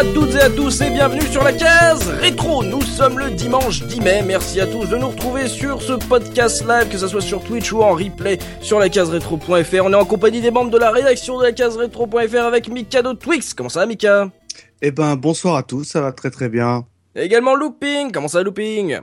à toutes et à tous et bienvenue sur la case rétro. Nous sommes le dimanche 10 mai. Merci à tous de nous retrouver sur ce podcast live, que ce soit sur Twitch ou en replay sur la case rétro.fr. On est en compagnie des membres de la rédaction de la case rétro.fr avec Mika de Twix. Comment ça, Mika? Eh ben, bonsoir à tous, ça va très très bien. Et également Looping. Comment ça, Looping?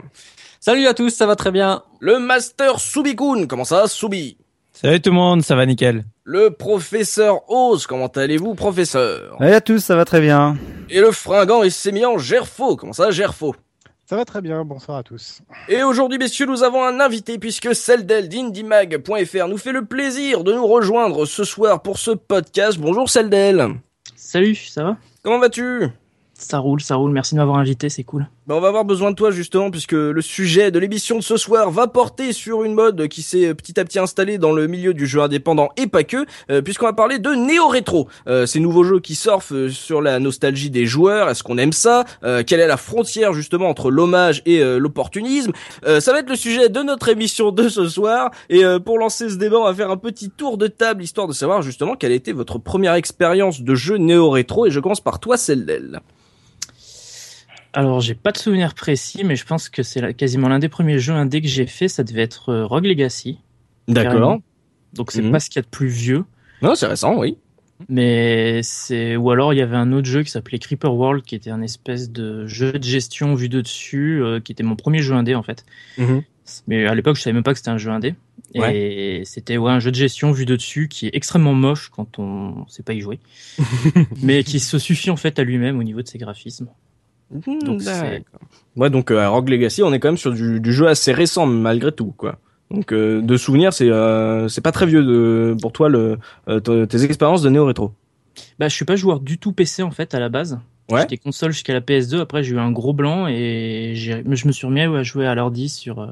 Salut à tous, ça va très bien. Le Master Subikun. Comment ça, Subi? Salut tout le monde, ça va nickel. Le professeur Oz, comment allez-vous, professeur? Salut à tous, ça va très bien. Et le fringant et sémillant Gerfo, comment ça, Gerfo? Ça va très bien, bonsoir à tous. Et aujourd'hui, messieurs, nous avons un invité puisque Celdel d'IndieMag.fr nous fait le plaisir de nous rejoindre ce soir pour ce podcast. Bonjour Celdel. Salut, ça va? Comment vas-tu? Ça roule, ça roule, merci de m'avoir invité, c'est cool. Ben, on va avoir besoin de toi justement puisque le sujet de l'émission de ce soir va porter sur une mode qui s'est petit à petit installée dans le milieu du jeu indépendant et pas que, euh, puisqu'on va parler de néo-rétro. Euh, ces nouveaux jeux qui surfent euh, sur la nostalgie des joueurs, est-ce qu'on aime ça? Euh, Quelle est la frontière justement entre l'hommage et euh, l'opportunisme? Euh, Ça va être le sujet de notre émission de ce soir et euh, pour lancer ce débat on va faire un petit tour de table histoire de savoir justement quelle a été votre première expérience de jeu néo-rétro et je commence par toi celle d'elle. Alors, j'ai pas de souvenir précis, mais je pense que c'est quasiment l'un des premiers jeux indés que j'ai fait, ça devait être euh, Rogue Legacy. Carrément. Donc, c'est Mhm. pas ce qu'il y a de plus vieux, Non c'est récent oui. mais c'est. Ou alors, il y avait un autre jeu qui s'appelait Creeper World, qui était un espèce de jeu de gestion vu de dessus, euh, qui était mon premier jeu indé en fait. Mhm. Mais à l'époque, je savais même pas que c'était un jeu indé. Et c'était ouais, un jeu de gestion vu de dessus qui est extrêmement moche quand on sait pas y jouer, mais qui se suffit en fait à lui-même au niveau de ses graphismes. Donc, c'est- D'accord. Ouais, donc euh, à Rogue Legacy, on est quand même sur du, du jeu assez récent malgré tout, quoi. Donc euh, de souvenirs, c'est euh, c'est pas très vieux de pour toi le euh, tes expériences de néo rétro. Bah, je suis pas joueur du tout PC en fait à la base. Ouais. J'étais console jusqu'à la PS2. Après, j'ai eu un gros blanc et j'ai- mais je me suis remis à jouer à l'ordi sur. euh,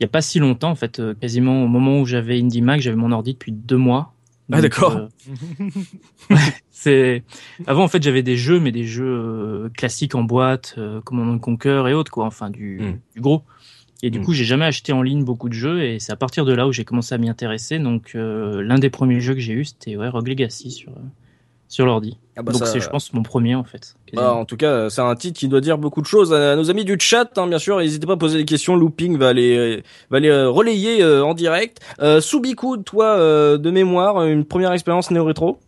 Il y a pas si longtemps en fait, euh, quasiment au moment où j'avais Indie Mag, j'avais mon ordi depuis deux mois. Ah, d'accord. euh, ouais, c'est avant en fait j'avais des jeux mais des jeux euh, classiques en boîte, euh, Command Conquer et autres quoi, enfin du, Mm. du gros. Et du Mm. coup, j'ai jamais acheté en ligne beaucoup de jeux et c'est à partir de là où j'ai commencé à m'y intéresser. Donc, euh, l'un des premiers jeux que j'ai eu, c'était ouais, Rogue Legacy sur, sur l'ordi. Ah bah Donc, ça- c'est, je pense, mon premier en fait. Bah, en tout cas, c'est un titre qui doit dire beaucoup de choses à nos amis du chat, hein, bien sûr. N'hésitez pas à poser des questions. Looping va les va les euh, relayer euh, en direct. Euh, Subiku, toi, euh, de mémoire, une première expérience néo rétro.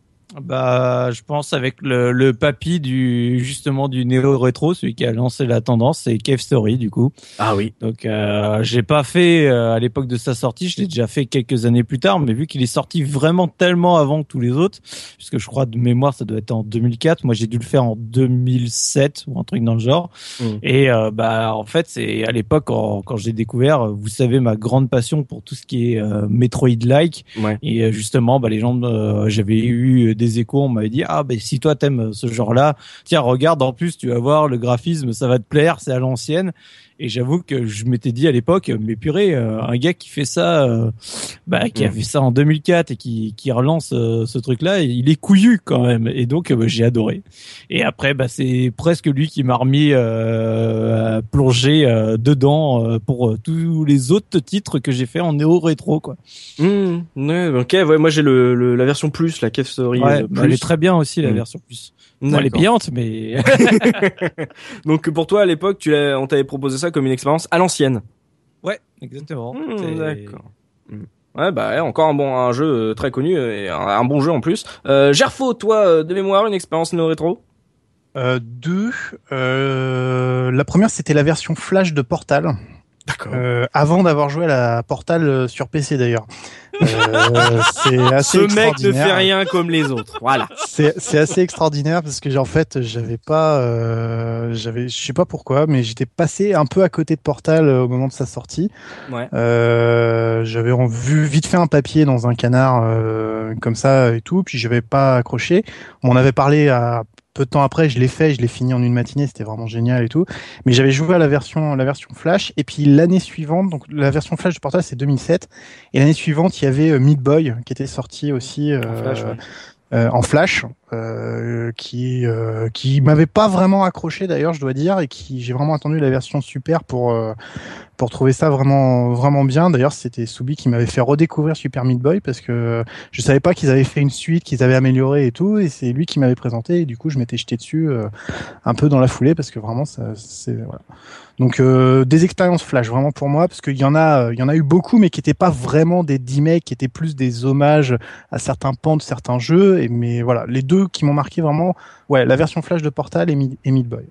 Bah, je pense avec le, le papy du justement du néo rétro, celui qui a lancé la tendance, c'est Cave Story du coup. Ah oui. Donc, euh, j'ai pas fait euh, à l'époque de sa sortie, je l'ai déjà fait quelques années plus tard, mais vu qu'il est sorti vraiment tellement avant que tous les autres, puisque je crois de mémoire ça doit être en 2004, moi j'ai dû le faire en 2007 ou un truc dans le genre. Mm. Et euh, bah en fait c'est à l'époque quand, quand j'ai découvert, vous savez ma grande passion pour tout ce qui est euh, Metroid-like. Ouais. Et euh, justement, bah, les gens, euh, j'avais eu des échos, on m'avait dit ah bah si toi t'aimes ce genre-là, tiens regarde en plus tu vas voir le graphisme, ça va te plaire, c'est à l'ancienne. Et j'avoue que je m'étais dit à l'époque, mais purée, euh, un gars qui fait ça, euh, bah, qui a fait ça en 2004 et qui, qui relance euh, ce truc-là, il est couillu quand même. Et donc bah, j'ai adoré. Et après, bah, c'est presque lui qui m'a remis euh, à plonger euh, dedans euh, pour tous les autres titres que j'ai fait en néo rétro quoi. Mmh, ouais, ok, ouais, moi j'ai le, le- la version plus, la Cave Story. Ouais, euh, bah, elle plus. est très bien aussi la Mm. version plus. Bon, elle est payante, mais Donc pour toi à l'époque, tu l'as, on t'avait proposé ça comme une expérience à l'ancienne. ouais, exactement. Mmh, C'est- D'accord. Mmh. Ouais, bah ouais, encore un bon un jeu euh, très connu et un, un bon jeu en plus. Euh, Gerfo, toi, euh, de mémoire, une expérience néo rétro? Euh, deux. Euh, la première, c'était la version Flash de Portal. D'accord. Euh, avant d'avoir joué à la Portal euh, sur PC d'ailleurs. Euh, c'est assez Ce mec ne fait rien comme les autres. Voilà. C'est assez extraordinaire parce que en fait j'avais pas euh, j'avais je sais pas pourquoi mais j'étais passé un peu à côté de Portal euh, au moment de sa sortie. Ouais. Euh, j'avais vu vite fait un papier dans un canard euh, comme ça et tout puis j'avais pas accroché. On avait parlé à peu de temps après, je l'ai fait, je l'ai fini en une matinée, c'était vraiment génial et tout. Mais j'avais joué à la version la version Flash et puis l'année suivante donc la version Flash de Portal c'est 2007 et l'année suivante il y avait euh, Meat Boy qui était sorti aussi euh, Flash, ouais. euh, en flash. Euh, qui euh, qui m'avait pas vraiment accroché d'ailleurs, je dois dire, et qui j'ai vraiment attendu la version super pour euh, pour trouver ça vraiment vraiment bien. D'ailleurs, c'était Soubi qui m'avait fait redécouvrir Super Meat Boy parce que je savais pas qu'ils avaient fait une suite, qu'ils avaient amélioré et tout, et c'est lui qui m'avait présenté. Et du coup, je m'étais jeté dessus euh, un peu dans la foulée parce que vraiment, ça, c'est voilà. Donc euh, des expériences flash vraiment pour moi parce qu'il y en a, il y en a eu beaucoup, mais qui n'étaient pas vraiment des remakes, qui étaient plus des hommages à certains pans de certains jeux. Et mais voilà, les deux qui m'ont marqué vraiment, ouais, la version flash de Portal et, Mid et Meat Boy.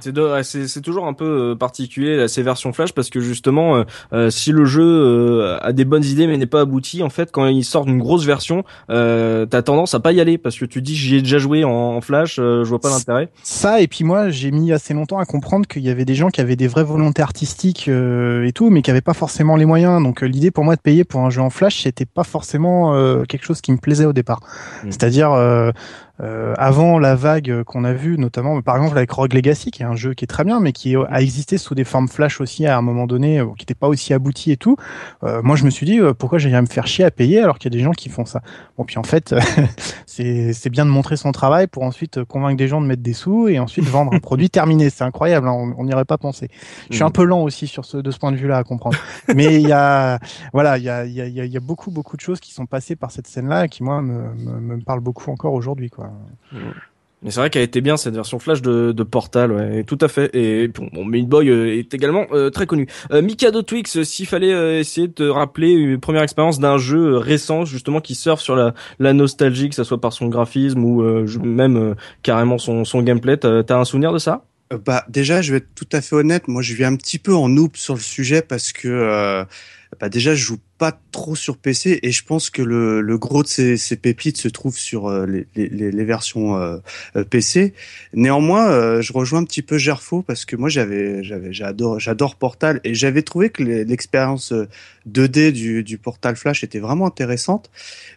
C'est c'est toujours un peu euh, particulier là, ces versions flash parce que justement euh, euh, si le jeu a des bonnes idées mais n'est pas abouti en fait quand il sort une grosse version euh, t'as tendance à pas y aller parce que tu dis j'y ai déjà joué en, en flash je vois pas l'intérêt. ça et puis moi j'ai mis assez longtemps à comprendre qu'il y avait des gens qui avaient des vraies volontés artistiques et tout mais qui avaient pas forcément les moyens. Donc l'idée pour moi de payer pour un jeu en flash c'était pas forcément quelque chose qui me plaisait au départ. Mmh. c'est-à-dire euh, avant la vague qu'on a vue, notamment par exemple avec Rogue Legacy, qui est un jeu qui est très bien, mais qui a existé sous des formes flash aussi à un moment donné, euh, qui n'était pas aussi abouti et tout. Euh, moi, je me suis dit euh, pourquoi j'allais me faire chier à payer alors qu'il y a des gens qui font ça? Bon, puis en fait, c'est bien de montrer son travail pour ensuite convaincre des gens de mettre des sous et ensuite vendre un produit terminé. C'est incroyable, hein, on n'y aurait pas pensé. Je suis un mmh. peu lent aussi sur ce de ce point de vue-là à comprendre, mais il y a voilà, il y a y a, y a beaucoup beaucoup de choses qui sont passées par cette scène-là qui moi me, me, me parlent beaucoup encore aujourd'hui, quoi. Mm. Mais c'est vrai qu'elle était bien cette version flash de, Portal, ouais, tout à fait. Et bon, Meat Boy euh, est également euh, très connu. Euh, Mikado Twix, s'il fallait euh, essayer de te rappeler une première expérience d'un jeu récent justement qui surfe sur la, nostalgie, que ça soit par son graphisme ou même carrément son, son gameplay, t'as un souvenir de ça? Bah déjà, je vais être tout à fait honnête. Moi, je viens un petit peu en noob sur le sujet parce que bah déjà je joue pas trop sur PC et je pense que le, le gros de ces, ces, pépites se trouve sur euh, les, les, les, versions euh, euh PC. Néanmoins, je rejoins un petit peu Gerfo parce que moi j'avais j'avais j'adore j'adore Portal et j'avais trouvé que l'expérience 2D du, du Portal Flash était vraiment intéressante.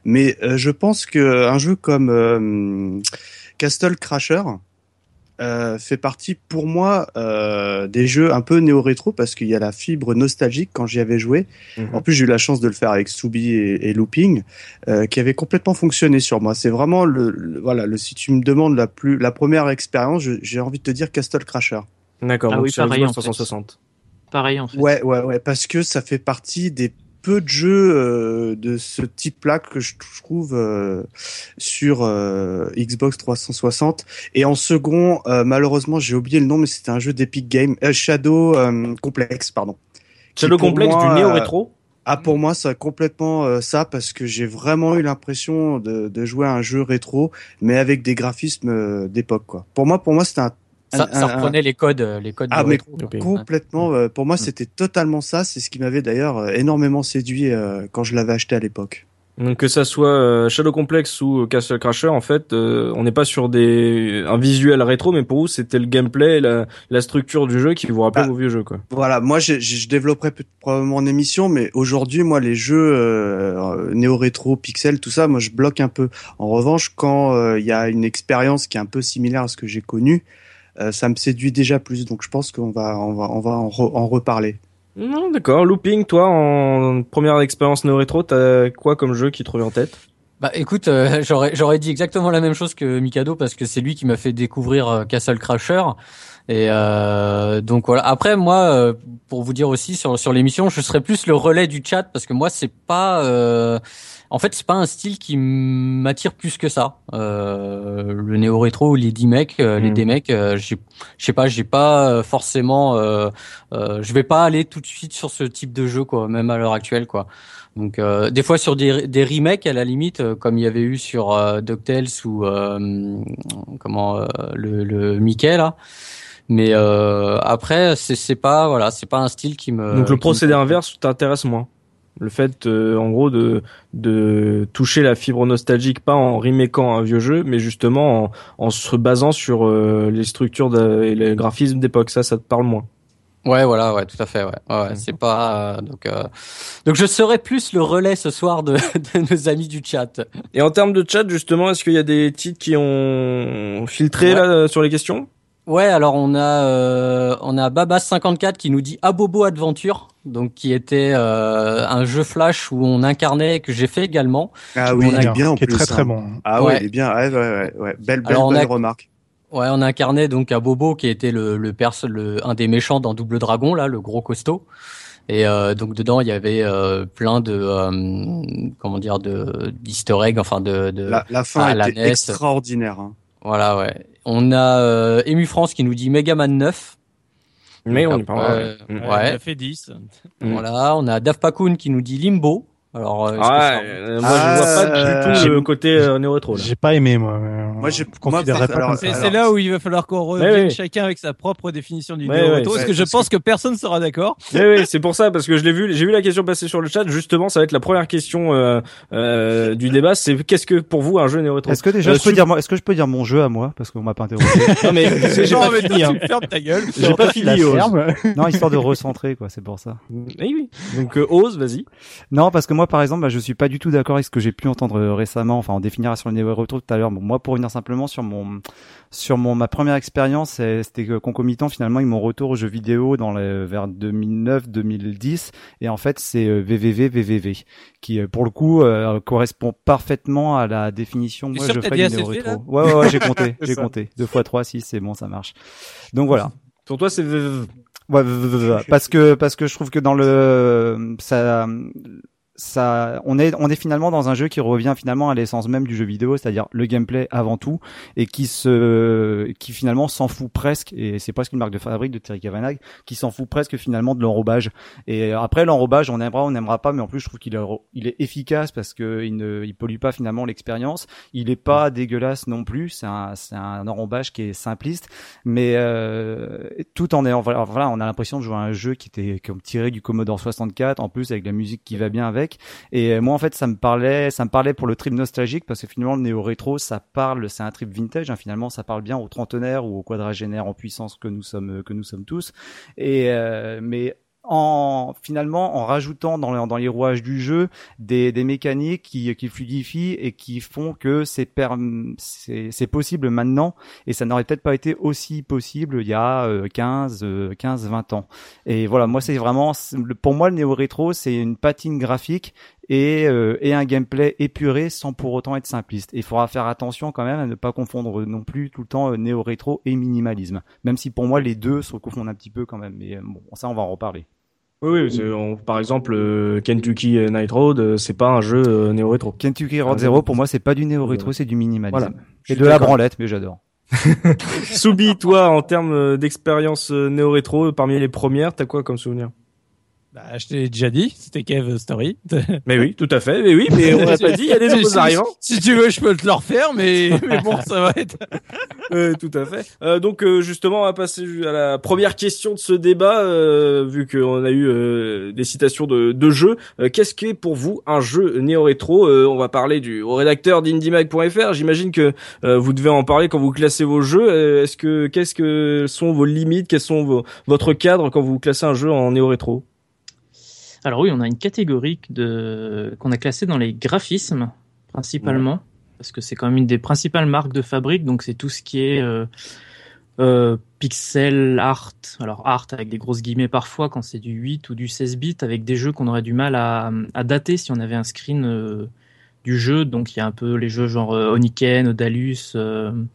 Mais je pense que un jeu comme Castle Crasher euh, fait partie pour moi euh, des jeux un peu néo-rétro parce qu'il y a la fibre nostalgique quand j'y avais joué. Mhm. En plus, j'ai eu la chance de le faire avec Soubi et, Looping, euh, qui avait complètement fonctionné sur moi. C'est vraiment le, voilà le si tu me demandes la plus la première expérience, j'ai envie de te dire Castle Crasher. D'accord. Ah oui, pareil, 360. Pareil en fait. Ouais, ouais, ouais, parce que ça fait partie des peu de jeux euh, de ce type-là que je, trouve euh, sur euh, Xbox 360. Et en second, malheureusement, j'ai oublié le nom, mais c'était un jeu d'Epic Games, Shadow Complex, pardon. Shadow Complex du néo rétro. Ah pour moi c'est complètement ça parce que j'ai vraiment eu l'impression de, de, jouer à un jeu rétro mais avec des graphismes d'époque quoi. Pour moi pour moi c'était un ça, ça reprenait les codes, euh, les codes. Ah mais complètement. Euh, pour moi, c'était totalement ça. C'est ce qui m'avait d'ailleurs euh, énormément séduit quand je l'avais acheté à l'époque. Donc que ça soit Shadow Complex ou Castle Crasher, en fait, on n'est pas sur des un visuel rétro, mais pour vous, c'était le gameplay, la, la structure du jeu qui vous rappelle bah, vos vieux jeux, quoi. Voilà, moi, je, je développerai probablement en émission, mais aujourd'hui, moi, les jeux euh, néo-rétro, pixel, tout ça, moi, je bloque un peu. En revanche, quand il y a une expérience qui est un peu similaire à ce que j'ai connu, euh, ça me séduit déjà plus. Donc je pense qu'on va, on va, on va en, en reparler. Non, d'accord. Looping, toi, en première expérience néo-rétro, t'as quoi comme jeu qui te revient en tête? Bah écoute, euh, j'aurais j'aurais dit exactement la même chose que Mikado parce que c'est lui qui m'a fait découvrir euh, Castle Crasher et euh, donc voilà. Après moi, pour vous dire aussi sur sur l'émission, je serais plus le relais du chat parce que moi c'est pas en fait, c'est pas un style qui m'attire plus que ça. Euh, le néo rétro ou les D-Mec, euh, les hmm. D-Mec, euh, je sais pas, j'ai pas euh, forcément, euh, je vais pas aller tout de suite sur ce type de jeu, quoi, même à l'heure actuelle, quoi. Donc, des fois sur des, des remakes à la limite, comme il y avait eu sur euh, Ducktales ou comment le, le Mickey là. Mais après, c'est pas voilà, c'est pas un style qui me. Donc le procédé inverse t'intéresse moins. Le fait euh, en gros de de toucher la fibre nostalgique pas en remakant un vieux jeu mais justement en, en se basant sur euh, les structures et les graphismes d'époque. Ça ça te parle moins. Ouais voilà ouais tout à fait ouais, ouais c'est pas euh, donc donc je serai plus le relais ce soir de, de nos amis du chat. Et en termes de chat justement est-ce qu'il y a des titres qui ont filtré là sur les questions? Ouais, alors on a euh, on a Babas54 qui nous dit Abobo Adventure, donc qui était euh, un jeu flash où on incarnait que j'ai fait également. Ah oui, On a- il est bien en qui est plus. très très hein. bon. Ah ouais, Ouais. il est bien. Ouais, ouais, ouais, ouais. Belle, belle, Alors, belle a- remarque. Ouais, on incarnait donc Abobo qui était le le perse le un des méchants dans Double Dragon là, le gros costaud. Et euh, donc dedans il y avait euh, plein de euh, comment dire de d'easter eggs, enfin de, de La, la fin ah, la était extraordinaire. hein. voilà ouais. On a euh, Emu France qui nous dit Megaman 9. Mais on parlera. euh, ouais. Mm. Ouais, Ouais. On a fait 10. Mm. Voilà, on a Dave Pakoun qui nous dit Limbo. Alors, euh, Ah, ça- euh, moi je vois pas Ah, du tout j'ai- le côté euh, néo-rétro là. J'ai pas aimé moi. mais, Moi, je considérerais pas C'est ça. c'est là où il va falloir qu'on revienne ouais. chacun avec sa propre définition du néo rétro, parce que je pense que personne sera d'accord. Oui, oui, c'est pour ça parce que je l'ai vu, j'ai vu la question passer sur le chat. Justement, ça va être la première question euh, euh, du débat. C'est qu'est-ce que pour vous un jeu néo-rétro? Est-ce que déjà Euh, je peux dire est-ce que je peux dire mon jeu à moi? Parce qu'on m'a pas interrogé Non mais c'est- j'ai pas fini. Hein. tu fermes ta gueule. J'ai pas fini. Ferme. Non, histoire de recentrer quoi, c'est pour ça. Eh oui. Donc euh, ose, vas-y. Non, parce que moi, par exemple, bah, je suis pas du tout d'accord avec ce que j'ai pu entendre euh, récemment. Enfin, on définira sur le néo rétro tout à l'heure. Bon, moi, pour revenir simplement sur mon, sur mon ma première expérience, euh, c'était concomitant finalement avec mon retour aux jeux vidéo dans le, vers 2009-2010. Et en fait, c'est euh, VVV VVV qui, euh, pour le coup, euh, correspond parfaitement à la définition. Moi, je ACV, rétro. Ouais, ouais, ouais, j'ai compté, j'ai compté. Deux fois trois, six, c'est bon, ça marche. Donc voilà. Pour toi, c'est Ouais, parce que parce que je trouve que dans le ça ça on est on est finalement dans un jeu qui revient finalement à l'essence même du jeu vidéo, c'est-à-dire le gameplay avant tout et qui se qui finalement s'en fout presque et c'est presque une marque de fabrique de Terry Cavanagh qui s'en fout presque finalement de l'enrobage. Et après l'enrobage, on aimera on n'aimera pas mais en plus je trouve qu'il est est efficace parce que il ne il pollue pas finalement l'expérience, il est pas dégueulasse non plus, c'est un c'est un enrobage qui est simpliste mais euh, tout en ayant voilà, on a l'impression de jouer à un jeu qui était comme tiré du Commodore 64 en plus avec la musique qui va bien avec et euh, moi en fait ça me parlait ça me parlait pour le trip nostalgique parce que finalement le néo rétro ça parle c'est un trip vintage hein, finalement ça parle bien aux trentenaires ou aux quadragénaires en puissance que nous sommes sommes tous. Et euh, mais en finalement en rajoutant dans, le- dans les rouages du jeu des, des mécaniques qui, qui fluidifient et qui font que c'est c'est possible maintenant et ça n'aurait peut-être pas été aussi possible il y a euh, 15 euh, 15 20 ans et voilà moi c'est vraiment pour moi le néo rétro c'est une patine graphique et, euh, et un gameplay épuré sans pour autant être simpliste. Il faudra faire attention quand même à ne pas confondre non plus tout le temps euh, néo-rétro et minimalisme. Même si pour moi les deux se confondent un petit peu quand même. Mais euh, bon, ça on va en reparler. Oui, oui. c'est- on- par exemple, euh, Kentucky Night Road, euh, c'est pas un jeu euh, néo-rétro. Kentucky Road Ah, Zero pour moi c'est pas du néo-rétro, c'est du minimalisme. Voilà. Et de la branlette, mais j'adore. Soubi, toi, en termes d'expérience néo-rétro, parmi les premières, t'as quoi comme souvenir? Bah, je t'ai déjà dit, c'était Cave Story. Mais oui, tout à fait. Mais oui, mais on l'a pas dit. Il y a des nouveaux Si- arrivants. Si tu veux, je peux te le refaire, mais, mais bon, ça va être. Euh, tout à fait. Euh, donc euh, justement, on va passer à la première question de ce débat, euh, vu qu'on a eu euh, des citations de, de jeux. Euh, Qu'est-ce qu'est pour vous un jeu néo-rétro? Euh, On va parler du au rédacteur d'IndieMag.fr. J'imagine que euh, vous devez en parler quand vous classez vos jeux. Euh, Est-ce que qu'est-ce que sont vos limites? Quels sont vos, votre cadre quand vous classez un jeu en néo-rétro? Alors oui, on a une catégorie de qu'on a classée dans les graphismes principalement parce que c'est quand même une des principales marques de fabrique, donc c'est tout ce qui est euh, euh, pixel art. Alors art avec des grosses guillemets parfois quand c'est du 8 ou du 16 bits avec des jeux qu'on aurait du mal à, à dater si on avait un screen euh, du jeu. Donc il y a un peu les jeux genre Oniken, Odalus, un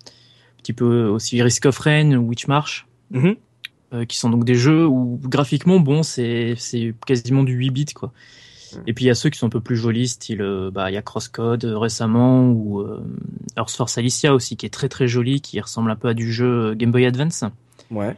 petit peu aussi Risk of Rain, Witchmarch Mhm. Euh, qui sont donc des jeux où graphiquement, bon, c'est quasiment du 8 bits quoi. Et puis il y a ceux qui sont un peu plus jolis, style euh, bah il y a Crosscode euh, récemment ou Earth Force Alicia aussi qui est très très joli, qui ressemble un peu à du jeu Game Boy Advance. Ouais.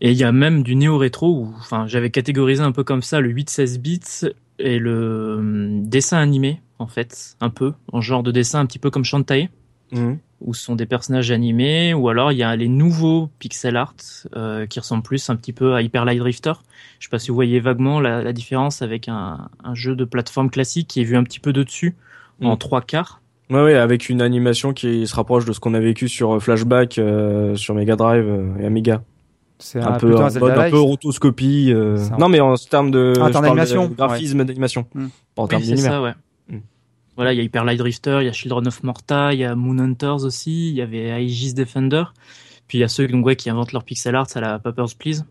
Et il y a même du néo rétro où enfin j'avais catégorisé un peu comme ça le 8-16 bits et le dessin animé en fait, un peu en genre de dessin un petit peu comme Shantae Mhm. où ce sont des personnages animés, ou alors il y a les nouveaux pixel art euh, qui ressemblent plus un petit peu à Hyper Light Drifter. Je sais pas si vous voyez vaguement la, la différence avec un, un jeu de plateforme classique qui est vu un petit peu de dessus en Mm. trois quarts. Ouais, ouais, avec une animation qui se rapproche de ce qu'on a vécu sur euh, Flashback, euh, sur Mega Drive euh, et Amiga. C'est un, un, peu en un mode un peu rotoscopie. euh, Non, mais en termes de, Ah, en je termes parle de d'animation, graphisme d'animation, Hmm. pas en Oui, termes ça, ouais. Mm. Voilà, il y a Hyper Light Drifter, il y a Children of Morta, il y a Moon Hunters aussi, il y avait Aegis Defender. Puis il y a ceux donc, ouais, qui inventent leur pixel art à la Papers Please,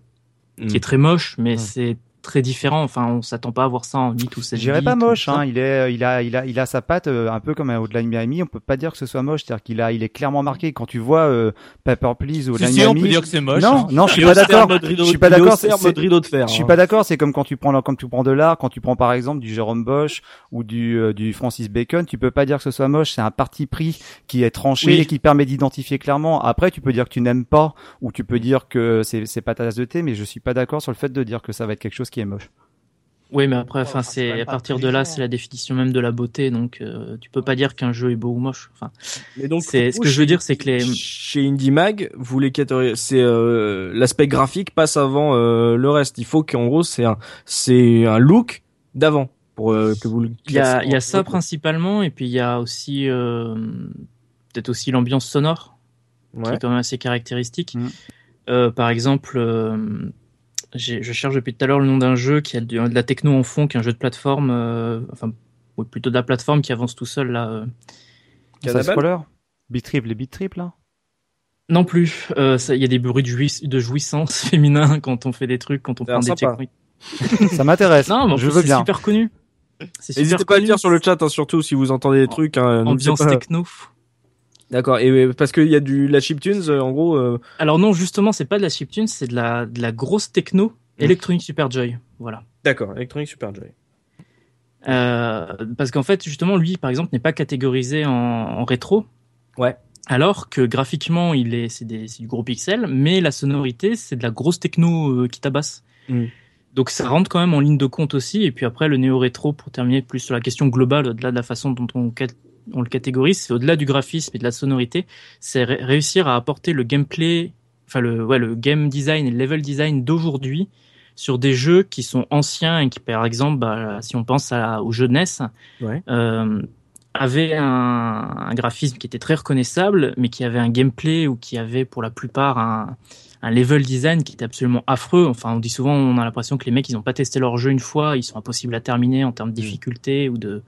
Mm. qui est très moche, mais Mm. c'est très différent. Enfin, on s'attend pas à voir ça en 8 ou 7 Je dirais pas moche, hein. Il est, il a, il a, il a sa patte euh, un peu comme un Outline Miami. On peut pas dire que ce soit moche, c'est-à-dire qu'il a, il est clairement marqué. Quand tu vois euh, Paper Please ou Si, Outline si, on peut dire que c'est moche. non, hein. non, je suis pas d'accord. Je suis pas d'accord. c'est- mode rideau de fer. Je suis hein. pas d'accord. C'est comme quand tu prends, comme tu prends de l'art, quand tu prends par exemple du Jérôme Bosch ou du, euh, du Francis Bacon, tu peux pas dire que ce soit moche. C'est un parti pris qui est tranché Oui. et qui permet d'identifier clairement. Après, tu peux dire que tu n'aimes pas ou tu peux dire que c'est, c'est pas ta tasse de thé, mais je suis pas d'accord sur le fait de dire que ça va être quelque chose qui est moche. Oui, mais après, enfin, c'est à partir de là, c'est la définition même de la beauté. Donc, euh, tu peux pas dire qu'un jeu est beau ou moche. Enfin, Mais donc, c'est ce que je veux dire, c'est que les Chez Indie Mag, vous les c'est euh, l'aspect graphique passe avant euh, le reste. Il faut qu'en gros c'est un c'est un look d'avant pour euh, que vous le Il y a, il y a ça principalement, et puis il y a aussi euh, peut-être aussi l'ambiance sonore, qui Ouais. est quand même assez caractéristique. Mm. Euh, par exemple, euh, je cherche depuis tout à l'heure le nom d'un jeu qui a de, de la techno en fond, qui est un jeu de plateforme, euh, enfin oui, plutôt de la plateforme qui avance tout seul là. euh. Ça Cannibal scroller Beat trip, les beat trip là? Non plus, euh, ça- il y a des bruits de, jouiss- de jouissance féminin quand on fait des trucs, quand on prend des checkpoints. Ça m'intéresse. Non, mais je veux c'est bien. super connu. C'est super N'hésitez pas à le connu. dire sur le chat, hein, surtout si vous entendez des trucs. Hein, Ambiance pas. techno. D'accord. Et parce qu'il y a du la chiptunes, euh, en gros. euh, Alors non, justement, c'est pas de la chiptune, c'est de la, de la grosse techno. Electronic Superjoy. Voilà. D'accord. Electronic Superjoy. Euh, parce qu'en fait, justement, lui, par exemple, n'est pas catégorisé en, en rétro. Ouais. Alors que graphiquement, il est, c'est, des, c'est du gros pixel, mais la sonorité, c'est de la grosse techno euh, qui tabasse. Mm. Donc ça rentre quand même en ligne de compte aussi. Et puis après, le néo-rétro, pour terminer plus sur la question globale, au-delà de la façon dont on, on le catégorise, c'est au-delà du graphisme et de la sonorité, c'est ré- réussir à apporter le gameplay, enfin le, ouais, le game design et le level design d'aujourd'hui sur des jeux qui sont anciens et qui, par exemple, bah, si on pense à, aux jeux de NES, Ouais. euh, avaient un, un graphisme qui était très reconnaissable, mais qui avait un gameplay ou qui avait pour la plupart un, un level design qui était absolument affreux. Enfin, on dit souvent, on a l'impression que les mecs, ils n'ont pas testé leur jeu une fois, ils sont impossibles à terminer en termes de difficulté ou de,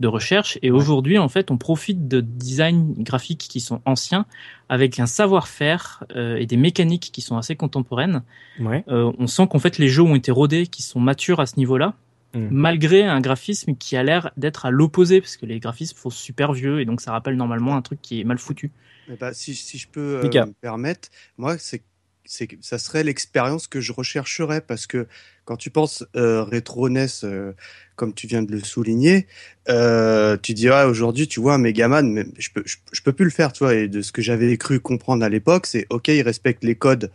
de recherche. Et aujourd'hui, en fait, on profite de designs graphiques qui sont anciens, avec un savoir-faire euh, et des mécaniques qui sont assez contemporaines. Ouais. Euh, on sent qu'en fait, les jeux ont été rodés, qui sont matures à ce niveau-là, Mm. malgré un graphisme qui a l'air d'être à l'opposé, parce que les graphismes font super vieux, et donc ça rappelle normalement un truc qui est mal foutu. Ben, si, si je peux euh, me permettre, moi, c'est, c'est, ça serait l'expérience que je rechercherais parce que quand tu penses euh, rétro NES, euh, comme tu viens de le souligner, euh, tu dis ah, aujourd'hui, tu vois Megaman, mais je peux, je, je peux plus le faire, tu vois. Et de ce que j'avais cru comprendre à l'époque, c'est ok, il respecte les codes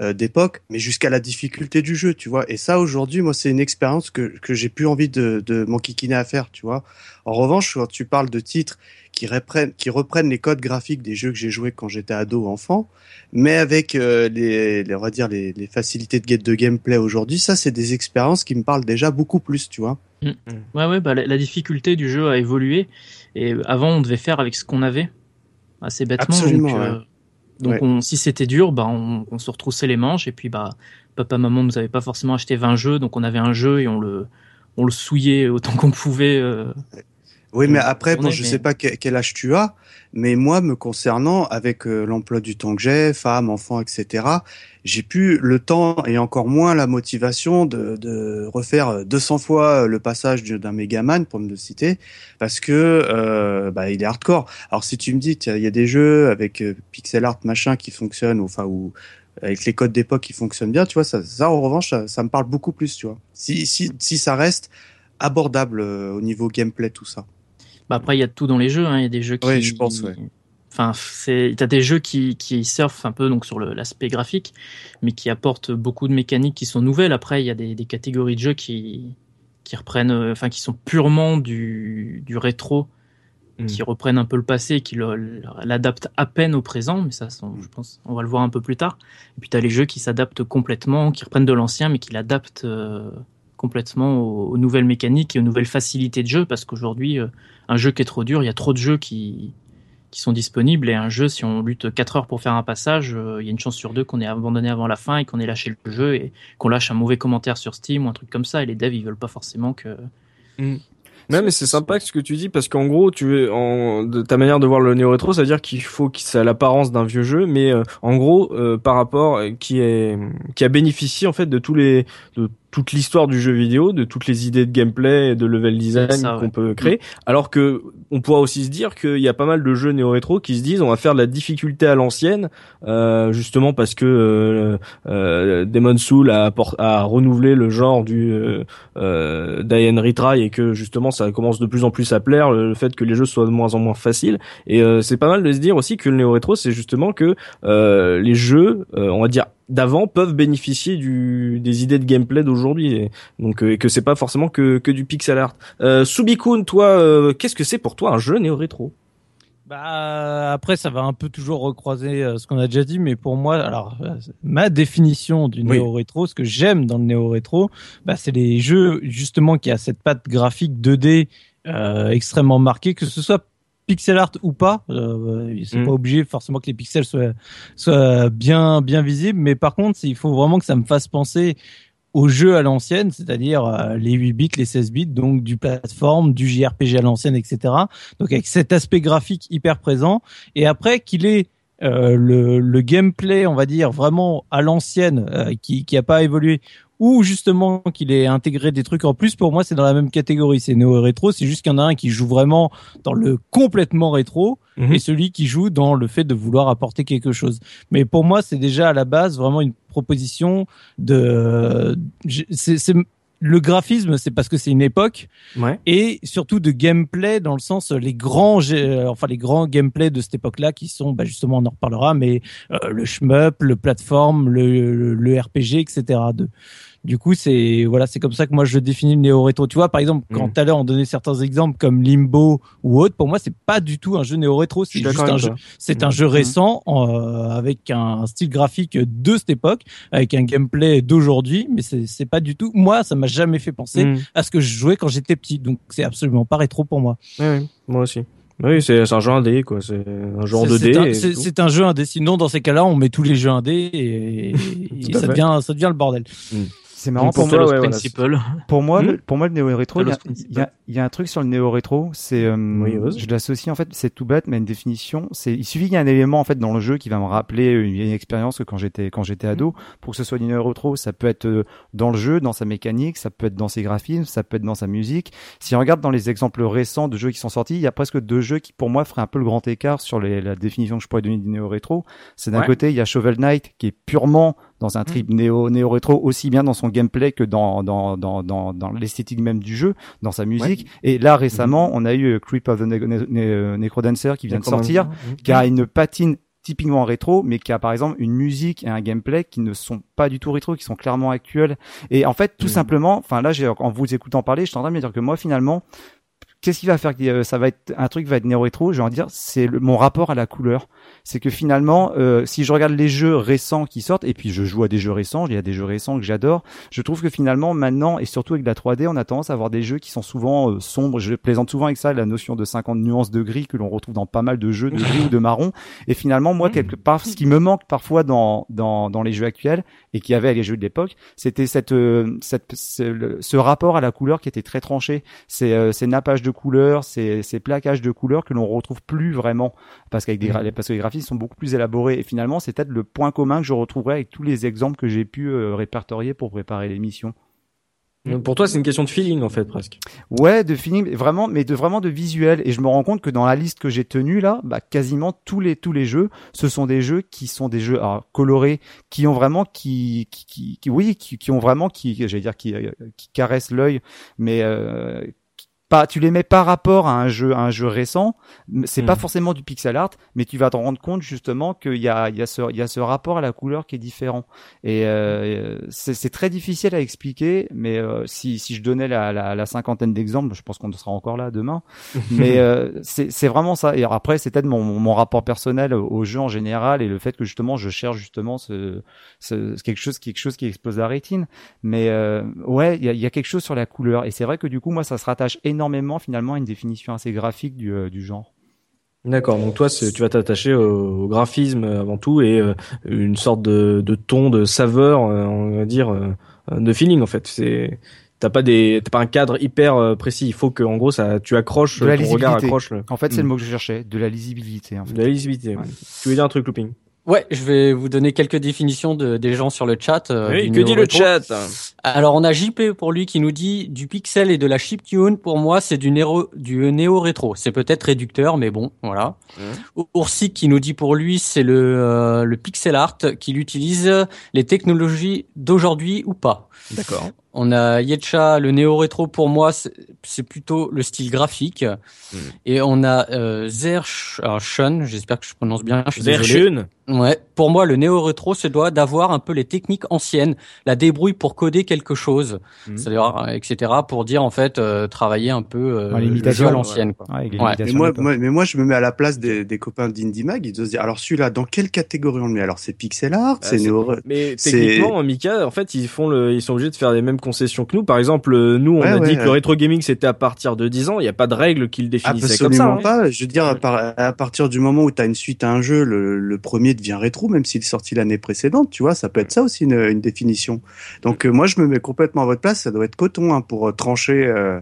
euh, d'époque, mais jusqu'à la difficulté du jeu, tu vois. Et ça, aujourd'hui, moi, c'est une expérience que, que j'ai plus envie de, de m'enquiquiner à faire, tu vois. En revanche, quand tu parles de titres qui reprennent, qui reprennent les codes graphiques des jeux que j'ai joués quand j'étais ado ou enfant, mais avec euh, les, les, on va dire les, les facilités de, de gameplay aujourd'hui, ça, c'est des expériences qui me parlent déjà beaucoup plus, tu vois. Ouais, ouais, bah, la, la difficulté du jeu a évolué, et avant, on devait faire avec ce qu'on avait, assez bêtement. Absolument, donc, ouais. Donc Ouais. on, si c'était dur, bah, on, on se retroussait les manches, et puis bah, papa, maman nous avait pas forcément acheté 20 jeux, donc on avait un jeu et on le, on le souillait autant qu'on pouvait. euh, Oui, mais On- après, on bon, je sais pas que- quel âge tu as, mais moi, me concernant, avec euh, l'emploi du temps que j'ai, femme, enfant, etc., j'ai plus le temps et encore moins la motivation de, de refaire 200 fois le passage du- d'un Megaman, pour me le citer, parce que euh, bah, il est hardcore. Alors si tu me dis, il y a des jeux avec euh, pixel art machin qui fonctionnent, ou, enfin ou avec les codes d'époque qui fonctionnent bien, tu vois, ça, ça en revanche, ça, ça me parle beaucoup plus, tu vois. Si si si ça reste abordable euh, au niveau gameplay, tout ça. Bah après, il y a de tout dans les jeux. hein. Il y a des jeux qui. Ouais, je pense, ouais. Enfin, c'est. T'as des jeux qui qui surfent un peu donc sur l'aspect graphique, mais qui apportent beaucoup de mécaniques qui sont nouvelles. Après, il y a des, des catégories de jeux qui qui reprennent, euh, enfin, qui sont purement du du rétro, Mm. qui reprennent un peu le passé, et qui l'adaptent à peine au présent. Mais ça, sont- je pense, on va le voir un peu plus tard. Et puis t'as les jeux qui s'adaptent complètement, qui reprennent de l'ancien, mais qui l'adaptent. euh, complètement aux, aux nouvelles mécaniques et aux nouvelles facilités de jeu parce qu'aujourd'hui euh, un jeu qui est trop dur, il y a trop de jeux qui, qui sont disponibles et un jeu, si on lutte 4 heures pour faire un passage, euh, il y a une chance sur deux qu'on ait abandonné avant la fin et qu'on ait lâché le jeu et qu'on lâche un mauvais commentaire sur Steam ou un truc comme ça et les devs ils veulent pas forcément que Ouais, mais c'est sympa ce que tu dis parce qu'en gros, tu es en de ta manière de voir le néo rétro, c'est à dire qu'il faut que ça a l'apparence d'un vieux jeu, mais euh, en gros, euh, par rapport qui est qui a bénéficié en fait de tous les de toute l'histoire du jeu vidéo, de toutes les idées de gameplay et de level design qu'on peut créer. Alors que on pourra aussi se dire qu'il y a pas mal de jeux néo-rétro qui se disent on va faire de la difficulté à l'ancienne, euh, justement parce que euh, euh, Demon Soul a, a renouvelé le genre du euh, euh Die Retry et que justement ça commence de plus en plus à plaire le, fait que les jeux soient de moins en moins faciles. Et euh, c'est pas mal de se dire aussi que le néo-rétro c'est justement que les jeux, on va dire d'avant peuvent bénéficier du, des idées de gameplay d'aujourd'hui. Donc euh, et que c'est pas forcément que, que du pixel art. Euh, Subikun, toi, euh, qu'est-ce que c'est pour toi un jeu néo rétro bah après ça va un peu toujours recroiser euh, ce qu'on a déjà dit mais pour moi alors ma définition du néo rétro ce que j'aime dans le néo rétro bah c'est les jeux justement qui a cette patte graphique 2D euh, extrêmement marquée que ce soit pixel art ou pas, euh, c'est mm. pas obligé forcément que les pixels soient, soient bien bien visibles, mais par contre, il faut vraiment que ça me fasse penser au jeu à l'ancienne, c'est-à-dire euh, les 8 bits, les 16 bits, donc du plateforme, du JRPG à l'ancienne, etc. Donc avec cet aspect graphique hyper présent, et après qu'il ait euh, le, le, gameplay, on va dire vraiment à l'ancienne, euh, qui qui a pas évolué, ou justement qu'il ait intégré des trucs en plus, pour moi c'est dans la même catégorie, c'est néo rétro, c'est juste qu'il y en a un qui joue vraiment dans le complètement rétro mhm. et celui qui joue dans le fait de vouloir apporter quelque chose. Mais pour moi c'est déjà à la base vraiment une proposition de, c'est le graphisme, c'est parce que c'est une époque, ouais. et surtout de gameplay dans le sens les grands, enfin les grands gameplays de cette époque-là qui sont, bah justement, on en reparlera, mais euh, le shmup, le plateforme, le, le, le RPG, etc. De, du coup, c'est voilà, c'est comme ça que moi je définis le néo rétro. Tu vois, par exemple, quand mm. tout à l'heure on donnait certains exemples comme Limbo ou autre, pour moi c'est pas du tout un jeu néo rétro. C'est juste un jeu, c'est un mm. jeu mm. récent euh, avec un style graphique de cette époque, avec un gameplay d'aujourd'hui, mais c'est pas du tout. Moi, ça m'a jamais fait penser à ce que je jouais quand j'étais petit. Donc c'est absolument pas rétro pour moi. Oui, moi aussi. Oui, c'est un jeu indé, quoi. C'est un jeu 2D. C'est un jeu indé. Sinon, dans ces cas-là, on met tous les jeux indés et, et ça, devient, ça devient le bordel. C'est marrant pour moi. Ouais, pour moi, le, pour moi, le néo rétro, il y, a, y, a, un truc sur le néo rétro. C'est, euh, je l'associe en fait, c'est tout bête, mais une définition. C'est, il suffit qu'il y ait un élément en fait dans le jeu qui va me rappeler une, une expérience que quand j'étais quand j'étais ado. Pour que ce soit du néo rétro, ça peut être euh, dans le jeu, dans sa mécanique, ça peut être dans ses graphismes, ça peut être dans sa musique. Si on regarde dans les exemples récents de jeux qui sont sortis, il y a presque deux jeux qui pour moi feraient un peu le grand écart sur les, la définition que je pourrais donner du néo rétro. C'est d'un côté, il y a Shovel Knight qui est purement dans un trip mm. néo néo rétro aussi bien dans son gameplay que dans dans dans dans, dans l'esthétique même du jeu, dans sa musique. Et là récemment, mm-hmm. on a eu euh, Creep of the ne Necrodancer qui vient de sortir, mm-hmm. qui a une patine typiquement rétro, mais qui a par exemple une musique et un gameplay qui ne sont pas du tout rétro, qui sont clairement actuels. Et en fait, tout mm. simplement, enfin là, en vous écoutant parler, je suis en train de me dire que moi, finalement, qu'est-ce qui va faire? Que euh, ça va être un truc va être néo rétro Je vais en dire, c'est mon rapport à la couleur c'est que finalement, euh, si je regarde les jeux récents qui sortent, et puis je joue à des jeux récents, il y a des jeux récents que j'adore, je trouve que finalement maintenant, et surtout avec la 3D, on a tendance à avoir des jeux qui sont souvent euh, sombres. Je plaisante souvent avec ça, la notion de 50 nuances de gris que l'on retrouve dans pas mal de jeux de gris ou de marron. Et finalement, moi, quelque part, ce qui me manque parfois dans, dans, dans les jeux actuels, et qui avait les jeux de l'époque, c'était cette, euh, cette, ce, rapport à la couleur qui était très tranché. Ces, ces nappages de couleurs, ces, ces plaquages de couleurs que l'on retrouve plus vraiment, parce qu'avec des, parce que les graphismes sont beaucoup plus élaborés. Et finalement, c'est peut-être le point commun que je retrouverai avec tous les exemples que j'ai pu euh, répertorier pour préparer l'émission. Pour toi, c'est une question de feeling en fait presque. Ouais, de feeling, vraiment, mais de vraiment de visuel. Et je me rends compte que dans la liste que j'ai tenue là, bah, quasiment tous les tous les jeux, ce sont des jeux qui sont des jeux colorés, qui ont vraiment qui qui, qui, oui, qui, qui, ont vraiment qui, j'allais dire qui, euh, qui caressent l'œil, mais euh, pas, tu les mets par rapport à un jeu, à un jeu récent. C'est pas hmm. forcément du pixel art, mais tu vas te rendre compte justement qu'il y a, il y a ce, il y a ce rapport à la couleur qui est différent. Et euh, c'est très difficile à expliquer, mais euh, si, si je donnais la, la, la cinquantaine d'exemples, je pense qu'on sera encore là demain. mais euh, c'est vraiment ça. Et après, c'est peut-être mon, mon rapport personnel au jeu en général et le fait que justement, je cherche justement ce, ce quelque chose, quelque chose qui explose la rétine. Mais euh, ouais, il y a, y a quelque chose sur la couleur. Et c'est vrai que du coup, moi, ça se rattache énormément énormément finalement une définition assez graphique du, euh, du genre. D'accord, donc toi tu vas t'attacher au, graphisme avant tout et euh, une sorte de, de, ton, de saveur, euh, on va dire, de feeling en fait. C'est t'as pas des, t'as pas un cadre hyper euh, précis. Il faut que, en gros, ça, tu accroches, De la ton regard lisibilité. accroche le, En fait, c'est le mot que je cherchais, de la lisibilité. En fait. de la lisibilité. Ouais. Tu veux dire un truc, looping? Ouais, je vais vous donner quelques définitions de, des gens sur le chat. euh, Oui, que dit le chat Alors on a JP pour lui qui nous dit du pixel et de la chiptune pour moi c'est du néo du néo rétro. C'est peut-être réducteur mais bon voilà. Mhm. Oursic qui nous dit pour lui c'est le euh, le pixel art qu'il utilise les technologies d'aujourd'hui ou pas. D'accord. On a Yetcha, le néo-rétro pour moi, c'est c'est plutôt le style graphique. Mhm. Et on a euh, Zersh, alors Shun, j'espère que je prononce bien. Je suis désolé. Zerchun. Ouais, pour moi, le néo-rétro se doit d'avoir un peu les techniques anciennes, la débrouille pour coder quelque chose, Mhm. c'est-à-dire, euh, etc., pour dire en fait euh, travailler un peu euh, l'imitation, jeu à l'ancienne. quoi. Ouais. Mais moi, de l'époque. moi- mais moi, je me mets à la place des, des copains d'Indie Mag. Ils doivent se dire, alors celui-là, dans quelle catégorie on le met? Alors, c'est pixel art, Ah, c'est néo. Mais C'est- techniquement, Mika, en fait, ils font le, ils sont obligés de faire les mêmes concessions que nous. Par exemple, euh, nous, on Ouais, a ouais, dit que le rétro gaming c'était à partir de 10 ans. Il n'y a pas de règle qui le définissait comme ça. Absolument hein. pas. Je veux dire, à, par- à partir du moment où tu as une suite à un jeu, le, le premier devient rétro, même s'il est sorti l'année précédente. Tu vois, ça peut être ça aussi une, une définition. Donc euh, moi, je me mets complètement à votre place. Ça doit être coton hein, pour euh, trancher euh,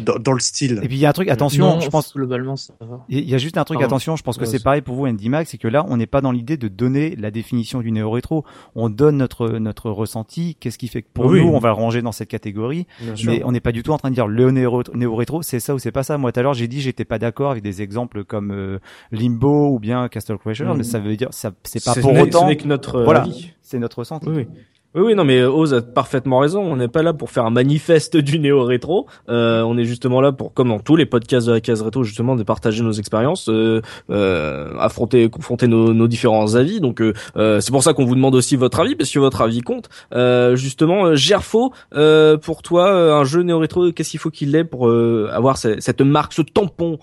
dans, dans le style. Et puis il y a un truc, attention, Non, je pense. globalement ça va. Il y a juste un truc, Pardon. attention, je pense que Ouais, c'est pareil pour vous, Andy Max, c'est que là, on n'est pas dans l'idée de donner la définition du néo-rétro. On donne notre, notre ressenti. Qu'est-ce qui fait que pour Oui. nous, on va le ranger dans cette catégorie. Bien sûr. Mais on n'est pas du tout en train de dire le néo- néo-rétro, c'est ça ou c'est pas ça. Moi, tout à l'heure, j'ai dit j'étais pas d'accord avec des exemples comme euh, Limbo ou bien Castle Crashers, Mhm. mais ça veut dire, ça, c'est pas pour autant, Ce n'est que notre Voilà. c'est notre ressenti. Oui, oui. Oui, oui, non, mais euh, Oz a parfaitement raison. On n'est pas là pour faire un manifeste du néo-rétro. Euh, on est justement là pour, comme dans tous les podcasts de la case rétro, justement, de partager nos expériences, euh, euh, affronter, confronter nos, différents avis. Donc, euh, c'est pour ça qu'on vous demande aussi votre avis, parce que votre avis compte. Justement, Gerfo, pour toi, un jeu néo-rétro, qu'est-ce qu'il faut qu'il ait pour avoir ce- cette marque, ce tampon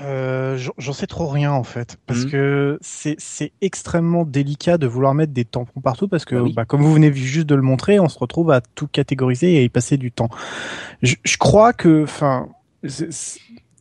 Euh, j'en- sais trop rien en fait, parce Mhm. que c'est c'est extrêmement délicat de vouloir mettre des tampons partout, parce que Bah oui. bah, comme vous venez juste de le montrer, on se retrouve à tout catégoriser et à y passer du temps. Je, je crois que, enfin,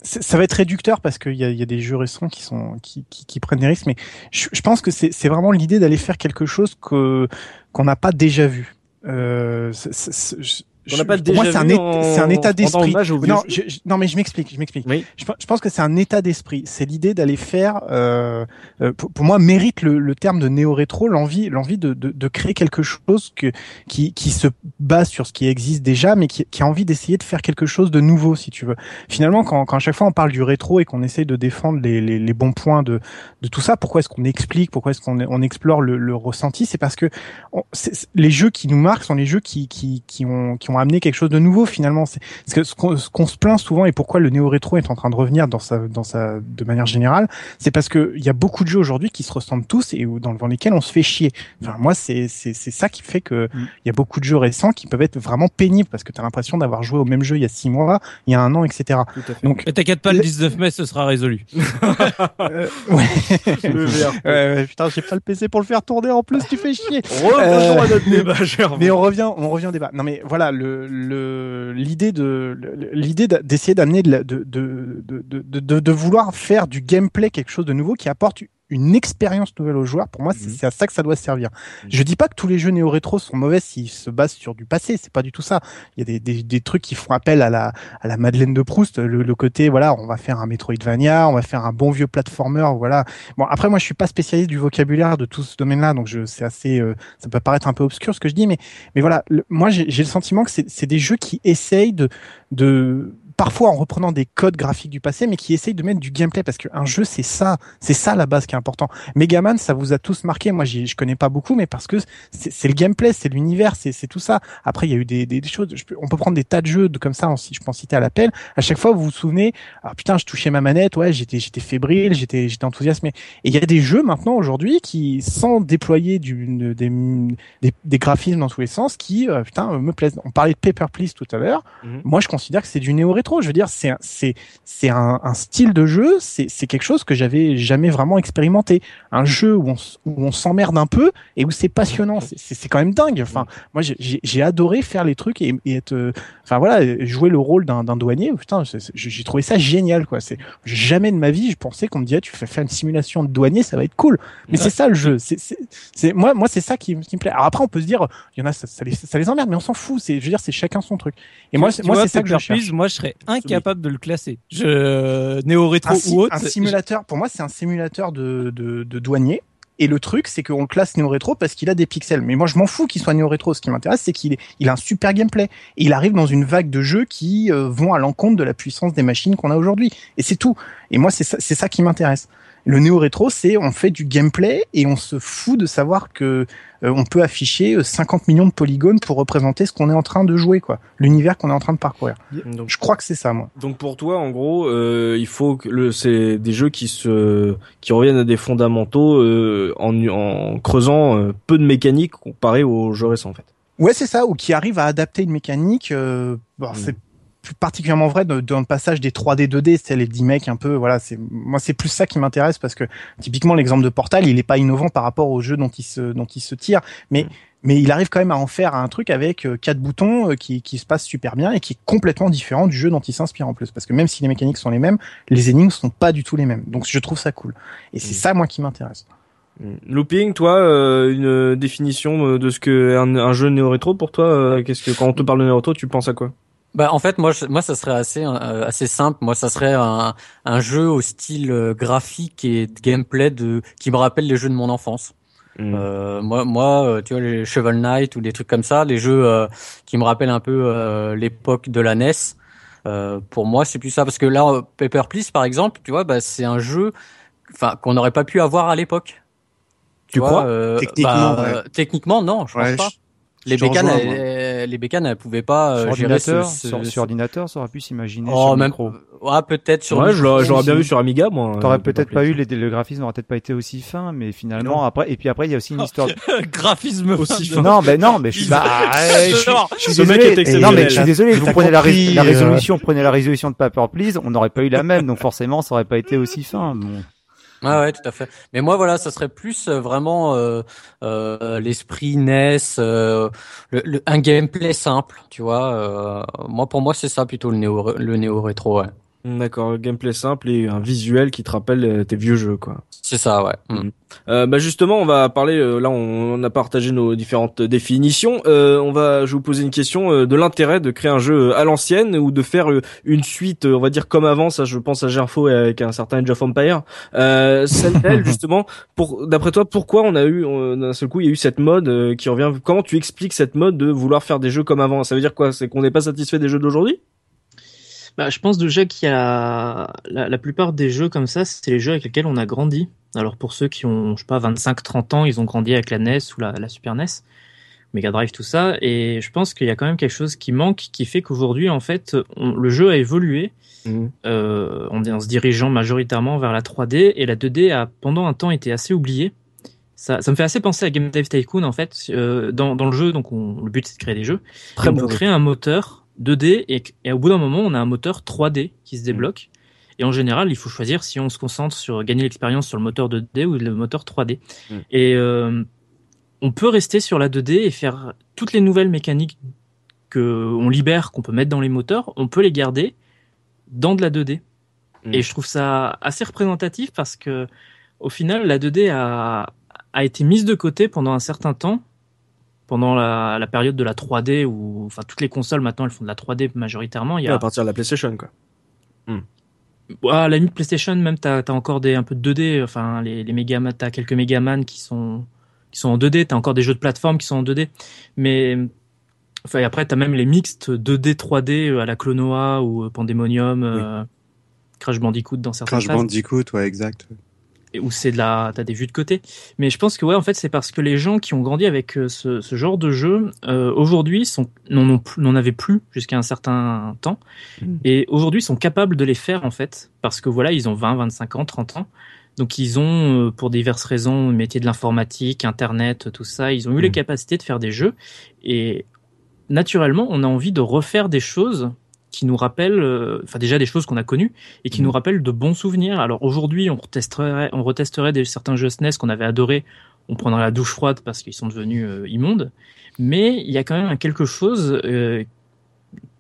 ça va être réducteur parce qu'il y a, il y a des jeux récents qui sont qui, qui, qui prennent des risques, mais je, je pense que c'est c'est vraiment l'idée d'aller faire quelque chose que qu'on n'a pas déjà vu. Euh, c'est- c'est- c'est- je- pas pour moi, c'est un, en- état d'esprit. Non, jeux. je- je- non, mais je m'explique, je m'explique. Oui. Je, pe- je pense que c'est un état d'esprit. C'est l'idée d'aller faire. Euh, euh, pour, pour moi, mérite le, le terme de néo-rétro, l'envie, l'envie de, de, de créer quelque chose que qui, qui se base sur ce qui existe déjà, mais qui, qui a envie d'essayer de faire quelque chose de nouveau, si tu veux. Finalement, quand, quand à chaque fois on parle du rétro et qu'on essaye de défendre les, les, les bons points de, de tout ça, pourquoi est-ce qu'on explique, pourquoi est-ce qu'on on explore le, le ressenti, c'est parce que on- les jeux qui nous marquent sont les jeux qui, qui, qui ont, qui ont amené quelque chose de nouveau finalement. C'est parce que ce qu'on ce se plaint souvent et pourquoi le néo-rétro est en train de revenir dans sa, dans sa, de manière générale, c'est parce que il y a beaucoup de jeux aujourd'hui qui se ressemblent tous et où- dans, devant lesquels on se fait chier. Enfin, moi, c'est, c'est, c'est ça qui fait que Mm. il y a beaucoup de jeux récents qui peuvent être vraiment pénibles parce que tu as l'impression d'avoir joué au même jeu il y a six mois, il y a un an, etc. Tout à fait. Donc, Et t'inquiète pas, le Le- 19 mai, ce sera résolu. euh, ouais. Putain, j'ai pas le PC pour le faire tourner en plus, tu fais chier. Euh, à notre débat, Gerfo. Mais on revient, on revient au débat. Non, mais voilà, le, l'idée de, d'essayer d'amener de, de, de, de vouloir faire du gameplay quelque chose de nouveau qui apporte une expérience nouvelle aux joueurs. Pour moi, c'est Mhm. à ça que ça doit servir. Je dis pas que tous les jeux néo-rétro sont mauvais s'ils se basent sur du passé. C'est pas du tout ça. Il y a des, des, des trucs qui font appel à la, à la Madeleine de Proust. Le, le côté, voilà, on va faire un Metroidvania, on va faire un bon vieux platformer, voilà. Bon, après, moi, je suis pas spécialiste du vocabulaire de tout ce domaine-là, donc je, c'est assez, euh, ça peut paraître un peu obscur ce que je dis, mais, mais voilà, le- moi, j'ai le sentiment que c'est c'est des jeux qui essayent de, de, parfois en reprenant des codes graphiques du passé, mais qui essayent de mettre du gameplay parce qu'un jeu, c'est ça, c'est ça la base qui est important. Megaman, ça vous a tous marqué. Moi, je connais pas beaucoup, mais parce que c'est le gameplay, c'est l'univers, c'est tout ça. Après, il y a eu des, des, des choses. je on peut prendre des tas de jeux de, comme ça. Si je peux en citer à l'appel. À chaque fois, vous vous souvenez. Ah putain, je touchais ma manette. Ouais, j'étais j'étais fébrile, j'étais j'étais enthousiasmé. Et il y a des jeux maintenant aujourd'hui qui, sans déployer du, des, des, des graphismes dans tous les sens, qui euh, putain me plaisent. On parlait de Paper Please tout à l'heure. Mhm. Moi, je considère que c'est du néo-rétro. Rétro. Je veux dire, c'est c'est c'est un, un, style de jeu, c'est c'est quelque chose que j'avais jamais vraiment expérimenté. Un jeu où on où on s'emmerde un peu et où c'est passionnant. C'est c'est quand même dingue. Enfin, moi j'ai adoré faire les trucs et, et être, euh, enfin voilà, jouer le rôle d'un douanier. Putain, j'ai trouvé ça génial quoi. C'est jamais de ma vie je pensais qu'on me disait tu fais faire une simulation de douanier, ça va être cool. Mais c'est ça le jeu. C'est c'est moi moi c'est ça qui, qui me plaît. Alors après on peut se dire il y en a ça, ça les ça les emmerde, mais on s'en fout. C'est je veux dire c'est chacun son truc. Et moi, moi, c'est ça que je cherche. Moi, je serais incapable de le classer. Je néo rétro ou autre. Un simulateur. Pour moi, c'est un simulateur de, de, de douanier. Et le truc, c'est qu'on le classe néo-rétro parce qu'il a des pixels. Mais moi, je m'en fous qu'il soit néo-rétro. Ce qui m'intéresse, c'est qu'il il a un super gameplay. Et il arrive dans une vague de jeux qui euh, vont à l'encontre de la puissance des machines qu'on a aujourd'hui. Et c'est tout. Et moi, c'est ça, c'est ça qui m'intéresse. Le néo-rétro, c'est on fait du gameplay et on se fout de savoir que euh, on peut afficher 50 euh, millions de polygones pour représenter ce qu'on est en train de jouer, quoi, l'univers qu'on est en train de parcourir. Donc, je crois que c'est ça, moi. Donc pour toi, en gros, euh, il faut que le, c'est des jeux qui se, qui reviennent à des fondamentaux euh, en, en creusant euh, peu de mécanique comparé aux jeux récents, en fait. Ouais, c'est ça, ou qui arrivent à adapter une mécanique. Euh, bon, mm. C'est plus particulièrement vrai dans le passage des 3D 2D, c'est les 10 mecs un peu voilà, c'est moi c'est plus ça qui m'intéresse parce que typiquement l'exemple de Portal, il est pas innovant par rapport au jeu dont il se dont il se tire, mais mm. mais il arrive quand même à en faire un truc avec euh, quatre boutons euh, qui qui se passe super bien et qui est complètement différent du jeu dont il s'inspire en plus parce que même si les mécaniques sont les mêmes, les énigmes sont pas du tout les mêmes. Donc je trouve ça cool. Et c'est mm. ça moi qui m'intéresse. Mm. Looping, toi, euh, une définition de ce que un, un jeu néo-rétro pour toi, qu'est-ce que quand on te parle de néo-rétro, tu penses à quoi? Bah en fait moi moi ça serait assez euh, assez simple moi ça serait un, un jeu au style euh, graphique et de gameplay de qui me rappelle les jeux de mon enfance. Hmm. Euh, moi moi euh, tu vois les Shovel Knight ou des trucs comme ça les jeux qui me rappellent un peu l'époque de la NES. pour moi c'est plus ça parce que là Paper Please par exemple tu vois bah c'est un jeu enfin qu'on n'aurait pas pu avoir à l'époque. Tu, crois? Techniquement, bah, techniquement non je pense pas les bécanes, elles, les bécanes, elles pouvaient pas sur euh, gérer ce, ce, sur, sur, ordinateur, ça aurait pu s'imaginer oh, sur même, micro. Ouais, peut-être sur. Ouais, je l'aurais bien vu sur Amiga, moi. T'aurais peut-être pas eu les, le graphisme n'aurait peut-être pas été aussi fin, mais finalement après et puis après il y a aussi une histoire. graphisme aussi fin. Non, mais non, mais je suis bah, je, je, suis désolé. Non, mais je suis désolé. Vous prenez la, la résolution, prenez la résolution de Paper Please, on n'aurait pas eu la même, donc forcément ça aurait pas été aussi fin. Bon. Ah ouais, tout à fait. Mais moi, voilà, ça serait plus euh, vraiment euh, euh, l'esprit NES, euh, le, le, un gameplay simple, tu vois. Euh, moi, pour moi, c'est ça plutôt le néo, le néo rétro. Ouais. D'accord, gameplay simple et un visuel qui te rappelle euh, tes vieux jeux, quoi. C'est ça, ouais. Mm. Euh, bah justement, on va parler. Euh, là, on, a partagé nos différentes définitions. Euh, on va, je vais vous poser une question euh, de l'intérêt de créer un jeu à l'ancienne ou de faire une suite, on va dire comme avant. Ça, je pense à Gerfo avec un certain Age of Empire. Euh, celle justement, pour d'après toi, pourquoi on a eu d'un seul coup, il y a eu cette mode qui revient? Comment tu expliques cette mode de vouloir faire des jeux comme avant? Ça veut dire quoi? C'est qu'on n'est pas satisfait des jeux d'aujourd'hui? Bah, je pense déjà qu'il y a la, la, plupart des jeux comme ça, c'est les jeux avec lesquels on a grandi. Alors pour ceux qui ont, je sais pas, 25-30 ans, ils ont grandi avec la NES ou la, la Super NES, Mega Drive, tout ça. Et je pense qu'il y a quand même quelque chose qui manque, qui fait qu'aujourd'hui, en fait, on, le jeu a évolué. Mmh. Euh, on en se dirigeant majoritairement vers la 3D et la 2D a pendant un temps été assez oubliée. Ça, ça me fait assez penser à Game Dev Tycoon en fait. Euh, dans, dans le jeu, donc on, le but c'est de créer des jeux. Très bon. créer un moteur 2D et, et au bout d'un moment, on a un moteur 3D qui se mmh. débloque. Et en général, il faut choisir si on se concentre sur gagner l'expérience sur le moteur 2D ou le moteur 3D. Mmh. Et euh, on peut rester sur la 2D et faire toutes les nouvelles mécaniques que on libère, qu'on peut mettre dans les moteurs, on peut les garder dans de la 2D. Mmh. Et je trouve ça assez représentatif parce que au final, la 2D a, a été mise de côté pendant un certain temps pendant la, la, période de la 3D où enfin toutes les consoles maintenant elles font de la 3D majoritairement. Il y a... à partir de la PlayStation quoi. Hmm. À la limite PlayStation même t'as as encore des un peu de 2D. Enfin les, les Megaman t'as quelques Megaman qui sont qui sont en 2D. T'as encore des jeux de plateforme qui sont en 2D. Mais enfin après t'as même les mixtes 2D 3D à la Clonoa ou Pandemonium, oui. euh, Crash Bandicoot dans certains Crash Bandicoot ouais exact où c'est de la t'as des vues de côté. Mais je pense que ouais en fait c'est parce que les gens qui ont grandi avec euh, ce, ce genre de jeu euh, aujourd'hui sont n'en n'en avaient plus jusqu'à un certain temps. Mmh. et aujourd'hui sont capables de les faire en fait. Parce que voilà ils ont 20 25 ans 30 ans. Donc ils ont euh, pour diverses raisons métier de l'informatique internet tout ça ils ont eu mmh. les capacités de faire des jeux. Et naturellement on a envie de refaire des choses qui nous rappellent, euh, enfin déjà des choses qu'on a connues et qui nous rappellent de bons souvenirs. Alors aujourd'hui, on retesterait, on retesterait des, certains jeux SNES qu'on avait adorés, on prendrait la douche froide parce qu'ils sont devenus euh, immondes. Mais il y a quand même quelque chose, euh,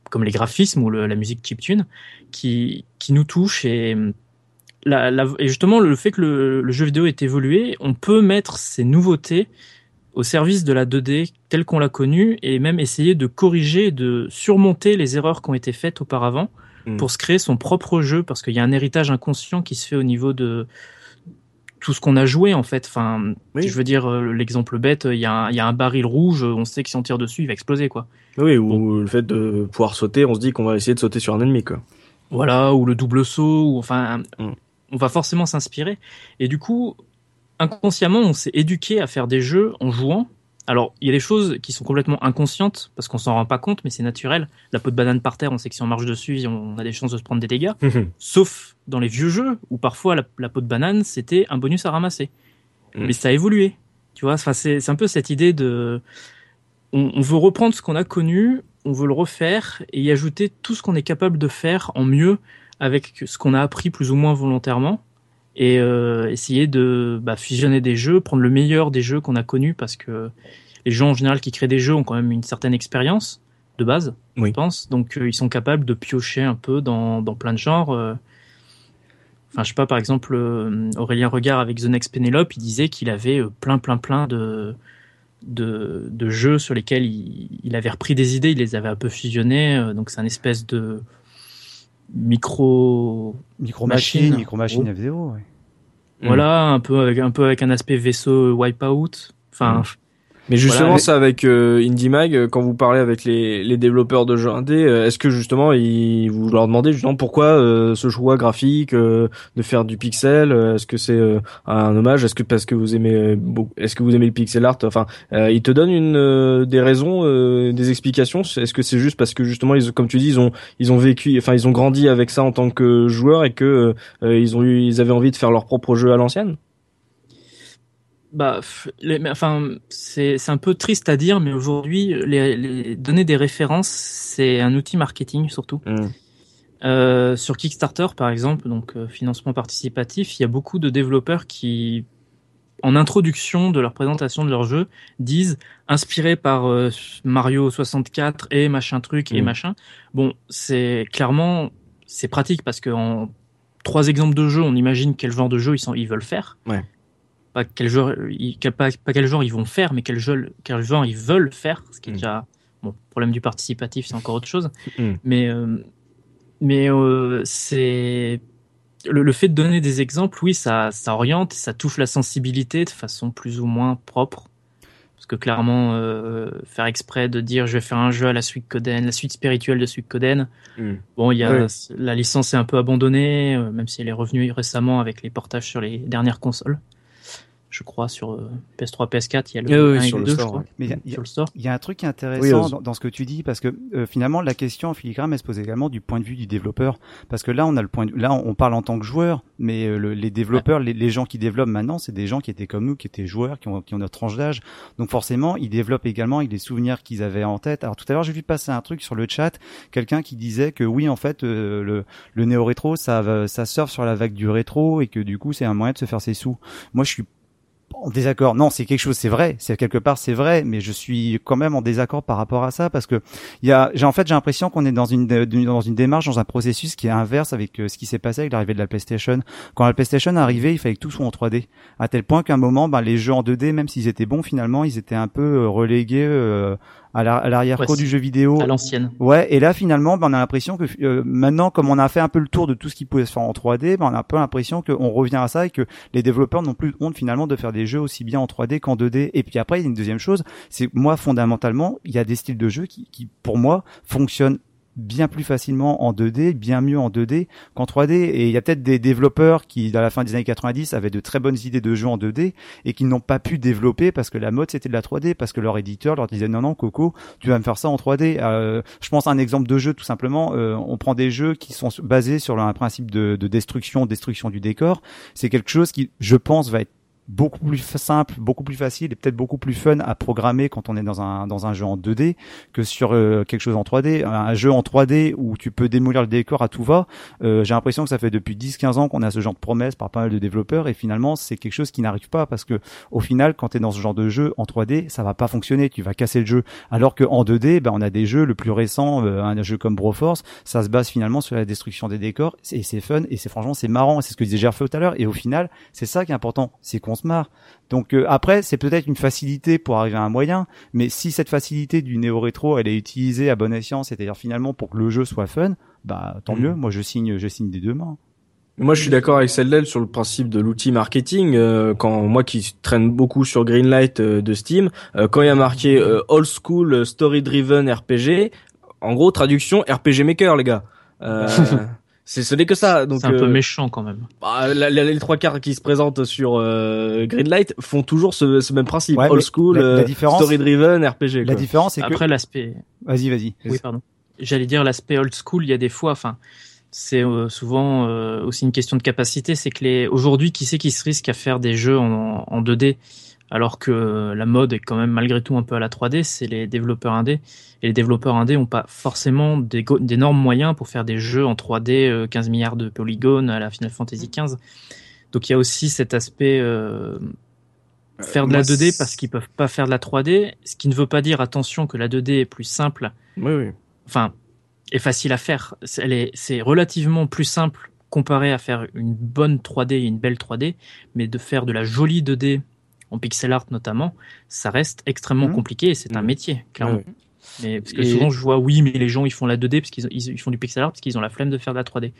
comme les graphismes ou le- la musique chiptune, qui, qui nous touche et la, la- et justement le fait que le, le jeu vidéo ait évolué, on peut mettre ces nouveautés au service de la 2D telle qu'on l'a connue et même essayer de corriger, de surmonter les erreurs qui ont été faites auparavant Mm. pour se créer son propre jeu parce qu'il y a un héritage inconscient qui se fait au niveau de tout ce qu'on a joué en fait. Enfin, Oui. je veux dire euh, l'exemple bête, il y, a un, il y a un baril rouge, on sait que si on tire dessus, il va exploser quoi. Oui, ou le fait de pouvoir sauter, on se dit qu'on va essayer de sauter sur un ennemi, quoi. Voilà, ou le double saut, ou enfin, Mm. on va forcément s'inspirer. Et du coup, inconsciemment, on s'est éduqué à faire des jeux en jouant. Alors, il y a des choses qui sont complètement inconscientes parce qu'on s'en rend pas compte, mais c'est naturel. La peau de banane par terre, on sait que si on marche dessus, on a des chances de se prendre des dégâts. Sauf dans les vieux jeux où parfois la, la peau de banane c'était un bonus à ramasser. Mm. Mais ça a évolué. Tu vois, enfin, c'est c'est un peu cette idée de. On, on veut reprendre ce qu'on a connu, on veut le refaire et y ajouter tout ce qu'on est capable de faire en mieux avec ce qu'on a appris plus ou moins volontairement et euh, essayer de bah, fusionner des jeux, prendre le meilleur des jeux qu'on a connus parce que les gens en général qui créent des jeux ont quand même une certaine expérience de base, Oui. je pense. Donc euh, ils sont capables de piocher un peu dans, dans plein de genres. euh. Enfin, je sais pas, par exemple, Aurélien Regard avec The Next Penelope, il disait qu'il avait plein, plein, plein de, de, de jeux sur lesquels il, il avait repris des idées, il les avait un peu fusionnés. euh, donc c'est un espèce de micro Micro Machine. micro machine. F0. Ouais. Mm. Voilà, un peu avec un peu avec un aspect vaisseau wipeout. Enfin, Mais justement, Voilà, ça avec euh, IndieMag, euh, quand vous parlez avec les, les développeurs de jeux indés, euh, est-ce que justement, ils, vous leur demandez justement pourquoi euh, ce choix graphique euh, de faire du pixel euh, Est-ce que c'est euh, un hommage? Est-ce que parce que vous aimez, euh, est-ce que vous aimez le pixel art? Enfin, euh, ils te donnent une euh, des raisons, euh, des explications? Est-ce que c'est juste parce que justement, ils, comme tu dis, ils ont ils ont vécu, enfin, ils ont grandi avec ça en tant que joueurs et que euh, ils ont eu, ils avaient envie de faire leur propre jeu à l'ancienne? Bah, les- enfin, c'est un peu triste à dire, mais aujourd'hui, les, les donner des références, c'est un outil marketing surtout. Mm. Euh, sur Kickstarter, par exemple, donc euh, financement participatif, il y a beaucoup de développeurs qui, en introduction de leur présentation de leur jeu, disent inspiré par euh, Mario 64 et machin truc et Mm. machin. Bon, c'est clairement c'est pratique parce que en trois exemples de jeux, on imagine quel genre de jeu ils, sont, ils veulent faire. Ouais. Pas quel genre, ils, quel- pas, pas quel genre ils vont faire, mais quel, jeu, quel genre ils veulent faire. Ce qui est Mm. déjà bon. Problème du participatif, c'est encore autre chose. Mm. Mais euh, mais euh, c'est le, le fait de donner des exemples, oui, ça, ça oriente, ça touche la sensibilité de façon plus ou moins propre. Parce que clairement, euh, faire exprès de dire je vais faire un jeu à la suite Coden, la suite spirituelle de suite Coden, Mm. bon, il y a Ouais. la licence est un peu abandonnée, euh, même si elle est revenue récemment avec les portages sur les dernières consoles. Je crois sur euh, PS3, PS4, il y a le oui, 1 et sur le le 2, je store, crois, ouais. Mais il y a- sur le store. Il y a un truc qui est Oui, intéressant Oz. dans, dans ce que tu dis parce que euh, finalement la question en filigrane elle se pose également du point de vue du développeur parce que là on a le point de, là on parle en tant que joueur mais euh, le- les développeurs les, les gens qui développent maintenant c'est des gens qui étaient comme nous qui étaient joueurs qui ont, qui ont notre tranche d'âge donc forcément ils développent également avec des souvenirs qu'ils avaient en tête alors tout à l'heure j'ai vu passer un truc sur le chat quelqu'un qui disait que oui en fait euh, le, le néo rétro ça ça surfe sur la vague du rétro et que du coup c'est un moyen de se faire ses sous moi je suis en désaccord. Non, c'est quelque chose, c'est vrai, c'est quelque part c'est vrai, mais je suis quand même en désaccord par rapport à ça parce que il y a, j'ai en fait j'ai l'impression qu'on est dans une dans une démarche, dans un processus qui est inverse avec euh, ce qui s'est passé avec l'arrivée de la PlayStation. Quand la PlayStation arrivée, il fallait que tout soit en 3D, à tel point qu'à un moment, ben, les jeux en 2D, même s'ils étaient bons finalement, ils étaient un peu euh, relégués euh, à la- à l'arrière-cour Ouais, du jeu vidéo. À l'ancienne. Ouais, et là finalement, ben, on a l'impression que euh, maintenant, comme on a fait un peu le tour de tout ce qui pouvait se faire en 3D, ben, on a un peu l'impression qu'on revient à ça et que les développeurs n'ont plus honte finalement de faire des jeux aussi bien en 3D qu'en 2D. Et puis après, il y a une deuxième chose, c'est moi fondamentalement, il y a des styles de jeux qui, qui pour moi, fonctionnent bien plus facilement en 2D, bien mieux en 2D qu'en 3D. Et il y a peut-être des développeurs qui, à la fin des années 90, avaient de très bonnes idées de jeux en 2D et qui n'ont pas pu développer parce que la mode c'était de la 3D, parce que leur éditeur leur disait non non Coco, tu vas me faire ça en 3D. Euh, je pense à un exemple de jeu tout simplement. Euh, on prend des jeux qui sont basés sur un principe de, de destruction, destruction du décor. C'est quelque chose qui, je pense, va être beaucoup plus simple, beaucoup plus facile et peut-être beaucoup plus fun à programmer quand on est dans un dans un jeu en 2D que sur euh, quelque chose en 3D. Un jeu en 3D où tu peux démolir le décor à tout va. Euh, j'ai l'impression que ça fait depuis 10-15 ans qu'on a ce genre de promesses par pas mal de développeurs et finalement c'est quelque chose qui n'arrive pas parce que au final quand tu es dans ce genre de jeu en 3D, ça va pas fonctionner, tu vas casser le jeu. Alors que en 2D, ben on a des jeux le plus récent, euh, un jeu comme Broforce, ça se base finalement sur la destruction des décors et c'est fun et c'est franchement c'est marrant, c'est ce que disait Gerfo tout à l'heure et au final, c'est ça qui est important, c'est qu'on se marre. Donc euh, après, c'est peut-être une facilité pour arriver à un moyen, mais si cette facilité du néo-rétro, elle est utilisée à bon escient, c'est-à-dire finalement pour que le jeu soit fun, bah tant Mhm. mieux. Moi, je signe, je signe des deux mains. Moi, je suis d'accord avec celle sur le principe de l'outil marketing. euh, quand moi qui traîne beaucoup sur Greenlight euh, de Steam, euh, quand il y a marqué euh, old school euh, story driven RPG, en gros traduction RPG Maker, les gars. C'est ce n'est que ça. Donc C'est un peu euh, méchant quand même. bah, la- la- les trois quarts qui se présentent sur euh, Greenlight font toujours ce, ce même principe Ouais, old school la- euh, différence- story driven RPG. La quoi. différence, c'est que Après l'aspect, vas-y, vas-y. oui pardon. J'allais dire l'aspect old school. Il y a des fois, enfin, c'est euh, souvent euh, aussi une question de capacité. C'est que les aujourd'hui, qui c'est qui se risque à faire des jeux en, en 2D alors que la mode est quand même malgré tout un peu à la 3D, c'est les développeurs indés. Et les développeurs indés n'ont pas forcément d'énormes moyens pour faire des jeux en 3D, euh, 15 milliards de polygones à la Final Fantasy XV. Donc il y a aussi cet aspect euh, faire de la 2D c'est- parce qu'ils peuvent pas faire de la 3D, ce qui ne veut pas dire attention que la 2D est plus simple, Oui, oui. enfin est facile à faire. C'est relativement plus simple comparé à faire une bonne 3D et une belle 3D, mais de faire de la jolie 2D en pixel art notamment, ça reste extrêmement Mhm. compliqué et c'est un Mhm. métier, clairement. Mais parce que Et- souvent je vois oui, mais les gens ils font la 2D parce qu'ils ils, ils font du pixel art parce qu'ils ont la flemme de faire de la 3D.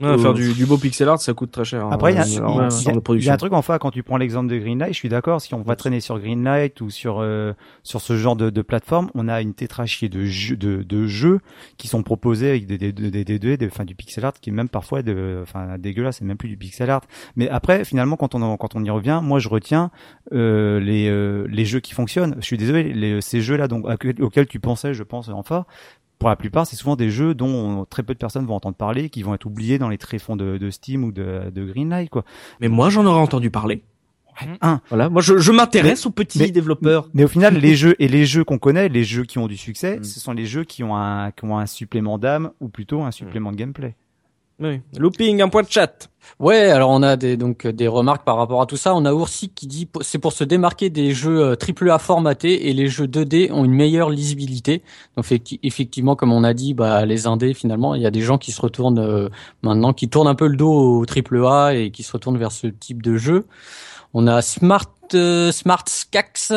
Ouais, Euh, faire du, du beau pixel art, ça coûte très cher. Après, il y a, hein, il y il y a un truc enfin quand tu prends l'exemple de Greenlight, je suis d'accord. Si on va traîner sur Greenlight ou sur euh, sur ce genre de, de plateforme, on a une tétrachier de jeux de, de jeux qui sont proposés avec des des des des, des, des- des- enfin du pixel art qui est même parfois de enfin dégueulasse, c'est même plus du pixel art. Mais après, finalement, quand on en- quand on y revient, moi je retiens euh, les euh, les jeux qui fonctionnent. Je suis désolé, les, ces jeux-là donc auxquels auxquels tu pensais, je pense enfin. Pour la plupart, c'est souvent des jeux dont très peu de personnes vont entendre parler, qui vont être oubliés dans les tréfonds de, de Steam ou de, de Greenlight, quoi. Mais moi, j'en aurais entendu parler. Un, Voilà, moi, je, je m'intéresse aux petits mais- développeurs. Mais au final, les jeux et les jeux qu'on connaît, les jeux qui ont du succès, Mm. ce sont les jeux qui ont un qui ont un supplément d'âme ou plutôt un supplément de gameplay. Oui. Looping, un point de chat. Ouais, alors on a des donc des remarques par rapport à tout ça. On a Oursi qui dit c'est pour se démarquer des jeux euh, AAA formatés et les jeux 2D ont une meilleure lisibilité. Donc effecti- effectivement, comme on a dit, bah les indés finalement, il y a des gens qui se retournent euh, maintenant, qui tournent un peu le dos au AAA et qui se retournent vers ce type de jeu. On a Smart euh, Smart Skax.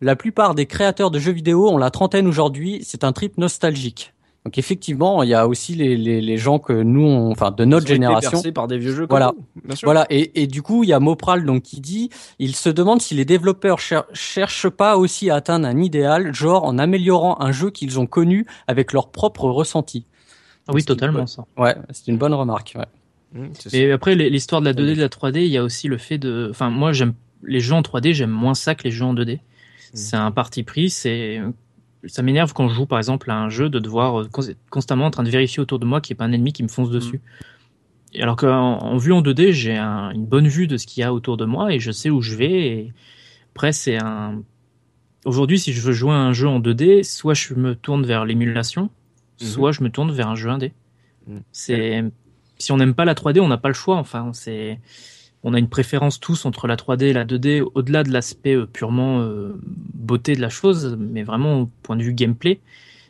La plupart des créateurs de jeux vidéo ont la trentaine aujourd'hui. C'est un trip nostalgique. Donc effectivement, il y a aussi les, les, les gens que nous, on- enfin de notre Ils ont été génération, par des vieux jeux. Voilà. comme bien sûr. voilà, et, et du coup, il y a Mopral donc qui dit, il se demande si les développeurs cher- cherchent pas aussi à atteindre un idéal, genre en améliorant un jeu qu'ils ont connu avec leur propre ressenti. Ah oui, totalement ça. Ouais, c'est une bonne remarque. Ouais. Mmh. Et après, l'histoire de la 2D, de la 3D, il y a aussi le fait de. Enfin, moi, j'aime les jeux en 3D, j'aime moins ça que les jeux en 2D. C'est un parti pris. C'est ça m'énerve quand je joue par exemple à un jeu de devoir euh, cons- constamment en train de vérifier autour de moi qu'il n'y ait pas un ennemi qui me fonce dessus. Et alors qu'en en vue en 2D, j'ai un- une bonne vue de ce qu'il y a autour de moi et je sais où je vais. Et après, c'est un. Aujourd'hui, si je veux jouer à un jeu en 2D, soit je me tourne vers l'émulation, soit je me tourne vers un jeu indé. Mhm. C'est si on n'aime pas la 3D, on n'a pas le choix. Enfin, c'est on a une préférence tous entre la 3D et la 2D, au-delà de l'aspect euh, purement euh, beauté de la chose, mais vraiment au point de vue gameplay.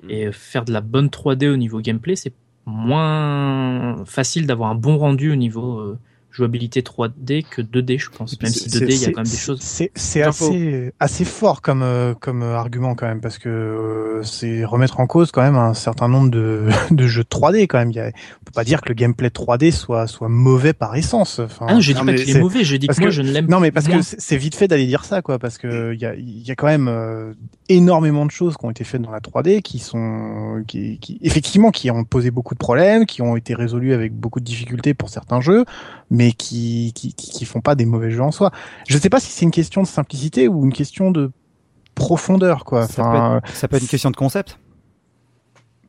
Et euh, faire de la bonne 3D au niveau gameplay, c'est moins facile d'avoir un bon rendu au niveau euh, jouabilité 3D que 2D, je pense. Même si 2D, il y a quand même des choses. C'est assez assez fort comme euh, comme argument quand même parce que euh, c'est remettre en cause quand même un certain nombre de de jeux 3D quand même. Il y a, on peut pas dire que le gameplay 3D soit soit mauvais par essence. Enfin, Ah non, j'ai dit non, pas mais qu'il est c'est- mauvais, j'ai dit que parce moi que- je ne l'aime Non, mais parce moins. que c'est c'est vite fait d'aller dire ça, quoi, parce que il y a, il y a quand même euh, énormément de choses qui ont été faites dans la 3D, qui sont, qui, qui, effectivement, qui ont posé beaucoup de problèmes, qui ont été résolus avec beaucoup de difficultés pour certains jeux, mais qui, qui, qui, font pas des mauvais jeux en soi. Je sais pas si c'est une question de simplicité ou une question de profondeur, quoi. Ça peut, être, ça peut être une question de concept.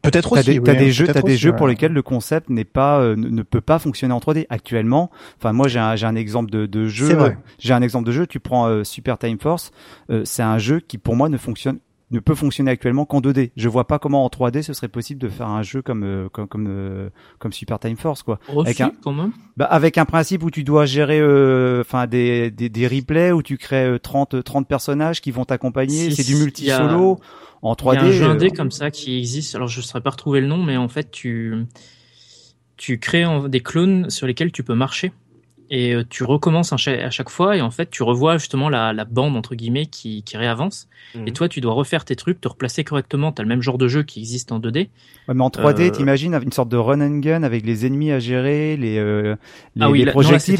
Peut-être T'as aussi. des, oui, t'as des jeux, t'as des aussi, jeux ouais. pour lesquels le concept n'est pas, euh, ne, ne peut pas fonctionner en 3D actuellement. Enfin, moi j'ai un, j'ai un exemple de, de jeu. C'est vrai. J'ai un exemple de jeu. Tu prends euh, Super Time Force. euh, c'est un jeu qui pour moi ne fonctionne, ne peut fonctionner actuellement qu'en 2D. Je vois pas comment en 3D ce serait possible de faire un jeu comme euh, comme comme, euh, comme Super Time Force quoi. Oh, Avec un- quand même. Bah, avec un principe où tu dois gérer euh, enfin des, des des replays où tu crées euh, 30 30 personnages qui vont t'accompagner. Si, c'est du multi il y a- solo en 3D. Il y a un jeu euh, indé comme ça qui existe. Alors je ne saurais pas retrouver le nom, mais en fait tu tu crées en- des clones sur lesquels tu peux marcher et euh, tu recommences à cha- à chaque fois et en fait tu revois justement la, la bande entre guillemets qui, qui réavance Mhm. et toi tu dois refaire tes trucs, te replacer correctement. T'as le même genre de jeu qui existe en 2D. Ouais, mais en 3D, Euh, t'imagines une sorte de run and gun avec les ennemis à gérer, les, euh, les, Ah oui, les projectiles.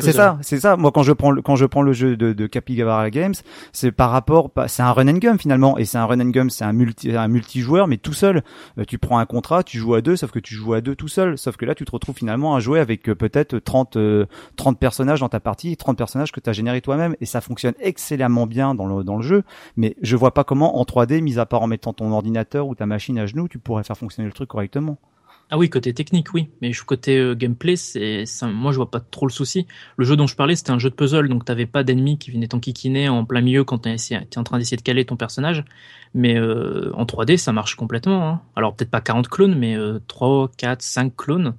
c'est ça, c'est ça. Moi, quand je prends le, quand je prends le jeu de, de Capybara Games, c'est par rapport, pas- c'est un run and gun finalement, et c'est un run and gun, c'est un multi, un multijoueur, mais tout seul. Euh, tu prends un contrat, tu joues à deux, sauf que tu joues à deux tout seul. Sauf que là, tu te retrouves finalement à jouer avec euh, peut-être 30, euh, 30 personnages dans ta partie, 30 personnages que tu as généré toi-même, et ça fonctionne excellemment bien dans le, jeu. Mais je vois pas comment en 3D, mis à part en mettant ton ordinateur ou ta machine à genoux, tu pourrais faire fonctionner le truc correctement. Ah oui, côté technique, oui, mais côté euh, gameplay, moi je vois pas trop le souci. Le jeu dont je parlais, c'était un jeu de puzzle, donc t'avais pas d'ennemis qui venaient t'enquiquiner en plein milieu quand t'es en train d'essayer de caler ton personnage. Mais euh, en 3D, ça marche complètement. hein. Alors peut-être pas 40 clones, mais euh, 3, 4, 5 clones.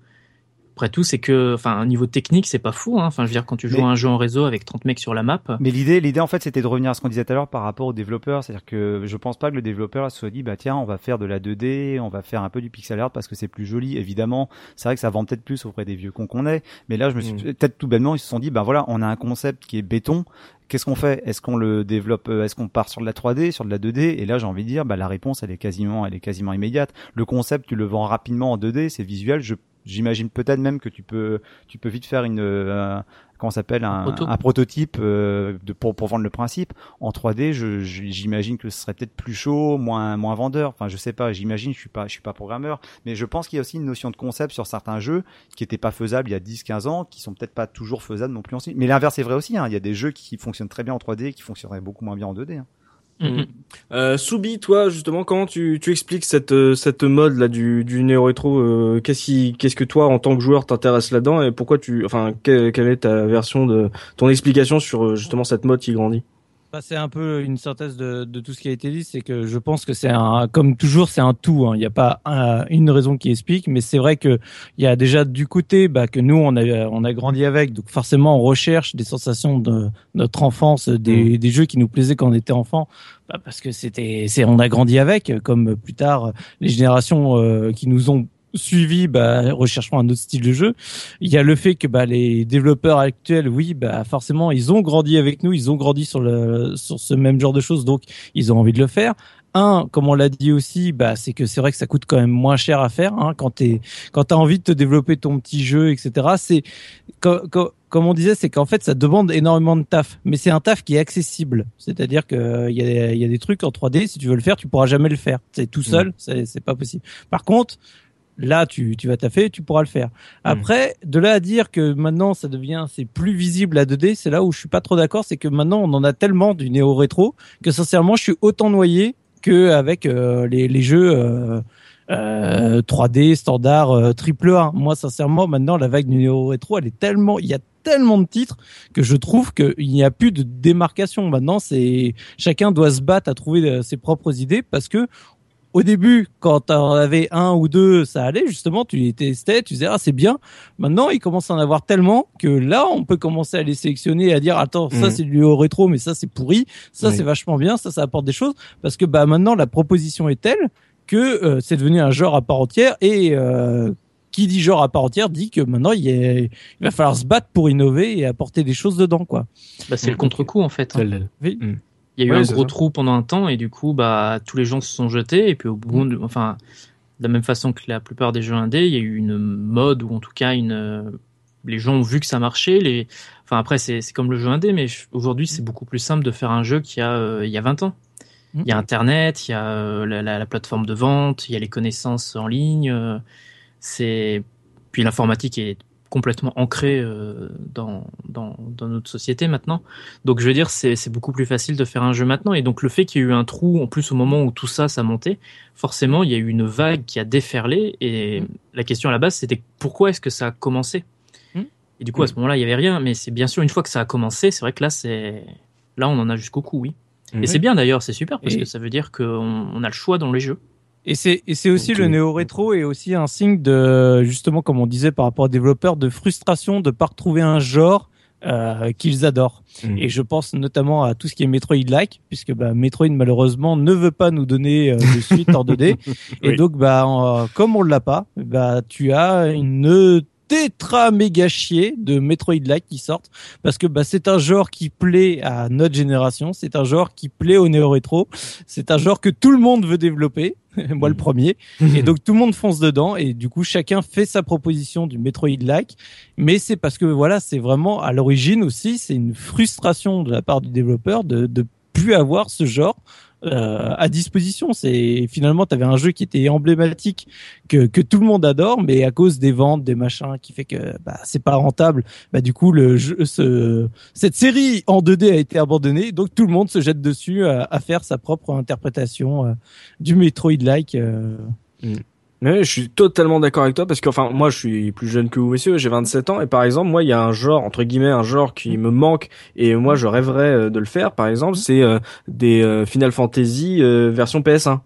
Après tout, c'est que, enfin, un niveau technique, c'est pas fou. Hein. Enfin, je veux dire, quand tu joues Mais- à un jeu en réseau avec 30 mecs sur la map, Mais l'idée, l'idée en fait, c'était de revenir à ce qu'on disait tout à l'heure par rapport aux développeurs. C'est-à-dire que je pense pas que le développeur se soit dit, bah tiens, on va faire de la 2D, on va faire un peu du pixel art parce que c'est plus joli. Évidemment, c'est vrai que ça vend peut-être plus auprès des vieux cons qu'on est. Mais là, je me suis peut-être tout bêtement, ils se sont dit, bah voilà, on a un concept qui est béton. Qu'est-ce qu'on fait? Est-ce qu'on le développe euh, Est-ce qu'on part sur de la 3D, sur de la 2D Et là, j'ai envie de dire, bah la réponse, elle est quasiment, elle est quasiment immédiate. Le concept, tu le vends rapidement en 2D, c'est visuel. Je J'imagine peut-être même que tu peux, tu peux vite faire une, euh, comment s'appelle, un, proto. un prototype euh, de, pour, pour vendre le principe. En 3D, je- je- j'imagine que ce serait peut-être plus chaud, moins, moins vendeur. Enfin, je sais pas. J'imagine, je suis pas, je suis pas programmeur, mais je pense qu'il y a aussi une notion de concept sur certains jeux qui étaient pas faisables il y a 10-15 ans, qui sont peut-être pas toujours faisables non plus ensuite. Mais l'inverse est vrai aussi. Hein. Il y a des jeux qui fonctionnent très bien en 3D, et qui fonctionneraient beaucoup moins bien en 2D. Hein. Mhm. Euh, Soubi, toi justement, comment tu, tu expliques cette euh, cette mode là du du néo rétro euh, Qu'est-ce qu'est-ce que toi en tant que joueur t'intéresse là-dedans et pourquoi tu enfin que- quelle est ta version de ton explication sur euh, justement cette mode qui grandit? Bah, c'est un peu une synthèse de, de tout ce qui a été dit, c'est que je pense que c'est un, comme toujours, c'est un tout. hein. Il n'y a pas un- une raison qui explique, mais c'est vrai que il y a déjà du côté bah, que nous on a on a grandi avec, donc forcément on recherche des sensations de notre enfance, des, des jeux qui nous plaisaient quand on était enfant, bah, parce que c'était, c'est on a grandi avec, comme plus tard les générations euh, qui nous ont suivi bah, rechercheront un autre style de jeu. Il y a le fait que bah, les développeurs actuels, oui, bah, forcément, ils ont grandi avec nous, ils ont grandi sur, le, sur ce même genre de choses, donc ils ont envie de le faire. Un, comme on l'a dit aussi, bah, c'est que c'est vrai que ça coûte quand même moins cher à faire hein, quand t'es quand t'as envie de te développer ton petit jeu, etc. C'est co- co- comme on disait, c'est qu'en fait ça demande énormément de taf, mais c'est un taf qui est accessible. C'est-à-dire que il y a, y a des trucs en 3D, si tu veux le faire, tu pourras jamais le faire. C'est tout seul, c'est c'est pas possible. Par contre, là tu, tu vas taffer, tu pourras le faire. Après, de là à dire que maintenant ça devient c'est plus visible à 2D, c'est là où je suis pas trop d'accord, c'est que maintenant on en a tellement du néo rétro que sincèrement je suis autant noyé que avec euh, les, les jeux euh, euh, 3D standard euh, triple A. Moi sincèrement maintenant la vague du néo rétro elle est tellement il y a tellement de titres que je trouve qu'il n'y a plus de démarcation. Maintenant, c'est chacun doit se battre à trouver euh, ses propres idées parce que au début, quand t'en avais un ou deux, ça allait justement, tu les testais, tu disais ah c'est bien. Maintenant, il commence à en avoir tellement que là, on peut commencer à les sélectionner et à dire attends ça Mhm. c'est du haut rétro, mais ça c'est pourri, ça Oui. c'est vachement bien, ça ça apporte des choses parce que bah maintenant la proposition est telle que euh, c'est devenu un genre à part entière et euh, qui dit genre à part entière dit que maintenant il, est- il va falloir se battre pour innover et apporter des choses dedans quoi. Bah, c'est le contre-coup en fait. hein. Oui. Il y a eu Ouais, un gros ça. trou pendant un temps et du coup, bah, tous les gens se sont jetés et puis au bout, de, enfin, de la même façon que la plupart des jeux indés, il y a eu une mode ou en tout cas une, euh, les gens ont vu que ça marchait. Les, enfin après c'est c'est comme le jeu indé, mais aujourd'hui c'est beaucoup plus simple de faire un jeu qu'il y a euh, il y a 20 ans. Il y a Internet, il y a euh, la, la- la plateforme de vente, il y a les connaissances en ligne. euh, c'est puis l'informatique est complètement ancré euh, dans, dans, dans notre société maintenant. Donc je veux dire, c'est beaucoup plus facile de faire un jeu maintenant. Et donc le fait qu'il y ait eu un trou, en plus au moment où tout ça, ça montait, forcément, il y a eu une vague qui a déferlé. Et la question à la base, c'était pourquoi est-ce que ça a commencé Mm. Et du coup, à ce moment-là, il y avait rien. Mais c'est bien sûr, une fois que ça a commencé, c'est vrai que là, c'est là, on en a jusqu'au cou, oui. Et c'est bien d'ailleurs, c'est super parce Et- que ça veut dire qu'on on a le choix dans les jeux. Et c'est et c'est aussi Donc, le néo rétro est aussi un signe de justement comme on disait par rapport aux développeurs de frustration de pas retrouver un genre euh, qu'ils adorent. Mhm. Et je pense notamment à tout ce qui est Metroid-like, puisque bah, Metroid malheureusement ne veut pas nous donner euh, de suite en 2D. Et Oui. donc, bah, en- comme on l'a pas, bah, tu as une tétra méga chier de Metroid-like qui sortent. Parce que bah, c'est un genre qui plaît à notre génération, c'est un genre qui plaît au néo-rétro, c'est un genre que tout le monde veut développer, moi le premier, et donc tout le monde fonce dedans. Et du coup chacun fait sa proposition du Metroid-like, mais c'est parce que voilà, c'est vraiment à l'origine aussi, c'est une frustration de la part du développeur de de plus avoir ce genre euh, à disposition. C'est finalement, tu avais un jeu qui était emblématique que que tout le monde adore, mais à cause des ventes, des machins, qui fait que bah c'est pas rentable. Bah du coup, le jeu, ce, cette série en 2D a été abandonnée, donc tout le monde se jette dessus à, à faire sa propre interprétation euh, du Metroid-like. euh. Ouais, je suis totalement d'accord avec toi parce que enfin moi je suis plus jeune que vous messieurs, j'ai 27 ans et par exemple moi il y a un genre entre guillemets un genre qui me manque et moi je rêverais euh, de le faire par exemple, c'est euh, des euh, Final Fantasy version PS1.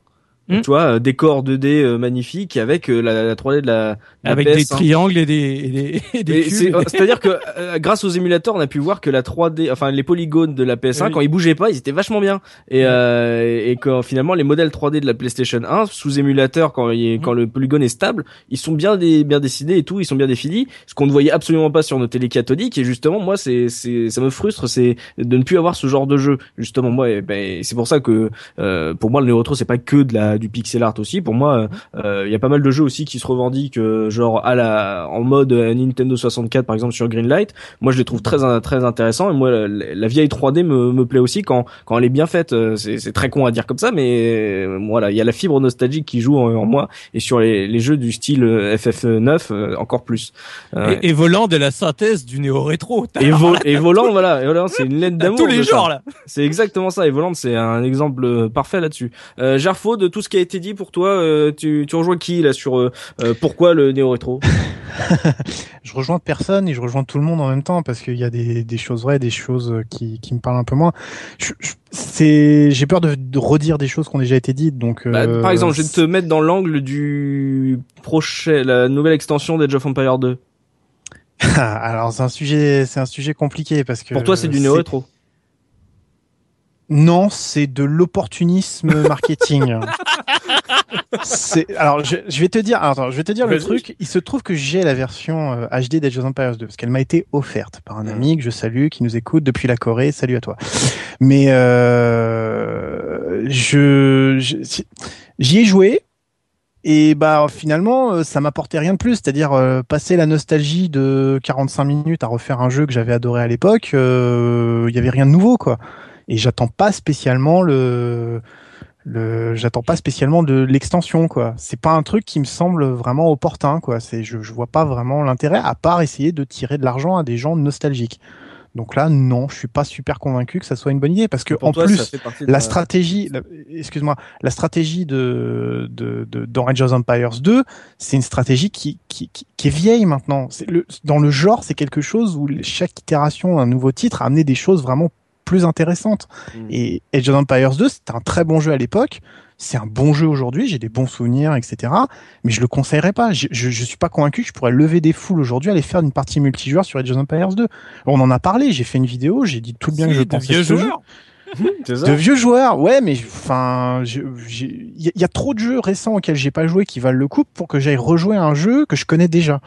Mm. Tu vois, euh, décor 2D euh, magnifique avec euh, la, la 3D de la, de la avec des PS1. triangles et des, et des, et des Mais cubes. c'est- C'est-à-dire que grâce aux émulateurs, on a pu voir que la 3D, enfin les polygones de la PS1, Oui. quand ils bougeaient pas, ils étaient vachement bien. Et, euh, et quand finalement les modèles 3D de la PlayStation 1 sous émulateur, quand, il- quand le polygone est stable, ils sont bien des, bien dessinés et tout, ils sont bien définis. Ce qu'on ne voyait absolument pas sur nos télé cathodiques. Et justement, moi, c'est, c'est, ça me frustre, c'est de ne plus avoir ce genre de jeu. Justement, moi, eh ben, c'est pour ça que euh, pour moi le Neo c'est pas que de la du pixel art aussi. Pour moi, euh, il y a pas mal de jeux aussi qui se revendiquent euh, genre à la en mode euh, Nintendo 64 par exemple sur Greenlight. Moi, je les trouve très très intéressants et moi la, la vieille 3D me, me plaît aussi quand quand elle est bien faite. C'est très con à dire comme ça, mais voilà, il y a la fibre nostalgique qui joue en, en moi et sur les, les jeux du style euh, FF9 euh, encore plus. Euh, et, et volant de la synthèse du néo-rétro. T'as- et, Vo- et volant, voilà, et Volant, c'est une lettre d'amour. tous les genres là. C'est exactement ça. Et Volant, c'est un exemple parfait là-dessus. Euh, Gerfo, de tout ce qui a été dit pour toi, euh, tu, tu rejoins qui là sur euh, euh, pourquoi le néo rétro? Je rejoins personne et je rejoins tout le monde en même temps parce qu'il y a des, des choses vraies, des choses qui, qui me parlent un peu moins. C'est, j'ai peur de, de redire des choses qui ont déjà été dites, donc. Bah, Par exemple, je vais te mettre dans l'angle du prochain, la nouvelle extension d'Age of Empire 2. Alors c'est un sujet, c'est un sujet compliqué parce que. Pour toi, c'est du néo rétro. Non, c'est de l'opportunisme marketing. c'est alors je, je vais te dire alors, attends, je vais te dire le truc, il se trouve que j'ai la version euh, HD d'Age of Empires 2 parce qu'elle m'a été offerte par un ami que je salue qui nous écoute depuis la Corée, salut à toi. Mais euh, je je- j'y ai joué. Et bah finalement euh, ça m'apportait rien de plus, c'est-à-dire euh, passer la nostalgie de 45 minutes à refaire un jeu que j'avais adoré à l'époque, euh, il y avait rien de nouveau quoi. Et j'attends pas spécialement le le j'attends pas spécialement de l'extension quoi. C'est pas un truc qui me semble vraiment opportun quoi. C'est je je vois pas vraiment l'intérêt à part essayer de tirer de l'argent à des gens nostalgiques. Donc là non, je suis pas super convaincu que ça soit une bonne idée parce que en toi, plus de la stratégie, excuse-moi, la stratégie de, de, de dans of Empires 2, c'est une stratégie qui, qui, qui, qui est vieille maintenant. C'est le, dans le genre, c'est quelque chose où chaque itération d'un nouveau titre a amené des choses vraiment plus intéressantes. Mm. Et Age of Empires 2, c'était un très bon jeu à l'époque. C'est un bon jeu aujourd'hui, j'ai des bons souvenirs, etc. Mais je le conseillerais pas. Je, je, je suis pas convaincu que je pourrais lever des foules aujourd'hui, aller faire une partie multijoueur sur Age of Empires 2. On en a parlé, j'ai fait une vidéo, j'ai dit tout le bien que je pensais vieux de ce jeu. De vieux joueurs, ouais, mais enfin, je- j'ai- il y, a- il y a trop de jeux récents auxquels j'ai pas joué qui valent le coup pour que j'aille rejouer à un jeu que je connais déjà.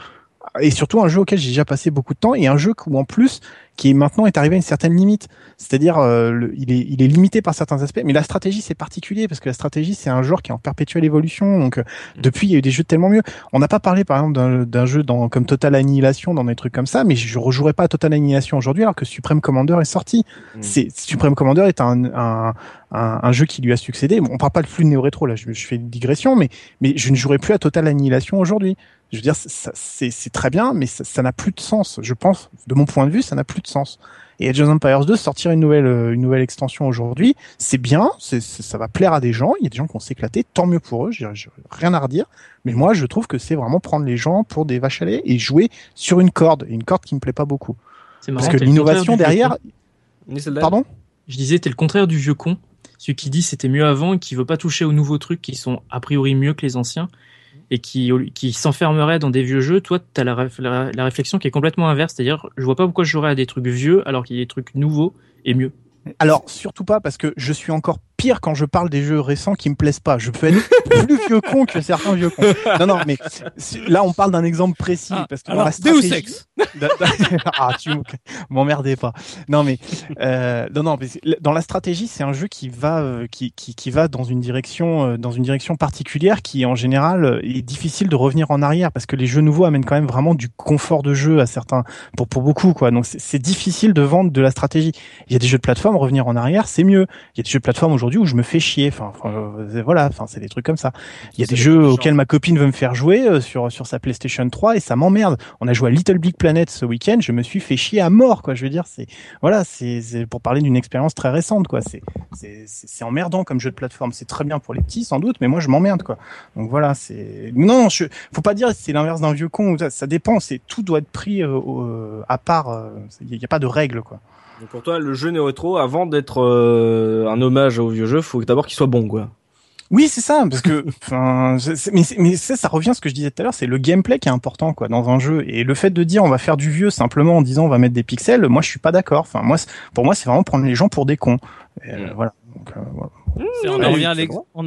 Et surtout un jeu auquel j'ai déjà passé beaucoup de temps et un jeu où en plus qui maintenant est arrivé à une certaine limite. C'est-à-dire, euh, il, est, il est limité par certains aspects, mais la stratégie c'est particulier parce que la stratégie c'est un genre qui est en perpétuelle évolution. Donc euh, depuis, il y a eu des jeux tellement mieux. On n'a pas parlé par exemple d'un jeu dans, comme Total Annihilation, dans des trucs comme ça, mais je rejouerai pas à Total Annihilation aujourd'hui alors que Supreme Commander est sorti. Mm. C'est Supreme Commander est un, un, un, jeu qui lui a succédé. Bon, on parle pas de flux néo-rétro là, je, je, fais une digression, mais mais je ne jouerai plus à Total Annihilation aujourd'hui. Je veux dire, c'est très bien, mais ça n'a plus de sens. Je pense, de mon point de vue, ça n'a plus de sens. Et Age of Empires 2 sortir une nouvelle euh, une nouvelle extension aujourd'hui, c'est bien, c'est ça va plaire à des gens. Il y a des gens qui vont s'éclater, tant mieux pour eux. J'ai rien à redire. Mais moi, je trouve que c'est vraiment prendre les gens pour des vaches à lait et jouer sur une corde, une corde qui me plaît pas beaucoup. Parce que l'innovation derrière. Pardon? Je disais, t'es le contraire du vieux con, celui qui dit c'était mieux avant qui veut pas toucher aux nouveaux trucs qui sont a priori mieux que les anciens et qui, s'enfermerait dans des vieux jeux, toi, tu as la, la, réflexion qui est complètement inverse. C'est-à-dire, je vois pas pourquoi je jouerais à des trucs vieux alors qu'il y a des trucs nouveaux et mieux. Alors, surtout pas parce que je suis encore pire quand je parle des jeux récents qui me plaisent pas. Je peux être plus vieux con que certains vieux cons. Non, non, mais là, on parle d'un exemple précis ah, parce que alors, dans la stratégie... ah, tu m'emmerdez pas. Non, mais euh, non, non, mais dans la stratégie, c'est un jeu qui va, euh, qui, qui, qui, va dans une direction, euh, dans une direction particulière qui, en général, est difficile de revenir en arrière parce que les jeux nouveaux amènent quand même vraiment du confort de jeu à certains, pour pour beaucoup, quoi. Donc c'est difficile de vendre de la stratégie. Il y a des jeux de plateforme, revenir en arrière, c'est mieux. Il y a des jeux de plateforme aujourd'hui où je me fais chier. Enfin, euh, voilà, enfin c'est des trucs comme ça. Il y a des jeux auxquels ma copine veut me faire jouer euh, sur sur sa PlayStation 3 et ça m'emmerde. On a joué à Little Big Planet ce week-end, je me suis fait chier à mort quoi. Je veux dire, c'est voilà, c'est pour parler d'une expérience très récente quoi. C'est c'est emmerdant comme jeu de plateforme. C'est très bien pour les petits sans doute, mais moi je m'emmerde quoi. Donc voilà, c'est non, je... faut pas dire c'est l'inverse d'un vieux con. Ça, ça dépend. C'est tout doit être pris euh, à part. Il n'y a pas de règles quoi. Donc pour toi, le jeu néo-rétro, avant d'être euh, un hommage au vieux jeu, faut d'abord qu'il soit bon, quoi. Oui, c'est ça, parce que, enfin, mais, mais ça, ça revient à ce que je disais tout à l'heure, c'est le gameplay qui est important, quoi, dans un jeu. Et le fait de dire on va faire du vieux simplement en disant on va mettre des pixels, moi, je suis pas d'accord. Enfin, moi, pour moi, c'est vraiment prendre les gens pour des cons. Euh, mm. Voilà. Donc, euh, voilà. Mmh, on, en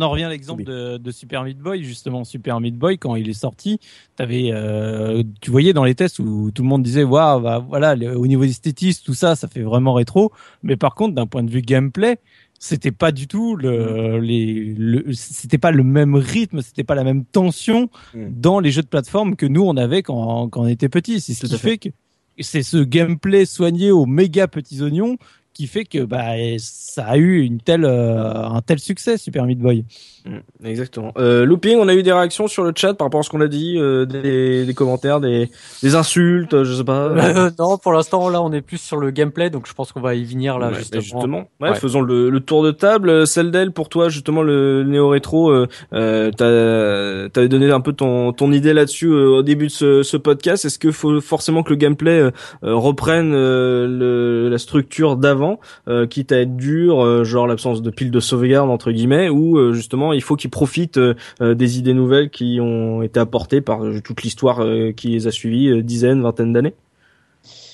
revient à l'exemple de, de, Super Meat Boy justement Super Meat Boy quand il est sorti avais, euh, tu voyais dans les tests où tout le monde disait waouh bah, voilà au niveau esthétique tout ça ça fait vraiment rétro mais par contre d'un point de vue gameplay c'était pas du tout le, mmh. les, le c'était pas le même rythme, c'était pas la même tension mmh. dans les jeux de plateforme que nous on avait quand, quand on était petit. C'est ce qui fait que c'est ce gameplay soigné aux méga petits oignons qui fait que bah ça a eu une telle euh, un tel succès Super Meat Boy. Mm, exactement. Euh, Looping, on a eu des réactions sur le chat par rapport à ce qu'on a dit, euh, des, des, commentaires, des, des insultes, je sais pas. Euh, non, pour l'instant là, on est plus sur le gameplay, donc je pense qu'on va y venir là justement. justement. Ouais, faisons le, le, tour de table. Celdel, pour toi justement le néo rétro, euh, euh t'avais donné un peu ton ton idée là-dessus au début de ce, ce podcast. Est-ce que faut forcément que le gameplay reprenne le, la structure d'avant? Euh, quitte à être dur, euh, genre l'absence de pile de sauvegarde entre guillemets, ou euh, justement il faut qu'ils profitent des idées nouvelles qui ont été apportées par toute l'histoire qui les a suivies, dizaines, vingtaines d'années.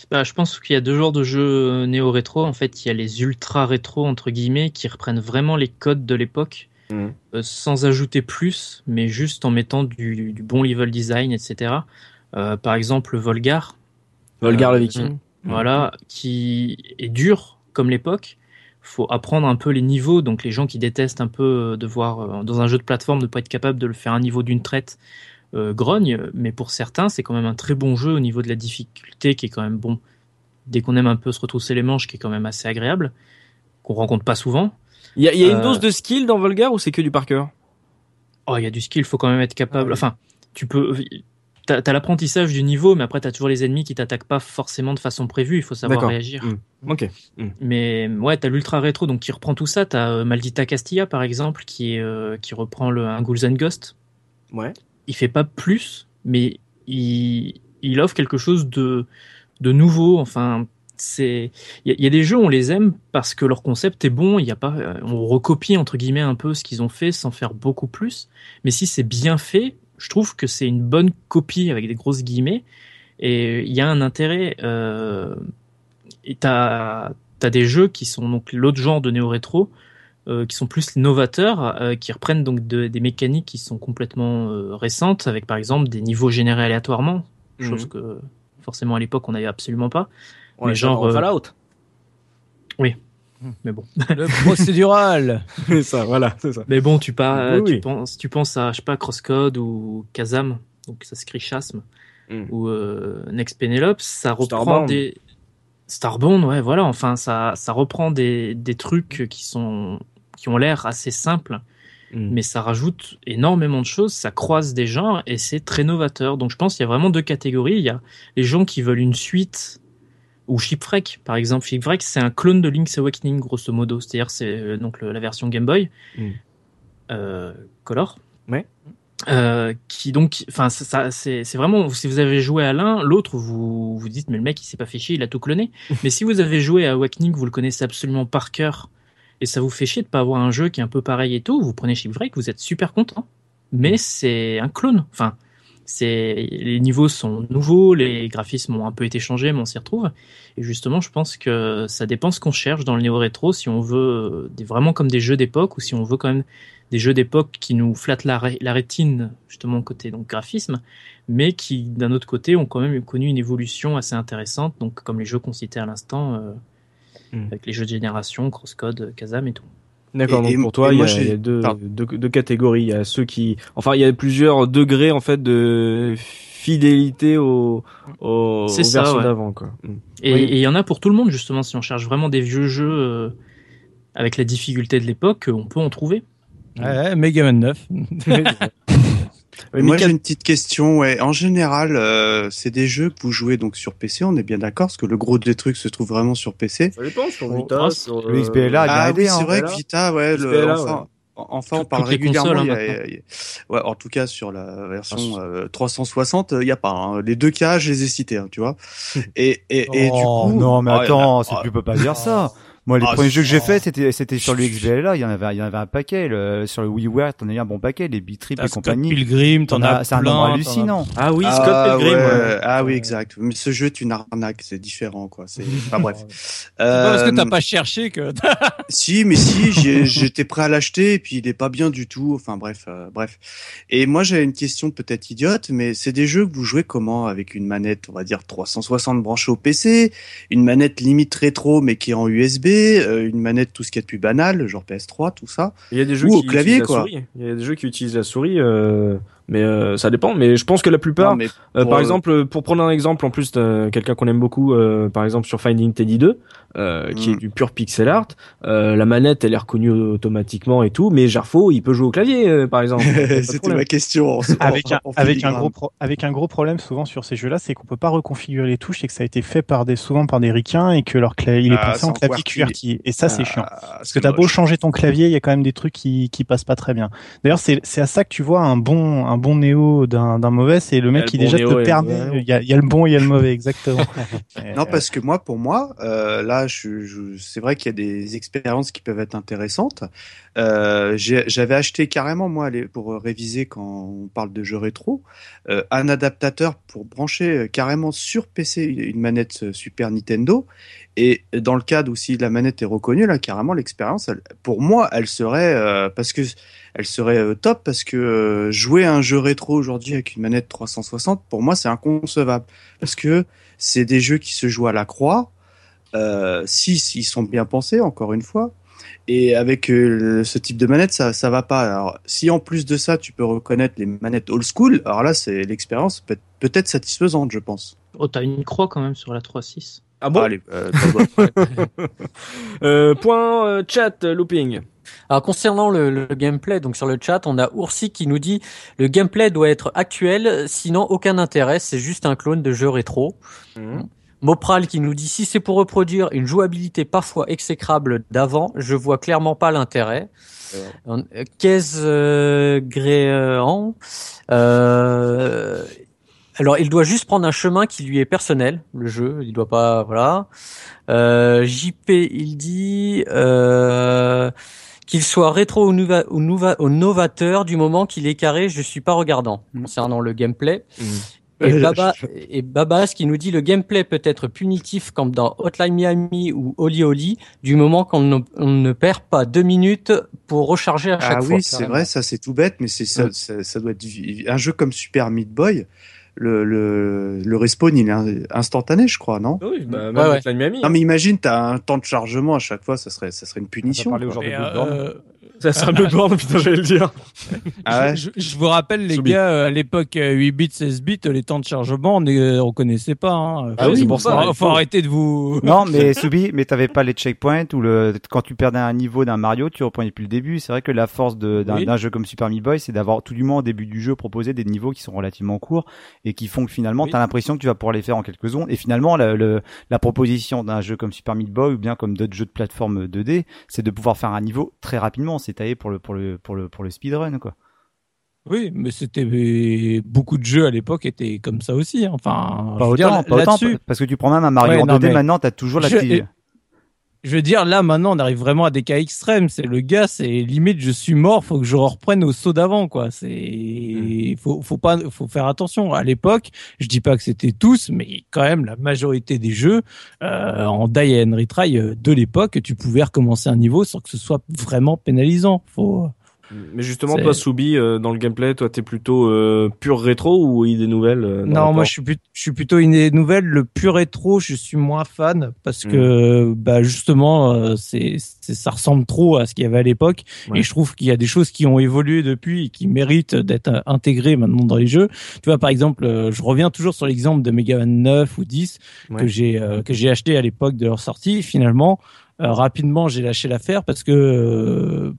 Bah, je pense qu'il y a deux genres de jeux néo-rétro. En fait, il y a les ultra-rétro, entre guillemets, qui reprennent vraiment les codes de l'époque, mmh. sans ajouter plus, mais juste en mettant du, bon level design, etc. par exemple, Volgar. Volgar le Viking. Voilà, qui est dur, comme l'époque. Faut apprendre un peu les niveaux. Donc les gens qui détestent un peu de voir euh, dans un jeu de plateforme ne pas être capable de le faire un niveau d'une traite euh, grogne. Mais pour certains, c'est quand même un très bon jeu au niveau de la difficulté qui est quand même bon. Dès qu'on aime un peu se retrousser les manches, qui est quand même assez agréable, qu'on rencontre pas souvent. Il y a, y a une euh, dose de skill dans Volgar ou c'est que du par cœur? Oh, il y a du skill. Faut quand même être capable. Ah enfin, tu peux t'as as, l'apprentissage du niveau, mais après t'as toujours les ennemis qui t'attaquent pas forcément de façon prévue. Il faut savoir réagir. Mmh. Ok. Mmh. Mais ouais, t'as l'ultra rétro, donc qui reprend tout ça. T'as euh, Maldita Castilla par exemple, qui euh, qui reprend le un Ghouls and Ghost. Ouais. Il fait pas plus, mais il il offre quelque chose de de nouveau. Enfin, c'est il y, a des jeux on les aime parce que leur concept est bon. Il y a pas euh, on recopie entre guillemets un peu ce qu'ils ont fait sans faire beaucoup plus. Mais si c'est bien fait, je trouve que c'est une bonne copie avec des grosses guillemets et il y a un intérêt. Euh, et t'as as des jeux qui sont donc l'autre genre de néo rétro. Euh, qui sont plus novateurs, euh, qui reprennent donc des mécaniques qui sont complètement récentes, avec par exemple des niveaux générés aléatoirement, chose mhm. que forcément à l'époque on n'avait absolument pas. On Mais genre, Fallout. Mais bon. Le procédural. C'est ça, voilà, c'est ça. Mais bon, tu, pas, Oui, tu, oui. penses, tu penses à, je sais pas, Crosscode ou Kazam, donc ça s'écrit Chasm, Mm. ou euh, Next Penelope, ça reprend Starbound. des. Starbound, ouais, voilà, enfin, ça, ça reprend des, des trucs qui sont qui ont l'air assez simples, Mm. mais ça rajoute énormément de choses, ça croise des genres et c'est très novateur. Donc je pense qu'il y a vraiment deux catégories. Il y a les gens qui veulent une suite ou Shipwreck, par exemple. Shipwreck, c'est un clone de Link's Awakening, grosso modo. C'est-à-dire, c'est euh, donc le- la version Game Boy Mm. euh, Color. Ouais. Euh, qui donc, enfin, ça, ça- c'est c'est vraiment, si vous avez joué à l'un, l'autre, vous vous dites, mais le mec, il s'est pas fait chier, il a tout cloné. mais si vous avez joué à Awakening, vous le connaissez absolument par cœur, et ça vous fait chier de pas avoir un jeu qui est un peu pareil et tout, vous prenez Shipwreck, vous êtes super content. Mais c'est un clone. Enfin, c'est les niveaux sont nouveaux, les graphismes ont un peu été changés, mais on s'y retrouve. Et justement, je pense que ça dépend ce qu'on cherche dans le néo rétro, si on veut euh, des, vraiment comme des jeux d'époque ou si on veut quand même des jeux d'époque qui nous flattent la, ré- la rétine, justement côté donc graphisme, mais qui d'un autre côté ont quand même connu une évolution assez intéressante, donc comme les jeux qu'on citait à l'instant, euh, Mm. avec les jeux de génération, Crosscode, Kazam et tout. D'accord, donc et- pour toi, il y a, j'ai- il y a deux, Pardon. deux, deux catégories. Il y a ceux qui, enfin, il y a plusieurs degrés en fait de fidélité au, au, aux ça, versions ouais. d'avant, quoi. Mm. Et Oui. il y en a pour tout le monde, justement, si on cherche vraiment des vieux jeux euh, avec la difficulté de l'époque, on peut en trouver. Ouais, Mega Man 9. Oui, Moi Mika- j'ai une petite question. Ouais. En général, euh, c'est des jeux que vous jouez donc sur PC. On est bien d'accord, parce que le gros des trucs se trouve vraiment sur PC. Ça dépend sur Oh, Vita, ah, sur le XBLA, il y a Ah oui, hein. c'est vrai que. Vita, ouais, le, XBLA, enfin, enfin, on parle régulièrement. consoles, hein, il y a- il y a- ouais, en tout cas, sur la version euh, 360, il y a pas. hein. Les deux cas, je les ai cités, hein, tu vois. Et, et, et du Oh, coup, non, mais oh, attends, c'est- oh, tu peux pas dire ça. Moi, les Ah, premiers jeux que j'ai faits, c'était, c'était sur le XBLA, il y en avait, il y en avait un paquet, le, sur le WiiWare, t'en as eu un bon paquet, les Bitrip et T'as Scott compagnie. Pilgrim, t'en as c'est un nombre hallucinant. Ah oui, ah, Scott Pilgrim. ouais, ouais. ah oui, exact. Mais ce jeu est une arnaque, c'est différent, quoi. C'est, enfin bref. C'est pas parce que t'as Euh, pas cherché que. Si, mais si, j'ai- j'étais prêt à l'acheter et puis il est pas bien du tout. Enfin bref, euh, bref. Et moi j'avais une question peut-être idiote, mais c'est des jeux que vous jouez comment avec une manette, on va dire 360 branchée au PC, une manette limite rétro mais qui est en USB, euh, une manette tout ce qu'il y a de plus banal, genre PS3, tout ça. Il y a des jeux Ou qui au clavier, utilisent la quoi. souris. Il y a des jeux qui utilisent la souris, euh, mais euh, ça dépend. Mais je pense que la plupart, Non, mais Euh, Pour, par euh, exemple, pour prendre un exemple, en plus, quelqu'un qu'on aime beaucoup, euh, par exemple sur Finding Teddy 2, euh, qui Mm. est du pur pixel art. Euh, la manette, elle est reconnue automatiquement et tout, mais Jarfo, il peut jouer au clavier, euh, par exemple. C'était ma question. en- avec en- un, en avec un gros pro- avec un gros problème souvent sur ces jeux-là, c'est qu'on peut pas reconfigurer les touches et que ça a été fait par des souvent par des ricains et que leur clavier il est Ah, c'est en clavier QWERTY. Et ça c'est Ah, chiant. Parce c'est que t'as beau changer ton clavier, il y a quand même des trucs qui qui passent pas très bien. D'ailleurs, c'est c'est à ça que tu vois un bon un bon néo d'un d'un mauvais, c'est le mec qui bon déjà te permet. Il y a, il y a le bon et il y a le mauvais exactement. Non, parce que moi, pour moi, euh, là, je, je- c'est vrai qu'il y a des expériences qui peuvent être intéressantes. Euh, J'avais acheté carrément, moi, les- pour réviser quand on parle de jeux rétro, euh, un adaptateur pour brancher euh, carrément sur PC une manette euh, Super Nintendo. Et dans le cadre où si la manette est reconnue, là, carrément, l'expérience, pour moi, elle serait, euh, parce que elle serait euh, top, parce que euh, jouer un jeu rétro aujourd'hui avec une manette 360, pour moi, c'est inconcevable. Parce que c'est des jeux qui se jouent à la croix, si ils sont bien pensés, encore une fois. Et avec ce type de manette, ça ça va pas. Alors, si en plus de ça, tu peux reconnaître les manettes old school, alors là, c'est l'expérience peut peut-être satisfaisante, je pense. Oh, t'as une croix quand même sur la 3.6. Ah bon? Allez, euh, euh, Point euh, chat looping. Alors concernant le, le gameplay, donc sur le chat, on a Oursi qui nous dit le gameplay doit être actuel, sinon aucun intérêt, c'est juste un clone de jeu rétro. Mhm. Mopral qui nous dit si c'est pour reproduire une jouabilité parfois exécrable d'avant, je vois clairement pas l'intérêt. Euh, Kez euh, euh, alors il doit juste prendre un chemin qui lui est personnel, le jeu, il doit pas, voilà. Euh, JP il dit euh, qu'il soit rétro ou, nouva- ou nouva- ou novateur du moment qu'il est carré, je suis pas regardant concernant le gameplay. Et, Baba, et Babas qui nous dit le gameplay peut être punitif comme dans Hotline Miami ou Oli Oli du moment qu'on ne, perd pas deux minutes pour recharger à chaque Ah fois. oui, c'est vrai, ça c'est tout bête, mais c'est ça, ça, ça doit être un jeu comme Super Meat Boy. Le, le, le respawn, il est instantané, je crois, non Oui, bah, même Ouais, avec la Miami. Non, mais imagine, t'as un temps de chargement à chaque fois, ça serait, ça serait une punition. parler euh, Ça sera le borne, putain, j'allais le dire. Ah ouais je, je vous rappelle, les Soubi. gars, euh, à l'époque, euh, 8 bits, 16 bits, les temps de chargement, on ne on connaissait pas. Hein. Ah oui, c'est pour ça, Faut, il faut- arrêter de vous. Non, mais Soubi, mais t'avais pas les checkpoints ou le quand tu perdais un niveau d'un Mario, tu reprenais depuis le début. C'est vrai que la force d'un Oui. jeu comme Super Meat Boy, c'est d'avoir tout du moins au début du jeu proposé des niveaux qui sont relativement courts et qui font que finalement Oui. t'as l'impression que tu vas pouvoir les faire en quelques secondes. Et finalement, la, le- la proposition d'un jeu comme Super Meat Boy ou bien comme d'autres jeux de plateforme 2D, c'est de pouvoir faire un niveau très rapidement. C'est taillé pour le pour le pour le pour le speedrun quoi. Oui, mais c'était beaucoup de jeux à l'époque étaient comme ça aussi. hein. Enfin, Pas autant, dire, pas autant, parce que tu prends même un Mario Ouais, en non, 2D mais- maintenant, t'as toujours la Je- petite. Je veux dire, là maintenant, on arrive vraiment à des cas extrêmes. C'est le gars, c'est limite, je suis mort, faut que je reprenne au saut d'avant, quoi. C'est, faut, faut pas, faut faire attention. À l'époque, je dis pas que c'était tous, mais quand même, la majorité des jeux euh, en die and retry euh, de l'époque, tu pouvais recommencer un niveau sans que ce soit vraiment pénalisant. Faut, Mais justement, toi, Soubi, euh, dans le gameplay, toi, t'es plutôt euh, pur rétro ou idée nouvelle euh, Non, moi je suis, plus- je suis plutôt une nouvelle. Le pur rétro, je suis moins fan parce que bah justement, euh, c'est, ça ressemble trop à ce qu'il y avait à l'époque. Ouais. Et je trouve qu'il y a des choses qui ont évolué depuis et qui méritent d'être euh, intégrées maintenant dans les jeux. Tu vois, par exemple, euh, je reviens toujours sur l'exemple de Mega Man 9 ou 10 Ouais. que j'ai euh, que j'ai acheté à l'époque de leur sortie. Finalement, euh, rapidement, j'ai lâché l'affaire parce que euh,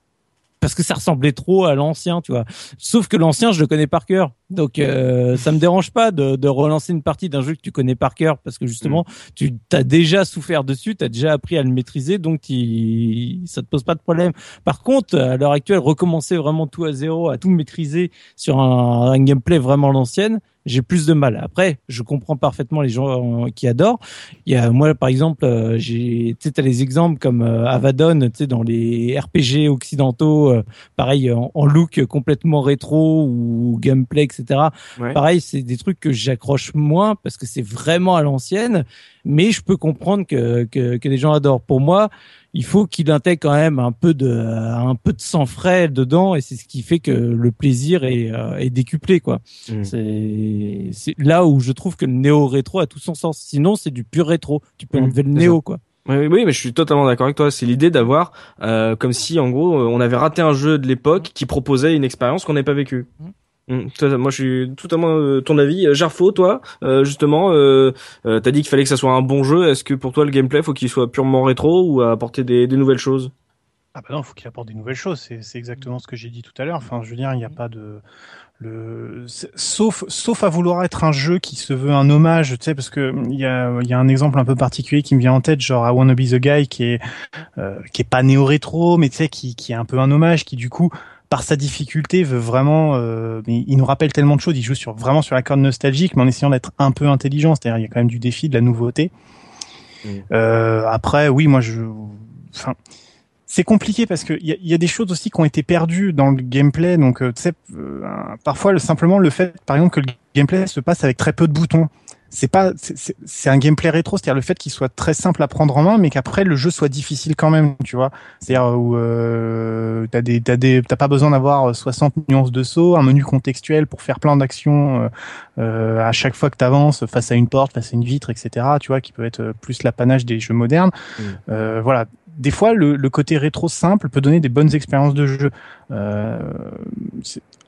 parce que ça ressemblait trop à l'ancien, tu vois. Sauf que l'ancien, je le connais par cœur. Donc, euh, ça me dérange pas de, de relancer une partie d'un jeu que tu connais par cœur parce que justement, tu as déjà souffert dessus, tu as déjà appris à le maîtriser, donc ça te pose pas de problème. Par contre, à l'heure actuelle, recommencer vraiment tout à zéro, à tout maîtriser sur un, un gameplay vraiment l'ancienne, j'ai plus de mal. Après, je comprends parfaitement les gens euh, qui adorent. Il y a moi, par exemple, euh, j'ai, tu sais, t'as les exemples comme euh, Avadon, tu sais, dans les RPG occidentaux, euh, pareil en, en look complètement rétro ou gameplay, etc. Ouais. Pareil, c'est des trucs que j'accroche moins parce que c'est vraiment à l'ancienne, mais je peux comprendre que, que, que les gens adorent. Pour moi, il faut qu'il intègre quand même un peu de un peu de sang frais dedans et c'est ce qui fait que le plaisir est, euh, est décuplé quoi. Mm. C'est c'est là où je trouve que le néo rétro a tout son sens. Sinon, c'est du pur rétro. Tu peux Mm, enlever le néo quoi. Oui, oui, mais je suis totalement d'accord avec toi. C'est l'idée d'avoir, euh, comme si en gros, euh, on avait raté un jeu de l'époque qui proposait une expérience qu'on n'avait pas vécue. Mm, moi, je suis totalement euh, ton avis. Euh, Jarfo, toi, euh, justement, euh, t'as dit qu'il fallait que ça soit un bon jeu. Est-ce que pour toi, le gameplay, faut qu'il soit purement rétro ou apporter des, nouvelles choses? Ah bah non, il faut qu'il apporte des nouvelles choses. C'est exactement ce que j'ai dit tout à l'heure. Enfin, je veux dire, il n'y a pas de le sauf à vouloir être un jeu qui se veut un hommage, tu sais, parce que il y a un exemple un peu particulier qui me vient en tête, genre I Wanna Be the Guy, qui est qui est pas néo rétro, mais tu sais, qui qui est un peu un hommage, qui du coup par sa difficulté veut vraiment euh, il nous rappelle tellement de choses il joue sur vraiment sur la corde nostalgique mais en essayant d'être un peu intelligent c'est-à-dire il y a quand même du défi de la nouveauté Mm. euh, après oui moi je enfin c'est compliqué parce que il y a, il y a des choses aussi qui ont été perdues dans le gameplay. Donc, euh, tu sais, euh, parfois le, simplement le fait, par exemple, que le gameplay se passe avec très peu de boutons. C'est pas, c'est- un gameplay rétro, c'est-à-dire le fait qu'il soit très simple à prendre en main, mais qu'après le jeu soit difficile quand même, tu vois. C'est-à-dire où euh, t'as des, t'as des, t'as pas besoin d'avoir 60 nuances de saut, un menu contextuel pour faire plein d'actions euh, euh, à chaque fois que t'avances face à une porte, face à une vitre, etc. Tu vois, qui peut être euh, plus l'apanage des jeux modernes. Mm. Euh, voilà, des fois, le, le côté rétro simple peut donner des bonnes expériences de jeu. Euh,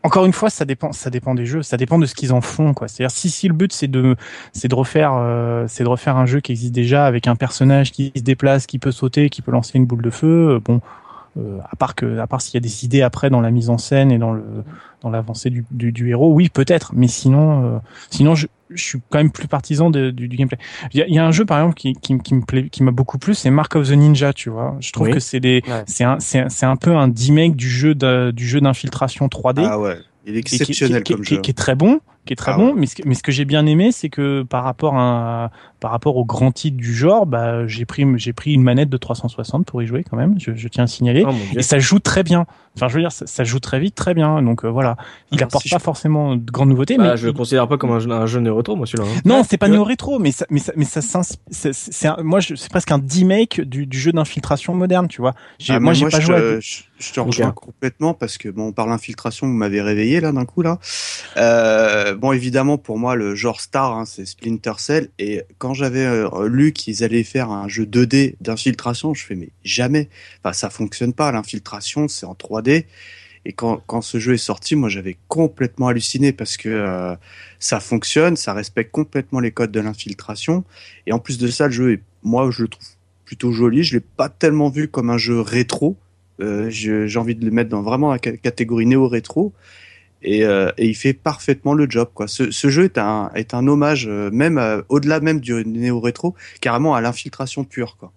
encore une fois, ça dépend, ça dépend des jeux, ça dépend de ce qu'ils en font, quoi. C'est-à-dire si si le but c'est de c'est de refaire euh, c'est de refaire un jeu qui existe déjà avec un personnage qui se déplace, qui peut sauter, qui peut lancer une boule de feu, euh, bon. euh, à part que, à part s'il y a des idées après dans la mise en scène et dans le dans l'avancée du, du, du héros, oui peut-être, mais sinon, euh, sinon je, je suis quand même plus partisan de- du, du gameplay. Il y a, il y a un jeu par exemple qui, qui, qui me plaît, qui m'a beaucoup plu, c'est Mark of the Ninja, tu vois. Je trouve Oui. que c'est des, Ouais. c'est un, c'est un, c'est un peu un remake du jeu de, du jeu d'infiltration 3D. Ah ouais, il est qui- qui- exceptionnel qui, comme qui- jeu. qui est très bon, qui est très Ah bon. ouais. Mais ce, que, mais ce que j'ai bien aimé, c'est que par rapport à, par rapport au grand titre du genre, bah, j'ai pris, j'ai pris une manette de 360 pour y jouer quand même. Je, je tiens à signaler. Oh. Et ça joue très bien. Enfin, je veux dire, ça, ça joue très vite, très bien. Donc euh, voilà, il Alors, apporte si pas je- forcément de grandes nouveautés, Bah, mais je le il- considère pas comme un jeu, un jeu néo-rétro, moi, celui-là. hein. non, c'est pas néo-rétro, mais ça, mais ça, mais ça c'est, moi, je- c'est presque un remake du, du jeu d'infiltration moderne, tu vois. J'ai, Ah, moi, j'ai pas je joué. te, à... je, je te rejoins complètement parce que bon, par l'infiltration, vous m'avez réveillé là d'un coup là. Euh, euh, bon, évidemment, pour moi, le genre star, hein, c'est Splinter Cell. Et quand j'avais euh, lu qu'ils allaient faire un jeu 2D d'infiltration, je fais mais jamais. Enfin, ça fonctionne pas. L'infiltration, c'est en 3D. Et quand, quand ce jeu est sorti, moi, j'avais complètement halluciné parce que euh, ça fonctionne, ça respecte complètement les codes de l'infiltration. Et en plus de ça, le jeu est, moi, je le trouve plutôt joli. Je l'ai pas tellement vu comme un jeu rétro. J'ai envie de le mettre dans vraiment la catégorie néo-rétro. Et, euh, et, il fait parfaitement le job. Quoi. Ce, ce jeu est un, est un hommage, euh, même euh, au-delà même du néo-rétro, carrément à l'infiltration pure. Quoi.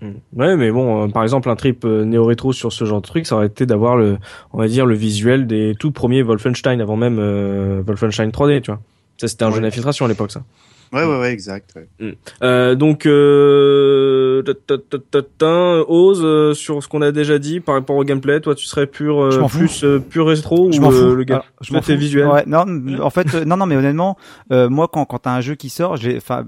Mmh. Ouais, mais bon, euh, par exemple, un trip néo-rétro sur ce genre de truc, ça aurait été d'avoir le, on va dire, le visuel des tout premiers Wolfenstein avant même Wolfenstein 3D, tu vois. Ça, c'était un ouais. jeu d'infiltration à l'époque, ça. Ouais, ouais, ouais, exact. Ouais. Mmh. Euh, donc, euh, ose euh, sur ce qu'on a déjà dit par rapport au gameplay. Toi, tu serais pur, euh, plus euh, pur rétro je ou euh, le gameplay je m'en fais visuel. Ouais, non, en fait, non, non, mais honnêtement, moi, quand quand t'as un jeu qui sort, j'ai, enfin,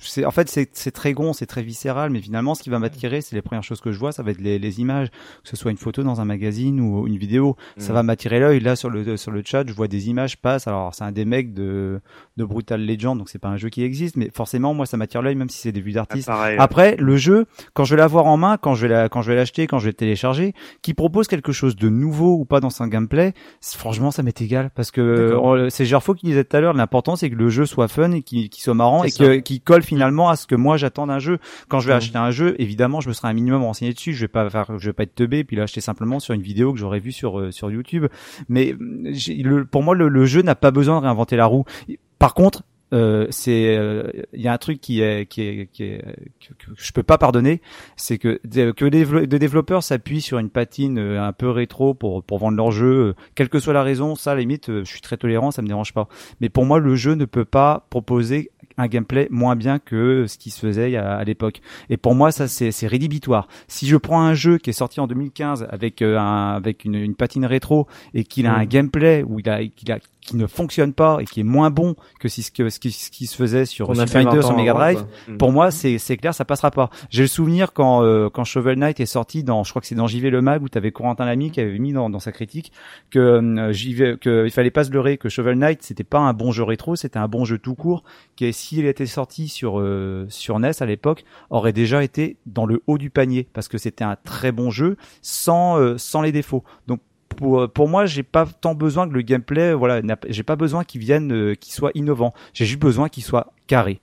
c'est, en fait, c'est c'est très gon, c'est très viscéral, mais finalement, ce qui va m'attirer, c'est les premières choses que je vois, ça va être les, les images, que ce soit une photo dans un magazine ou une vidéo, ça va m'attirer l'œil. Là, sur le sur le chat, je vois des images passer. Alors, c'est un des mecs de de Brutal Legend, donc c'est pas un jeu qui existe, mais forcément, moi, ça m'attire l'œil, même si c'est des vues d'artistes. Ah, Après, le jeu, quand je vais l'avoir en main, quand je vais la, quand je vais l'acheter, quand je vais le télécharger, qui propose quelque chose de nouveau ou pas dans son gameplay, franchement, ça m'est égal, parce que c'est Gerfo qui disait tout à l'heure, l'important c'est que le jeu soit fun et qu'il soit marrant et qu'il qu colle finalement à ce que moi j'attends d'un jeu. Quand je vais mmh. acheter un jeu, évidemment, je me serai un minimum renseigné dessus. Je vais pas faire, je vais pas être teubé puis l'acheter simplement sur une vidéo que j'aurais vue sur euh, sur YouTube. Mais le, pour moi, le, le jeu n'a pas besoin de réinventer la roue. Par contre, euh, c'est il euh, y a un truc qui est qui est, qui est que, je peux pas pardonner c'est que que les développeurs s'appuient sur une patine euh, un peu rétro pour pour vendre leur jeu quelle que soit la raison ça à limite je suis très tolérant ça me dérange pas. Mais pour moi le jeu ne peut pas proposer un gameplay moins bien que ce qui se faisait à, à l'époque. Et pour moi, ça c'est rédhibitoire. Si je prends un jeu qui est sorti en 2015 avec un avec une, une patine rétro et qu'il a mmh. un gameplay où il a qu'il a qui ne fonctionne pas et qui est moins bon que si ce, que, ce, qui, ce qui se faisait sur Super Nintendo sur Mega Drive, pour moi c'est c'est clair ça passera pas. J'ai le souvenir quand euh, quand Shovel Knight est sorti dans je crois que c'est dans JV le mag où tu avais Corentin Lamy qui avait mis dans, dans sa critique que euh, JV que il fallait pas se leurrer que Shovel Knight c'était pas un bon jeu rétro, c'était un bon jeu tout court qui s'il était sorti sur euh, NES à l'époque aurait déjà été dans le haut du panier parce que c'était un très bon jeu sans euh, les défauts. Donc pour, pour moi, j'ai pas tant besoin que le gameplay, voilà, j'ai pas besoin qu'il vienne, euh, qu'il soit innovant. J'ai juste besoin qu'il soit carré.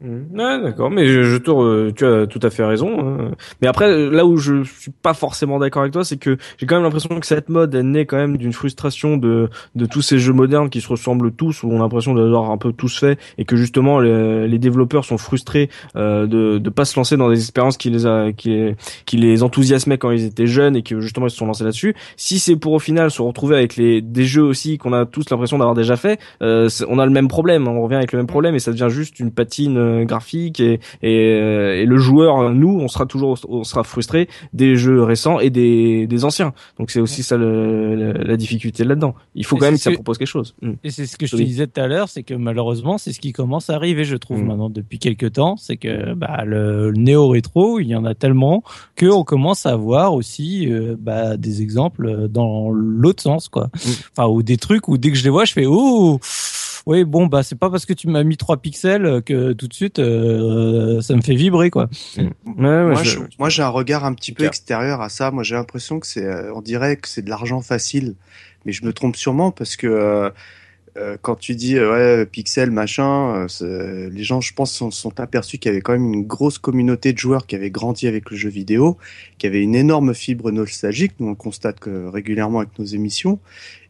Ouais, d'accord, mais je, je te, tu as tout à fait raison. Hein. Mais après, là où je suis pas forcément d'accord avec toi, c'est que j'ai quand même l'impression que cette mode elle naît quand même d'une frustration de de tous ces jeux modernes qui se ressemblent tous, où on a l'impression d'avoir un peu tous fait, et que justement les, les développeurs sont frustrés euh, de de pas se lancer dans des expériences qui les a, qui qui les enthousiasmaient quand ils étaient jeunes et que justement ils se sont lancés là-dessus. Si c'est pour au final se retrouver avec les des jeux aussi qu'on a tous l'impression d'avoir déjà fait, euh, on a le même problème, on revient avec le même problème et ça devient juste une patine graphique et, et, et, le joueur, nous, on sera toujours, on sera frustré des jeux récents et des, des anciens. Donc c'est aussi ça le, la difficulté là-dedans. Il faut et quand même que ça propose quelque chose. Mm. Et c'est ce que je te disais tout à l'heure, c'est que malheureusement, c'est ce qui commence à arriver, je trouve, mm. maintenant depuis quelques temps, c'est que bah, le, le néo-rétro, il y en a tellement que on commence à voir aussi euh, bah, des exemples dans l'autre sens, quoi. Mm. Enfin, ou des trucs où dès que je les vois, je fais oh oui, bon, bah c'est pas parce que tu m'as mis trois pixels que tout de suite euh, ça me fait vibrer quoi. Ouais, ouais, moi, je... moi, j'ai un regard un petit peu extérieur à ça. Moi, j'ai l'impression que c'est, euh, on dirait que c'est de l'argent facile, mais je me trompe sûrement parce que euh, quand tu dis ouais pixel machin, les gens, je pense, sont, sont aperçus qu'il y avait quand même une grosse communauté de joueurs qui avaient grandi avec le jeu vidéo, qui avait une énorme fibre nostalgique. Nous on le constate que régulièrement avec nos émissions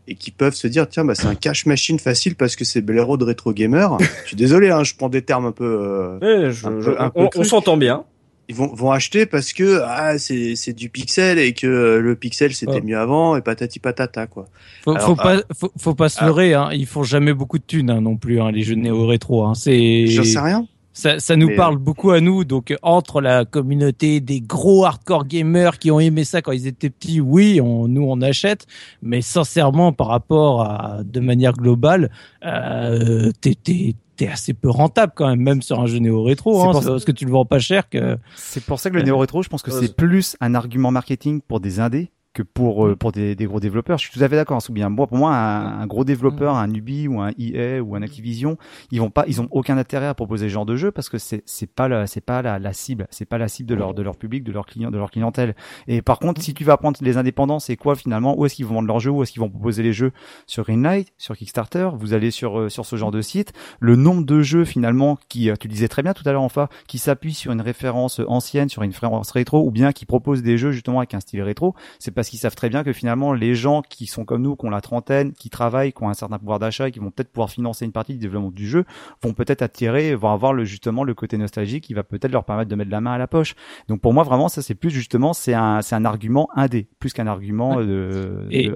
et qui peuvent se dire tiens bah c'est un cash machine facile parce que c'est Blaireau de rétro gamer. je suis désolé hein, je prends des termes un peu, euh, ouais, je, un peu un on, on s'entend bien. Ils vont, vont acheter parce que ah c'est c'est du pixel et que le pixel c'était mieux avant et patati patata quoi. Faut, alors, faut pas faut, faut, pas se leurrer hein, ils font jamais beaucoup de thunes hein, non plus hein, les jeux néo rétro hein. c'est J'en sais rien. Ça, ça, nous mais... parle beaucoup à nous. Donc, entre la communauté des gros hardcore gamers qui ont aimé ça quand ils étaient petits, oui, on, nous on achète. Mais sincèrement, par rapport à de manière globale, euh, t'es t'es assez peu rentable quand même, même sur un jeu néo rétro, hein, parce que tu le vends pas cher. que C'est pour ça que le néo rétro, je pense que c'est plus un argument marketing pour des indés que pour euh, pour des, des, gros développeurs. Je suis tout à fait d'accord. Bien, moi, pour moi, un, un, gros développeur, un Ubi ou un EA ou un Activision, ils vont pas, ils ont aucun intérêt à proposer ce genre de jeu parce que c'est c'est pas la c'est pas la, la cible, c'est pas la cible de leur de leur public, de leur client, de leur clientèle. Et par contre, si tu vas prendre les indépendants, c'est quoi finalement? Où est-ce qu'ils vont vendre leurs jeux? Où est-ce qu'ils vont proposer les jeux? Sur Greenlight, sur Kickstarter. Vous allez sur euh, sur ce genre de site. Le nombre de jeux finalement qui, euh, tu disais très bien tout à l'heure, enfin, qui s'appuient sur une référence ancienne, sur une référence rétro, ou bien qui proposent des jeux justement avec un style rétro, c'est parce qu'ils savent très bien que finalement les gens qui sont comme nous, qui ont la trentaine, qui travaillent, qui ont un certain pouvoir d'achat, qui vont peut-être pouvoir financer une partie du développement du jeu, vont peut-être attirer, vont avoir le justement le côté nostalgique qui va peut-être leur permettre de mettre la main à la poche. Donc pour moi vraiment ça c'est plus justement c'est un c'est un argument indé plus qu'un argument de, et,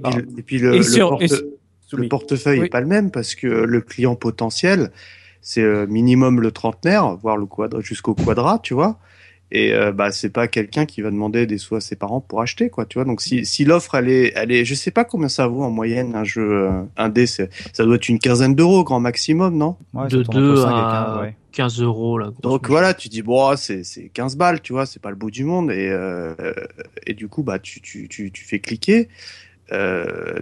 puis le, le, portefeuille est pas le même parce que le client potentiel c'est euh, minimum le trentenaire, voire le quadra jusqu'au quadrat, tu vois. Et euh, bah c'est pas quelqu'un qui va demander des sous à ses parents pour acheter quoi, tu vois. Donc si, si l'offre elle est elle est je sais pas combien ça vaut en moyenne un jeu euh, un dé, ça doit être une quinzaine d'euros grand maximum, non? De 2 à 15 euros là. Donc voilà, tu dis bon c'est c'est 15 balles, tu vois, c'est pas le bout du monde et euh, et du coup bah tu tu tu, tu fais cliquer. Euh,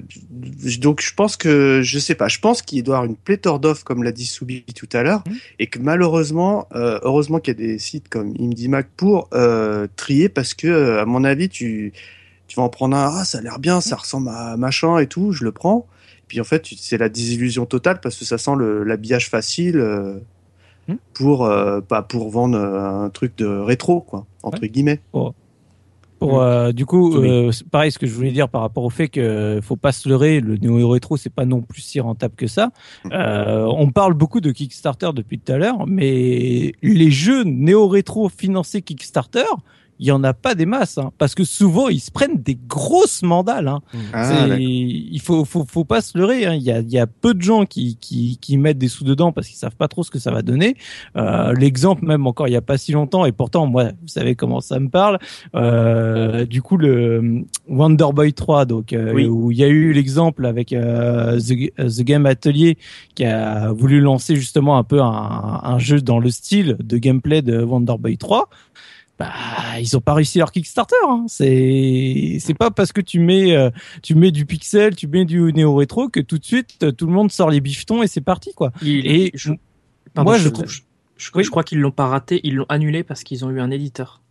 donc je pense que je sais pas, je pense qu'il doit y avoir une pléthore d'offres comme l'a dit Soubi tout à l'heure mmh. et que malheureusement, euh, heureusement qu'il y a des sites comme ImDimac pour euh, trier parce que à mon avis tu tu vas en prendre un ah ça a l'air bien, ça ressemble à machin et tout, je le prends. Et puis en fait c'est la désillusion totale parce que ça sent l'habillage facile mmh. pour pas pour vendre un truc de rétro quoi entre guillemets. Oh. Pour, mm. euh, du coup, euh, pareil, ce que je voulais dire par rapport au fait que faut pas se leurrer, le néo rétro c'est pas non plus si rentable que ça. Mm. Euh, on parle beaucoup de Kickstarter depuis tout à l'heure, mais les jeux néo rétro financés Kickstarter, il y en a pas des masses, hein, parce que souvent ils se prennent des grosses mandales. Hein. Mmh. Ah, il faut, faut, faut pas se leurrer. Hein. Il, y a, il y a peu de gens qui, qui, qui mettent des sous dedans parce qu'ils savent pas trop ce que ça va donner. Euh, L'exemple même encore il y a pas si longtemps et pourtant moi vous savez comment ça me parle. Euh, du coup le Wonder Boy 3 donc euh, où il y a eu l'exemple avec euh, The, The, Game Atelier qui a voulu lancer justement un peu un, un jeu dans le style de gameplay de Wonder Boy 3 bah ils ont pas réussi leur Kickstarter. Hein. C'est c'est pas parce que tu mets euh, tu mets du pixel, tu mets du néo rétro que tout de suite tout le monde sort les bifetons et c'est parti quoi. et je, moi je, je, crois qu'ils l'ont pas raté, ils l'ont annulé parce qu'ils ont eu un éditeur.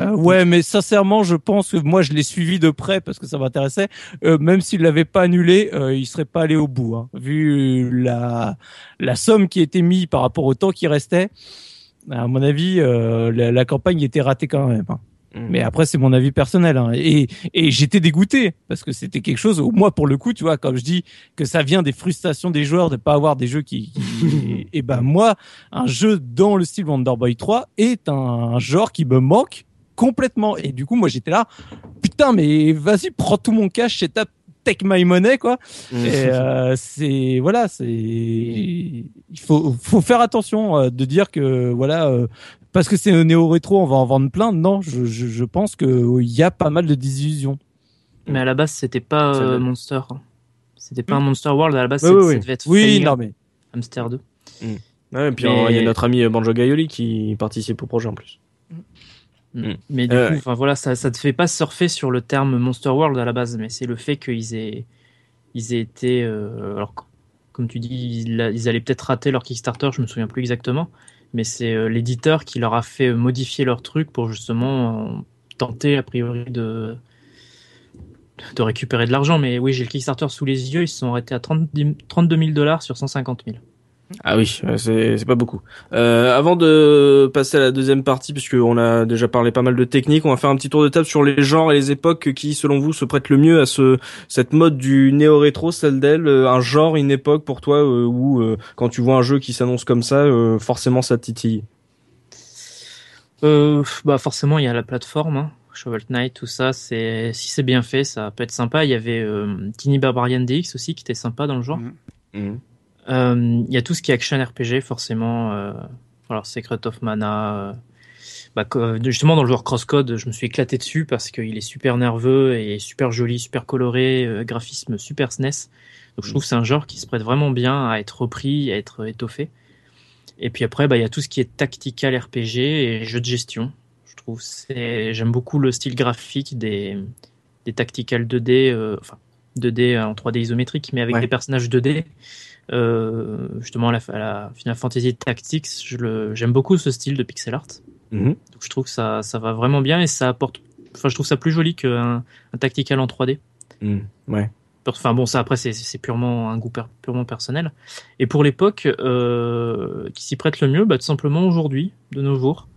Euh, ouais, mais sincèrement, je pense que moi je l'ai suivi de près parce que ça m'intéressait. Euh, même s'il l'avait pas annulé, euh, il serait pas allé au bout. Hein. Vu la la somme qui était mise par rapport au temps qui restait, à mon avis, euh, la, campagne était ratée quand même. Hein. Mmh. Mais après, c'est mon avis personnel. Hein. Et, et j'étais dégoûté parce que c'était quelque chose. Moi, pour le coup, tu vois, comme je dis que ça vient des frustrations des joueurs de pas avoir des jeux qui. et ben moi, un jeu dans le style Wonder Boy 3 est un genre qui me manque complètement. Et du coup, moi, j'étais là. Putain, mais vas-y, prends tout mon cash et tape take my money quoi. Mm. Et euh, c'est voilà, c'est il faut faut faire attention euh, de dire que voilà euh, parce que c'est néo rétro, on va en vendre plein. Non, je, je, je pense que il y a pas mal de désillusions. Mais à la base, c'était pas euh, Monster. C'était pas un mm. Monster World à la base, oui, oui, devait être oui, non mais Hamster 2. Mm. Ouais, et puis il y a notre ami Banjo Gaioli qui participe au projet en plus. Mm. Mais du coup, enfin voilà, ça, ça te fait pas surfer sur le terme Monster World à la base, mais c'est le fait qu'ils aient, ils aient été, euh, alors comme tu dis, ils, ils allaient peut-être rater leur Kickstarter, je me souviens plus exactement, mais c'est euh, l'éditeur qui leur a fait modifier leur truc pour justement euh, tenter a priori de de récupérer de l'argent. Mais oui, j'ai le Kickstarter sous les yeux, ils se sont arrêtés à 30, 32 000 dollars sur 150 000. Ah oui, c'est c'est pas beaucoup. Euh, avant de passer à la deuxième partie, puisque on a déjà parlé pas mal de techniques, on va faire un petit tour de table sur les genres et les époques qui, selon vous, se prêtent le mieux à ce cette mode du néo rétro, celle d'elle, euh, un genre, une époque pour toi euh, où quand tu vois un jeu qui s'annonce comme ça, forcément ça te titille? bah forcément il y a la plateforme. Hein. Shovel Knight, tout ça, c'est si c'est bien fait, ça peut être sympa. Il y avait Tiny Barbarian DX aussi qui était sympa dans le genre. Mmh. Mmh. Il euh, y a tout ce qui est action RPG, forcément. Euh, alors, Secret of Mana. Euh, bah, justement, dans le joueur Crosscode, je me suis éclaté dessus parce qu'il est super nerveux et super joli, super coloré, graphisme super SNES. Donc, je trouve que c'est un genre qui se prête vraiment bien à être repris, à être étoffé. Et puis après, bah, il y a tout ce qui est tactical RPG et jeu de gestion. Je trouve j'aime beaucoup le style graphique des, des tactical 2D, euh, enfin 2D en 3D isométrique, mais avec Ouais. des personnages 2D. Euh, justement, à la, à la Final Fantasy Tactics, j'aime beaucoup ce style de pixel art. Mhm. Donc je trouve que ça, ça va vraiment bien et ça apporte. Enfin, je trouve ça plus joli qu'un un tactical en 3D. Mhm. Ouais. Enfin bon, ça après c'est- c'est purement un goût per- purement personnel. Et pour l'époque, euh, qui s'y prête le mieux, bah, tout simplement aujourd'hui, de nos jours,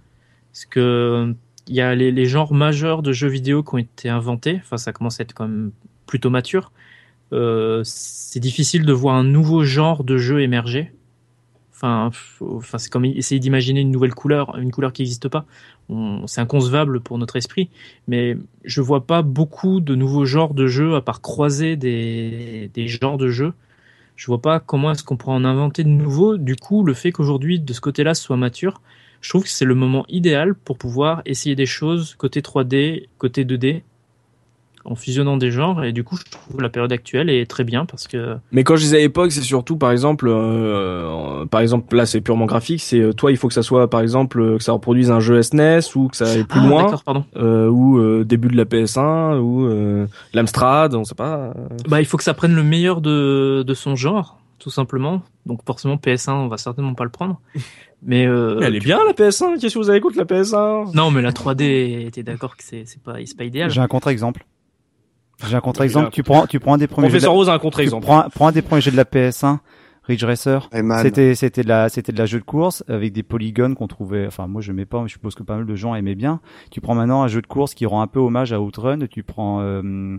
parce que il y a les, les genres majeurs de jeux vidéo qui ont été inventés. Enfin, ça commence à être quand même plutôt mature. Euh, c'est difficile de voir un nouveau genre de jeu émerger. Enfin, c'est comme essayer d'imaginer une nouvelle couleur, une couleur qui n'existe pas. C'est inconcevable pour notre esprit mais je vois pas beaucoup de nouveaux genres de jeux à part croiser des, genres de jeux. Je vois pas comment est-ce qu'on pourrait en inventer de nouveaux. Du coup, le fait qu'aujourd'hui, de ce côté-là, soit mature, je trouve que c'est le moment idéal pour pouvoir essayer des choses côté 3D, côté 2D, en fusionnant des genres. Et du coup, je trouve la période actuelle est très bien parce que Mais quand je disais époque, c'est surtout par exemple, euh, par exemple là c'est purement graphique, c'est euh, toi il faut que ça soit par exemple euh, que ça reproduise un jeu SNES ou que ça aille plus Ah, loin, pardon. euh, ou euh, début de la PS1 ou euh, l'Amstrad, on sait pas. euh. Bah, il faut que ça prenne le meilleur de, de son genre, tout simplement. Donc forcément PS1, on va certainement pas le prendre. Mais euh, Elle est bien la PS1. Qu'est-ce que vous avez contre la PS1 Non, mais la 3D, t'es d'accord que c'est c'est pas, c'est pas idéal. J'ai un contre-exemple. J'ai un contre-exemple. Tu prends, tu prends un des premiers. Professeur la- Rose a un tu contre-exemple. prends, prends un des premiers jeux de la PS1, Ridge Racer. Rayman. C'était c'était de la c'était de la jeu de course avec des polygones qu'on trouvait enfin moi je mets pas mais je suppose que pas mal de gens aimaient bien. Tu prends maintenant un jeu de course qui rend un peu hommage à Outrun, tu prends euh,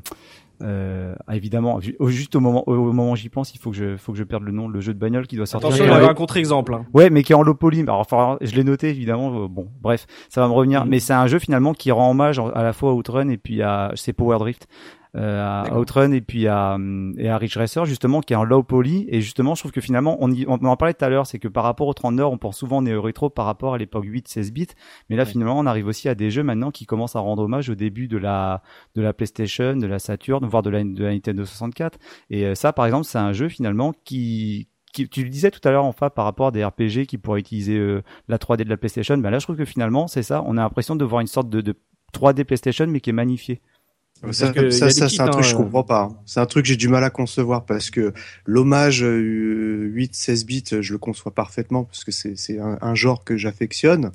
euh, évidemment juste au moment au, moment où j'y pense, il faut que je faut que je perde le nom le jeu de bagnole qui doit sortir. Attention, il y avait un contre-exemple. hein. Ouais, mais qui est en low poly. Alors, enfin, je l'ai noté évidemment. euh, Bon, bref, ça va me revenir. Mhm. Mais c'est un jeu finalement qui rend hommage à la fois à Outrun et puis à c'est Power Drift, à D'accord. Outrun et puis à hum, et à Ridge Racer justement qui est en low poly. Et justement, je trouve que finalement, on, y, on en parlait tout à l'heure, c'est que par rapport au 30 heures, on pense souvent néo rétro par rapport à l'époque 8-16 bits. Mais là, Ouais. finalement, on arrive aussi à des jeux maintenant qui commencent à rendre hommage au début de la de la PlayStation, de la Saturn, voire de la, de la Nintendo 64. Et euh, ça, par exemple, c'est un jeu finalement qui qui, tu le disais tout à l'heure enfin par rapport à des RPG qui pourraient utiliser euh, la 3D de la PlayStation, ben là je trouve que finalement c'est ça, on a l'impression de voir une sorte de, de 3D PlayStation mais qui est magnifié. Ça, que ça, c'est un truc que je hein, comprends pas. hein. C'est un truc que j'ai du mal à concevoir parce que l'hommage euh, 8-16 bits, je le conçois parfaitement parce que c'est un, un genre que j'affectionne.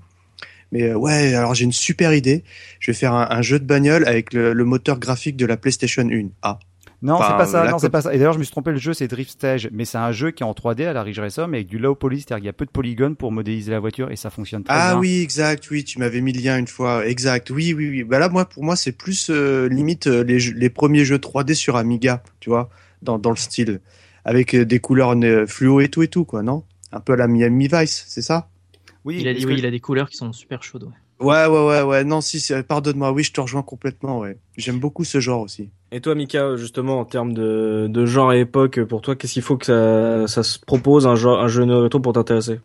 Mais euh, ouais, alors j'ai une super idée. Je vais faire un, un jeu de bagnole avec le, le moteur graphique de la PlayStation 1. Ah, Non, Enfin, c'est pas ça, non, c'est pas ça. Et d'ailleurs, je me suis trompé, le jeu c'est Drift Stage, mais c'est un jeu qui est en 3D à la Ridge Racer mais avec du low poly, c'est-à-dire qu'il y a peu de polygones pour modéliser la voiture et ça fonctionne très ah bien. oui, exact. Oui, tu m'avais mis le lien une fois. Exact. Oui, oui, oui. Bah là, moi, pour moi, c'est plus euh, limite euh, les, jeux- les premiers jeux 3D sur Amiga, tu vois, dans, dans le style, avec euh, des couleurs euh, fluo et tout et tout, quoi, non? Un peu à la Miami Vice, c'est ça? Oui, il a que- il a des couleurs qui sont super chaudes. ouais. Ouais, ouais, ouais, ouais. Non, si, pardonne-moi. Oui, je te rejoins complètement. Ouais, j'aime beaucoup ce genre aussi. Et toi, Mika, justement, en termes de, de genre et époque, pour toi, qu'est-ce qu'il faut que ça, ça se propose un, genre, un jeu rétro pour t'intéresser?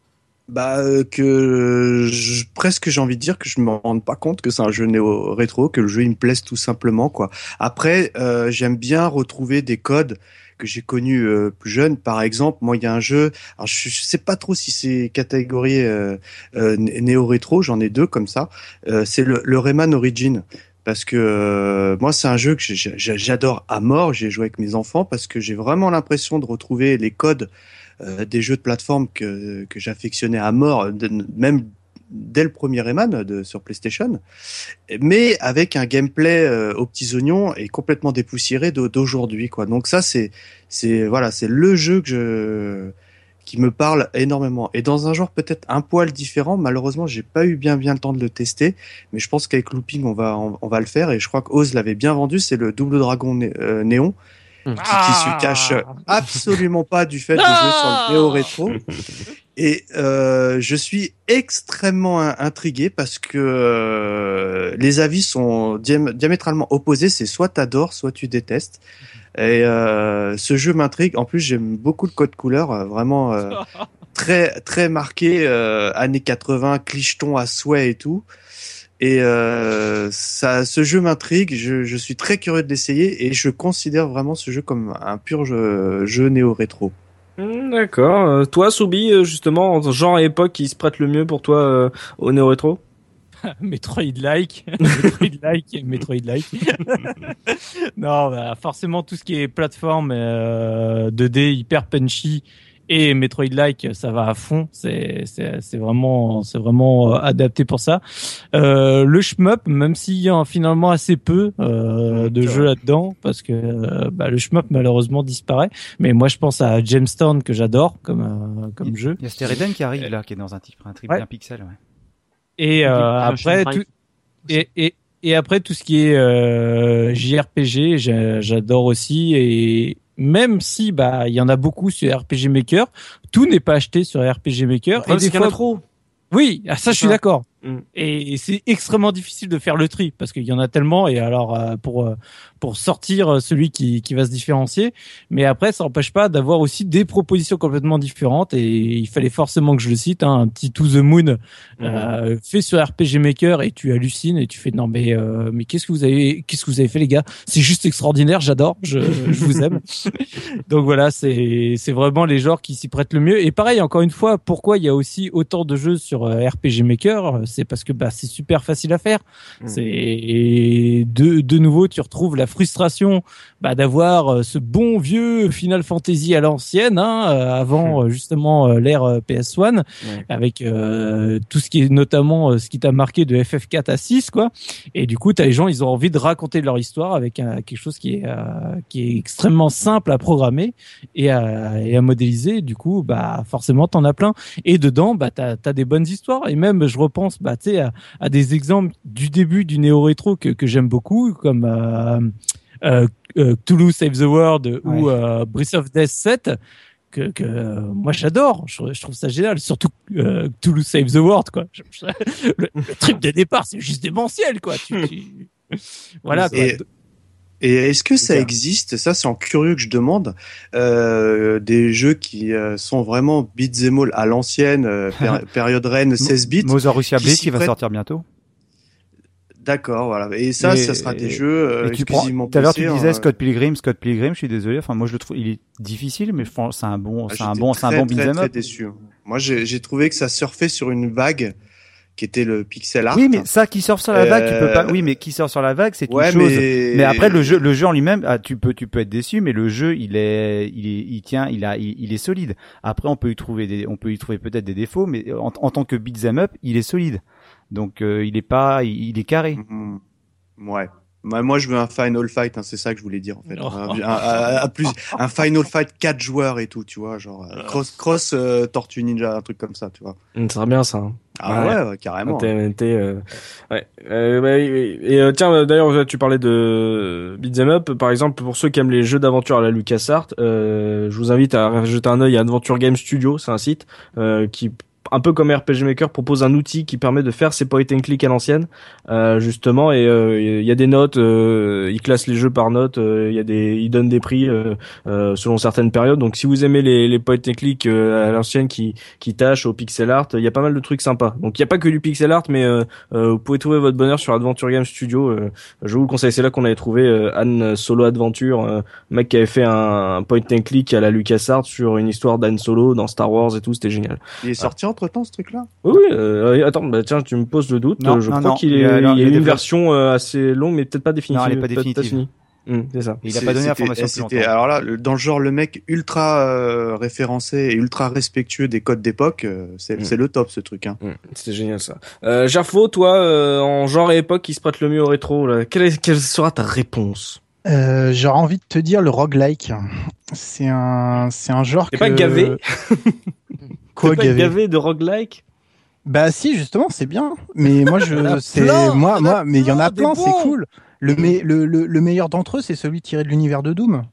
Bah euh, que je- presque j'ai envie de dire que je me rends pas compte que c'est un jeu néo rétro, que le jeu il me plaise tout simplement quoi. Après euh, j'aime bien retrouver des codes que j'ai connus euh, plus jeune. Par exemple, moi il y a un jeu, alors je, je sais pas trop si c'est catégorie euh, euh, néo rétro, j'en ai deux comme ça. Euh, c'est le, le Rayman Origin. Parce que euh, moi, c'est un jeu que j'adore à mort. J'ai joué avec mes enfants parce que j'ai vraiment l'impression de retrouver les codes euh, des jeux de plateforme que, j'affectionnais à mort, de- même dès le premier Rayman de, sur PlayStation, mais avec un gameplay euh, aux petits oignons et complètement dépoussiéré d'au- d'aujourd'hui. Donc ça, voilà, c'est le jeu que je qui me parle énormément. Et dans un genre peut-être un poil différent, malheureusement, j'ai pas eu bien bien le temps de le tester, mais je pense qu'avec Looping, on va on, va le faire. Et je crois que Oz l'avait bien vendu, c'est le Double Dragon euh, Néon Qui, qui se cache absolument pas du fait de jouer sur le néo rétro. Et euh, je suis extrêmement in- intrigué parce que euh, les avis sont diam- diamétralement opposés. C'est soit t'adores, soit tu détestes. Et euh, ce jeu m'intrigue. En plus, j'aime beaucoup le code couleur, euh, vraiment euh, très très marqué euh, années 80, clicheton à souhait et tout. Et euh, ça, ce jeu m'intrigue. Je, je suis très curieux de l'essayer et je considère vraiment ce jeu comme un pur jeu, jeu néo rétro. Hmm, D'accord. Euh, toi, Soubi, euh, justement, en genre et époque qui se prête le mieux pour toi euh, au néo rétro Metroid-like, Metroid-like et Metroid-like. non, bah, forcément tout ce qui est plateforme euh, 2D hyper punchy et Metroid-like, ça va à fond. C'est c'est c'est vraiment c'est vraiment euh, adapté pour ça. Euh, le shmup, même s'il y a finalement assez peu euh, de jeux là-dedans, parce que euh, bah, le shmup malheureusement disparaît. Mais moi, je pense à Jamestown que j'adore comme euh, comme jeu. Il y a Stereden qui arrive là, qui est dans un type un triple Ouais. un pixel. Ouais. Et euh, après tout, et, et, et après tout ce qui est euh, JRPG, j'a- j'adore aussi. Et même si bah il y en a beaucoup sur RPG Maker, tout n'est pas acheté sur RPG Maker. Et Et des qu'il y en a fois, trop. oui, ah, ça je suis d'accord. Mm. Et c'est extrêmement difficile de faire le tri parce qu'il y en a tellement. Et alors euh, pour euh, pour sortir euh, celui qui qui va se différencier, mais après ça n'empêche pas d'avoir aussi des propositions complètement différentes. Et il fallait forcément que je le cite, hein, un petit To the Moon euh, fait sur RPG Maker et tu hallucines et tu fais non mais euh, mais qu'est-ce que vous avez qu'est-ce que vous avez fait les gars? C'est juste extraordinaire j'adore je, je vous aime. Donc voilà c'est c'est vraiment les genres qui s'y prêtent le mieux. Et pareil encore une fois pourquoi il y a aussi autant de jeux sur euh, RPG Maker c'est parce que bah c'est super facile à faire. Mhm. c'est de de nouveau tu retrouves la frustration bah, d'avoir euh, ce bon vieux Final Fantasy à l'ancienne hein, euh, avant euh, justement euh, l'ère euh, PS1 Ouais. avec euh, tout ce qui est notamment euh, ce qui t'a marqué de FF4 à 6 quoi. Et du coup t'as les gens ils ont envie de raconter leur histoire avec un- quelque chose qui est euh, qui est extrêmement simple à programmer et à, et à modéliser. Du coup bah forcément t'en as plein. Et dedans bah t'as as des bonnes histoires. Et même je repense bah tu sais à, à des exemples du début du néo rétro que, que j'aime beaucoup comme euh, euh, Cthulhu Save the World ou euh, Breath of Death 7 que, que euh, moi j'adore, je, je trouve ça génial, surtout euh, Cthulhu Save the World quoi. Je- je- le, le trip de départ c'est juste démentiel quoi. Tu, tu- Voilà. quoi. Et, et est-ce que ça existe? Ça, c'est en curieux que je demande. Euh, des jeux qui euh, sont vraiment beat'em all à l'ancienne, euh, péri- période reine 16 bits. Mozart Russia qui qui va prête. sortir bientôt. D'accord, voilà. Et ça, Et- ça sera des et- jeux euh, Et tu exclusivement tout à l'heure tu disais hein. Scott Pilgrim, Scott Pilgrim, je suis désolé. Enfin, moi je le trouve, il est difficile, mais c'est un bon, Ah, c'est un bon, c'est un bon très, beat'em très déçu. Moi, j'ai trouvé que ça surfait sur une vague qui était le pixel art. Oui, mais ça qui sort sur la vague, tu peux pas. Euh, Oui, mais qui sort sur la vague, c'est ouais, une chose. mais... Mais après le jeu, le jeu en lui-même, ah, tu peux, tu peux être déçu, mais le jeu, il est, il est, il tient, il a, il, il est solide. Après, on peut y trouver des, on peut y trouver peut-être des défauts, mais en, en tant que beat'em up, il est solide. Donc, euh, il est pas, il, il est carré. Mhm. Ouais. Moi, moi, je veux un Final Fight, hein, c'est ça que je voulais dire en fait. Oh. Un, un- un- un plus, un Final Fight 4 joueurs et tout, tu vois, genre euh, cross cross euh, Tortue Ninja, un truc comme ça, tu vois. Ça sera bien ça. hein. Ah Ouais. ouais, ouais, carrément. TMNT, euh, ouais. Euh, bah, oui, oui. et euh, tiens, d'ailleurs, tu parlais de beat'em up. Par exemple, pour ceux qui aiment les jeux d'aventure à la LucasArts, euh, je vous invite à jeter un œil à Adventure Game Studio. C'est un site euh, qui un peu comme RPG Maker propose un outil qui permet de faire ses point and click à l'ancienne euh, justement et euh, il y a des notes euh, il classe les jeux par notes euh, il y a des il donne des prix euh, selon certaines périodes. Donc si vous aimez les, les point and click à l'ancienne qui qui tâchent au pixel art il y a pas mal de trucs sympas. Donc il y a pas que du pixel art mais vous pouvez trouver votre bonheur sur Adventure Game Studio je vous le conseille. C'est là qu'on avait trouvé Anne Solo Adventure euh, mec qui avait fait un, un point and click à la LucasArts sur une histoire d'Anne Solo dans Star Wars et tout c'était génial. Il est sorti temps ce truc-là. oui, oui. euh, attends, bah tiens, tu me poses le doute. Non, Euh, je non, crois qu'il y a- il y a, il y a une version euh, assez longue, mais peut-être pas définitive. Non, elle est pas définitive. c'est ça. Et il a pas donné l'information c'était- plus longtemps. Alors là, le- dans le genre, le mec ultra euh, référencé et ultra respectueux des codes d'époque, euh, c'est c'est le top ce truc. Hein. Hum, C'était génial ça. Euh, toi, euh, en genre et époque qui se prête le mieux au rétro, là, quelle, est- quelle sera ta réponse? Euh, J'aurais envie de te dire le roguelike. C'est un, c'est un genre T'es que... pas gavé? Quoi pas gavé gavé de roguelike? Bah si, justement, c'est bien. Mais moi, Il y en a je, c'est plein, moi, moi, mais il y en a plein, plein, des c'est cool. Le, me- le, le, le meilleur d'entre eux, c'est celui tiré de l'univers de Doom.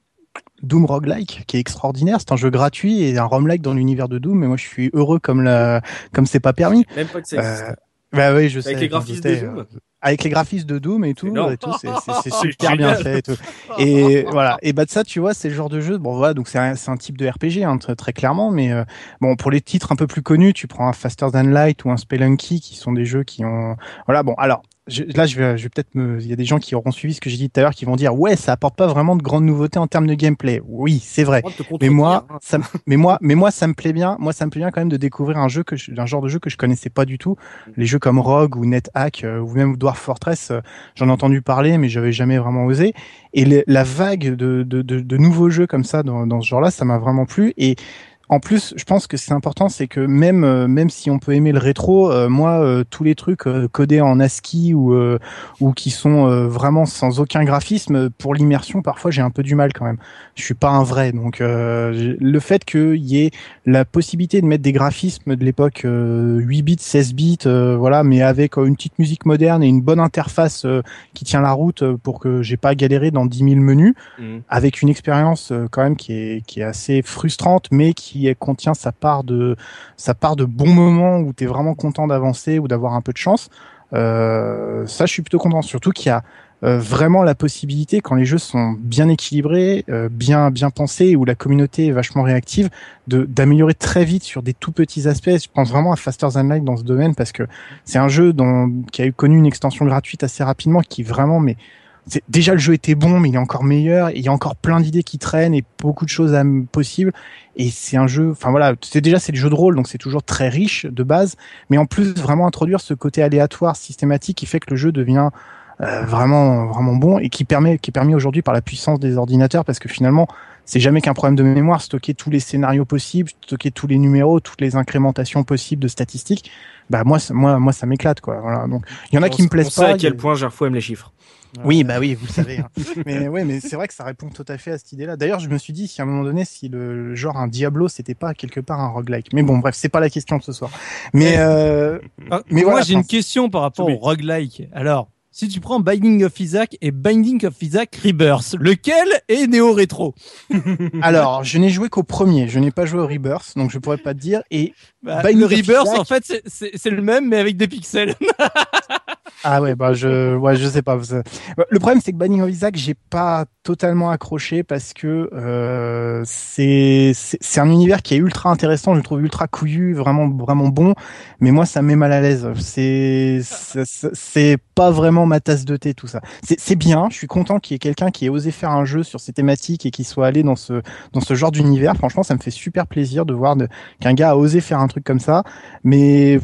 Doom roguelike, qui est extraordinaire. C'est un jeu gratuit et un roguelike dans l'univers de Doom. Mais moi, je suis heureux comme la, comme c'est pas permis. Même pas que ça Euh, existe. bah oui, je sais. Avec les graphismes de doutais, Doom euh, avec les graphismes de Doom et tout, et tout, c'est super bien fait et tout. Et voilà. Et bah de ça, tu vois, c'est le genre de jeu. Bon voilà, donc c'est un, type de RPG hein, très, très clairement, mais euh, bon pour les titres un peu plus connus, tu prends un Faster Than Light ou un Spelunky, qui sont des jeux qui ont voilà. Bon alors je, là, je vais, je vais peut-être me. Il y a des gens qui auront suivi ce que j'ai dit tout à l'heure, qui vont dire ouais, ça apporte pas vraiment de grandes nouveautés en termes de gameplay. Oui, c'est vrai. Mais moi, hein. ça, me- mais moi, mais moi, ça me plaît bien. Moi, ça me plaît bien quand même de découvrir un jeu que, je- un genre de jeu que je connaissais pas du tout. Les jeux comme Rogue ou NetHack euh, ou même Dwarf Fortress, euh, j'en ai entendu parler, mais j'avais jamais vraiment osé. Et le- la vague de, de, de, de nouveaux jeux comme ça dans, dans ce genre-là, ça m'a vraiment plu. Et en plus, je pense que c'est important, c'est que même euh, même si on peut aimer le rétro, euh, moi euh, tous les trucs euh, codés en ASCII ou euh, ou qui sont euh, vraiment sans aucun graphisme pour l'immersion, parfois j'ai un peu du mal quand même. Je suis pas un vrai, donc euh, le fait qu'il y ait la possibilité de mettre des graphismes de l'époque euh, 8 bits, 16 bits, euh, voilà, mais avec une petite musique moderne et une bonne interface euh, qui tient la route pour que j'ai pas galéré dans 10 000 menus Mhm. avec une expérience euh, quand même qui est qui est assez frustrante mais qui est- contient sa part de sa part de bons moments où tu es vraiment content d'avancer ou d'avoir un peu de chance. Euh, ça je suis plutôt content surtout qu'il y a euh, vraiment la possibilité quand les jeux sont bien équilibrés, euh, bien bien pensés où la communauté est vachement réactive de d'améliorer très vite sur des tout petits aspects. Je pense vraiment à Faster Than Light dans ce domaine parce que c'est un jeu dont, qui a eu connu une extension gratuite assez rapidement qui vraiment mais déjà le jeu était bon mais il est encore meilleur. Et il y a encore plein d'idées qui traînent et beaucoup de choses à- possibles. Et c'est un jeu enfin voilà c'est déjà c'est le jeu de rôle donc c'est toujours très riche de base. Mais en plus vraiment introduire ce côté aléatoire systématique qui fait que le jeu devient euh, vraiment vraiment bon et qui permet qui est permis aujourd'hui par la puissance des ordinateurs parce que finalement c'est jamais qu'un problème de mémoire. Stocker tous les scénarios possibles stocker tous les numéros toutes les incrémentations possibles de statistiques bah moi moi moi ça m'éclate quoi. Voilà. Donc il y en a qui me On plaisent sait pas à il y quel a- point Gerfo aime les chiffres. Oui, bah oui, vous le savez. hein. mais ouais, mais c'est vrai que ça répond tout à fait à cette idée-là. D'ailleurs, je me suis dit si à un moment donné, si le, genre un Diablo, c'était pas quelque part un roguelike. Mais bon, bref, c'est pas la question de ce soir. Mais euh, Ah, Mais moi, voilà, j'ai une question par rapport oui. au roguelike. Alors, si tu prends Binding of Isaac et Binding of Isaac Rebirth, lequel est néo-rétro? Alors, je n'ai joué qu'au premier. Je n'ai pas joué au Rebirth, donc je pourrais pas te dire. Et Bah, Binding Le of Rebirth, Isaac- en fait, c'est le même, mais avec des pixels. Ah ouais, bah je, ouais, je sais pas. Bah, Le problème, c'est que Banning of Isaac, j'ai pas totalement accroché parce que euh, c'est c'est un univers qui est ultra intéressant, je le trouve ultra couillu, vraiment vraiment bon. Mais moi, ça me met mal à l'aise. C'est c'est- pas vraiment ma tasse de thé tout ça. C'est bien. Je suis content qu'il y ait quelqu'un qui ait osé faire un jeu sur ces thématiques et qui soit allé dans ce dans ce genre d'univers. Franchement, ça me fait super plaisir de voir qu'un gars a osé faire un truc comme ça. Mais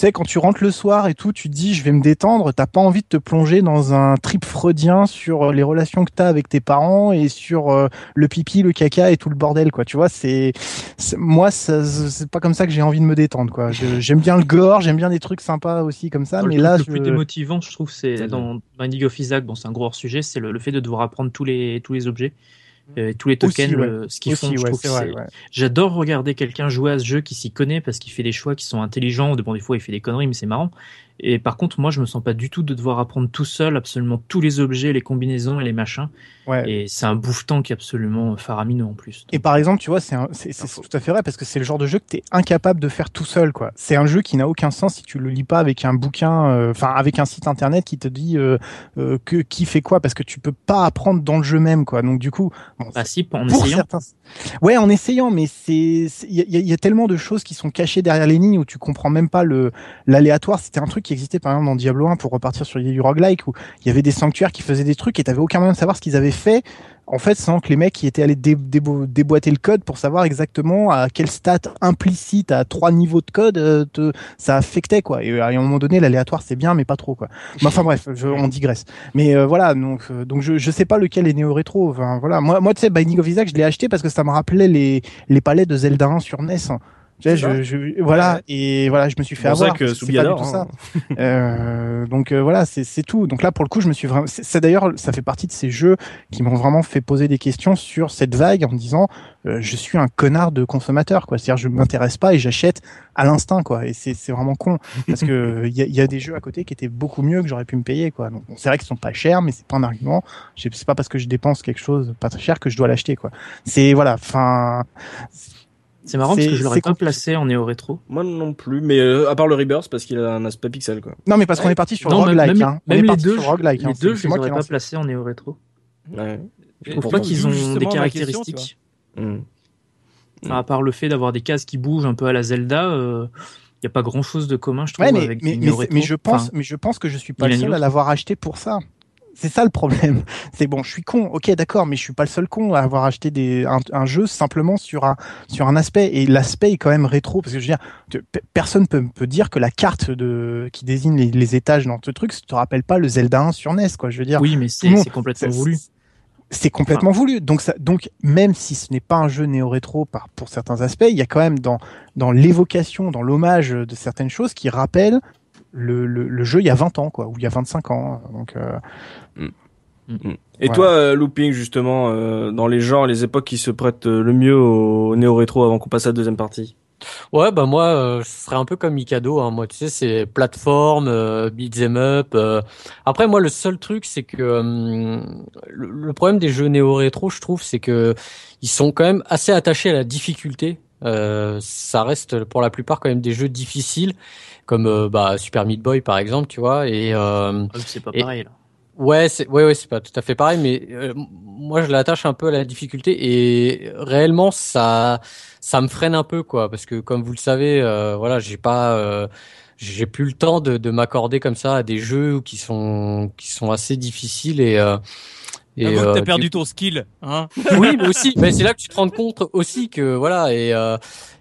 sais, quand tu rentres le soir et tout, tu te dis, je vais me détendre, t'as pas envie de te plonger dans un trip freudien sur euh, les relations que t'as avec tes parents et sur euh, le pipi, le caca et tout le bordel, quoi. Tu vois, c'est, moi, c'est pas comme ça que j'ai envie de me détendre, quoi. J'aime bien le gore, j'aime bien des trucs sympas aussi comme ça, le mais truc là, le je- plus démotivant, je trouve, c'est C'est dans Binding of Isaac. Bon, c'est un gros hors sujet, c'est le, le fait de devoir apprendre tous les tous les objets, euh, tous les tokens, Aussi, ouais. le- ce qu'ils font. ouais, ouais. J'adore regarder quelqu'un jouer à ce jeu qui s'y connaît parce qu'il fait des choix qui sont intelligents. Bon, des fois, il fait des conneries, mais c'est marrant. Et par contre, moi, je me sens pas du tout de devoir apprendre tout seul absolument tous les objets, les combinaisons et les machins. Ouais. Et c'est un bouffetant qui est absolument faramineux en plus. Et par exemple, tu vois, c'est un- c'est c'est tout à fait vrai parce que c'est le genre de jeu que tu es incapable de faire tout seul, quoi. C'est un jeu qui n'a aucun sens si tu le lis pas avec un bouquin, euh, enfin avec un site internet qui te dit euh, euh, que qui fait quoi, parce que tu peux pas apprendre dans le jeu même, quoi. Donc du coup, bon, Bah si, en pour essayant. certains, ouais, en essayant, mais c'est il y y a tellement de choses qui sont cachées derrière les lignes où tu comprends même pas le l'aléatoire. C'était un truc qui existait par exemple dans Diablo 1 pour repartir sur du roguelike où il y avait des sanctuaires qui faisaient des trucs et t'avais aucun moyen de savoir ce qu'ils avaient fait en fait, sans que les mecs qui étaient allés dé- débo- déboîter le code pour savoir exactement à quel stat implicite à trois niveaux de code euh, te- ça affectait quoi. Et à un moment donné, l'aléatoire c'est bien, mais pas trop quoi. Mais enfin bref, je- on digresse. Mais euh, voilà, donc euh, donc je je sais pas lequel est néo rétro. Enfin voilà, moi moi tu sais, Binding of Isaac, je l'ai acheté parce que ça me rappelait les les palais de Zelda 1 sur NES. Tu sais, je, je- voilà et voilà, je me suis fait C'est pour ça avoir. que c'est pas du adore, tout hein. ça. Euh, donc euh, voilà, c'est c'est tout. Donc là, pour le coup, je me suis vraiment. C'est d'ailleurs, ça fait partie de ces jeux qui m'ont vraiment fait poser des questions sur cette vague en me disant, euh, je suis un connard de consommateur, quoi. C'est-à-dire, je m'intéresse pas et j'achète à l'instinct, quoi. Et c'est c'est vraiment con parce que il y a, y a des jeux à côté qui étaient beaucoup mieux que j'aurais pu me payer, quoi. Donc c'est vrai qu'ils sont pas chers, mais c'est pas un argument. C'est pas parce que je dépense quelque chose pas très cher que je dois l'acheter, quoi. C'est voilà. Enfin, C'est marrant parce que je l'aurais c'est pas placé en néo rétro. Moi non plus, mais euh, à part le Rebirth parce qu'il a un aspect pixel quoi. non, mais parce qu'on est parti sur roguelike, même, hein. Même les deux, roguelike, les hein. deux, C'est- je les aurais ai pas placés en néo rétro. Ouais. Je trouve pas qu'ils ont des caractéristiques. question, Mm. Enfin, à part le fait d'avoir des cases qui bougent un peu à la Zelda, euh, Il n'y a pas grand chose de commun, je trouve, Ouais, mais, avec mais, du mais, néo-rétro. mais je pense, Enfin, mais je pense que je suis pas le seul à l'avoir acheté pour ça. C'est ça le problème. C'est bon, je suis con, ok, d'accord, mais je suis pas le seul con à avoir acheté des, un, un jeu simplement sur un, sur un aspect. Et l'aspect est quand même rétro, parce que je veux dire, personne peut, peut dire que la carte de, qui désigne les, les étages dans ce truc, ça te rappelle pas le Zelda 1 sur NES, quoi. Je veux dire, oui, mais c'est complètement voulu. c'est complètement voulu. Donc, ça, donc même si ce n'est pas un jeu néo-rétro par, pour certains aspects, il y a quand même dans, dans l'évocation, dans l'hommage de certaines choses qui rappellent le, le, le jeu il y a 20 ans, quoi, ou il y a 25 ans. Donc, euh, Et Voilà. toi, euh, Looping, justement, euh, dans les genres, les époques qui se prêtent euh, le mieux au néo-rétro avant qu'on passe à la deuxième partie? Ouais, bah moi, euh, ce serait un peu comme Mikado. Hein. Moi, tu sais, c'est plateforme, euh, beat'em up. euh. Après, moi, le seul truc, c'est que euh, le, le problème des jeux néo-rétro, je trouve, c'est que ils sont quand même assez attachés à la difficulté. Euh, ça reste pour la plupart quand même des jeux difficiles, comme euh, bah, Super Meat Boy par exemple, tu vois. Et euh, Ah, C'est pas Et- pareil, là. Ouais, c'est ouais, ouais, c'est pas tout à fait pareil, mais euh, moi je l'attache un peu à la difficulté et réellement ça ça me freine un peu quoi, parce que comme vous le savez, euh, voilà, j'ai pas euh, j'ai plus le temps de, de m'accorder comme ça à des jeux qui sont qui sont assez difficiles et euh, et que euh, t'as du- perdu ton skill, hein oui, mais aussi, mais c'est là que tu te rends compte aussi que voilà et euh,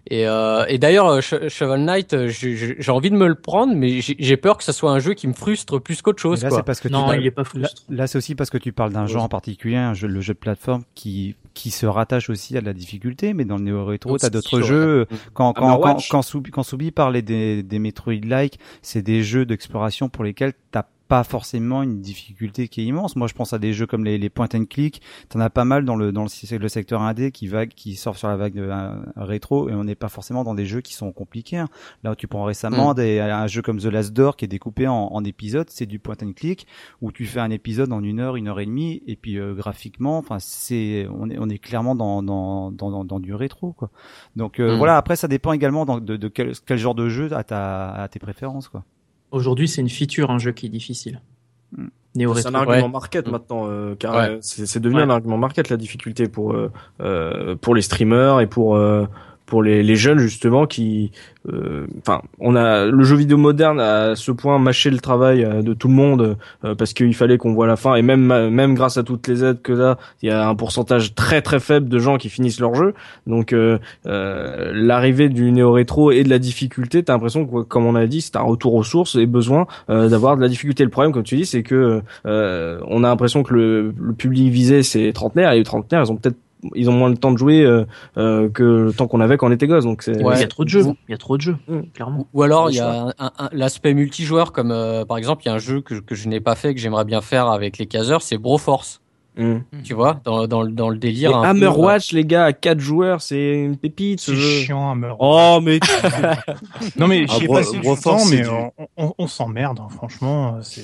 et, euh, et d'ailleurs euh, Sh- Shovel Knight, euh, j'ai envie de me le prendre, mais j'ai peur que ça soit un jeu qui me frustre plus qu'autre chose Mais là, quoi. c'est parce que tu Non, parles- il est pas Là, frustrant. là, c'est aussi parce que tu parles d'un genre en particulier, un jeu, le jeu de plateforme qui qui se rattache aussi à de la difficulté, mais dans le néo rétro, t'as d'autres jeux. Quand quand quand Hammerwatch. quand Soubi, quand Soubi parlait des des Metroid-like, c'est des jeux d'exploration pour lesquels t'as pas forcément une difficulté qui est immense. Moi, je pense à des jeux comme les, les point and click. T'en as pas mal dans le dans le, le secteur indé qui vague, qui sort sur la vague euh, rétro, et on n'est pas forcément dans des jeux qui sont compliqués. hein. Là, tu prends récemment des, un jeu comme The Last Door qui est découpé en, en épisodes, c'est du point and click où tu fais un épisode en une heure, une heure et demie, et puis euh, graphiquement, enfin, c'est on est on est clairement dans dans dans, dans, dans du rétro quoi. Donc euh, Mm. voilà. Après, ça dépend également dans- de, de quel, quel genre de jeu à ta à tes préférences quoi. Aujourd'hui, c'est une feature, un jeu qui est difficile. Hmm. C'est un argument Ouais. market Mm. maintenant, euh, car Ouais. euh, c'est devenu Ouais. un argument market la difficulté pour euh, euh, pour les streamers et pour euh, pour les, les jeunes justement qui, euh, enfin, on a le jeu vidéo moderne à ce point mâché le travail euh, de tout le monde euh, parce qu'il fallait qu'on voit la fin et même même grâce à toutes les aides que là, il y a un pourcentage très très faible de gens qui finissent leur jeu. Donc l'arrivée du néo rétro et de la difficulté, t'as l'impression que comme on a dit, c'est un retour aux sources et besoin d'avoir de la difficulté. Le problème, comme tu dis, c'est que on a l'impression que le, le public visé c'est trentenaires et les trentenaires ils ont peut-être ils ont moins le temps de jouer euh, euh, que le temps qu'on avait quand on était gosse donc c'est Ouais. Il y a trop de jeux. Il y a trop de jeux, Mm. clairement. Ou alors il y a un- un- un- l'aspect multijoueur comme euh, par exemple il y a un jeu que, que je n'ai pas fait que j'aimerais bien faire avec les caseurs c'est Broforce Mm. tu vois dans, dans, le- dans le Et délire un peu, Hammerwatch les gars à quatre joueurs c'est une pépite ce c'est jeu chiant à meurtre. oh mais Non mais Ah, j'y ai Bro- passé du Broforce, temps, c'est mais du- on, on, on s'emmerde, hein, franchement. C'est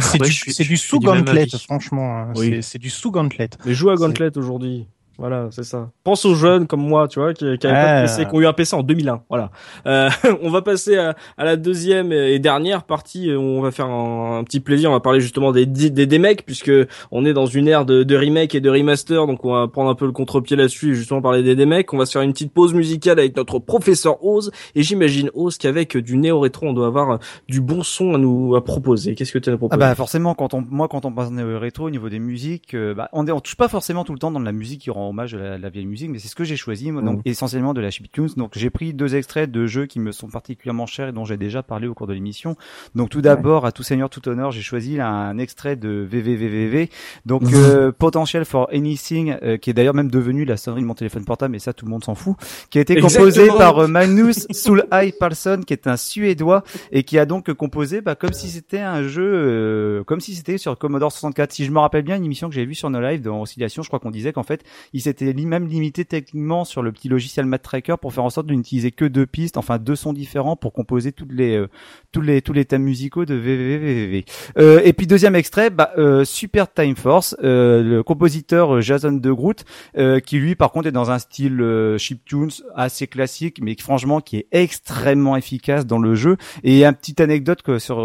c'est- Ouais, du, je je du sous-gauntlet, franchement. hein. Oui. C'est du sous-gauntlet. mais joue à Gauntlet aujourd'hui voilà, c'est ça. Pense aux jeunes comme moi, tu vois, qui, qui avaient pas de. PC, qui ont eu un PC en 2001. Voilà. Euh, on va passer à, à la deuxième et dernière partie. où On va faire un, un petit plaisir. On va parler justement des des, des mecs, puisque on est dans une ère de, de remake et de remaster. Donc on va prendre un peu le contre-pied là-dessus et justement parler des, des mecs. On va se faire une petite pause musicale avec notre professeur Oz. Et j'imagine Oz qu'avec du néo rétro, on doit avoir du bon son à nous à proposer. Qu'est-ce que tu as à nous Ah proposer bah forcément quand on moi quand on passe au rétro au niveau des musiques euh, bah on, est- on touche pas forcément tout le temps dans de la musique qui rend hommage à la, la vieille musique mais c'est ce que j'ai choisi moi, donc Mhm. essentiellement de la chiptune donc j'ai pris deux extraits de jeux qui me sont particulièrement chers et dont j'ai déjà parlé au cours de l'émission. Donc tout d'abord à tout seigneur tout honneur j'ai choisi un extrait de VVVVV donc euh, Potential for Anything euh, qui est d'ailleurs même devenu la sonnerie de mon téléphone portable mais ça tout le monde s'en fout qui a été composé Exactement. par euh, Magnus Sulhaj Palsson qui est un suédois et qui a donc composé bah, comme si c'était un jeu euh, comme si c'était sur Commodore 64 si je me rappelle bien une émission que j'avais vue sur No Live dans Oscillation je crois qu'on disait qu'en fait il s'était li- même limité techniquement sur le petit logiciel Mat Tracker pour faire en sorte de n'utiliser que deux pistes enfin deux sons différents pour composer toutes les euh, tous les tous les thèmes musicaux de VVVVV euh, et puis deuxième extrait bah, euh, Super Time Force euh, le compositeur euh, Jason De Groot euh, qui lui par contre est dans un style euh, chiptunes assez classique mais franchement qui est extrêmement efficace dans le jeu. Et une petite anecdote que sur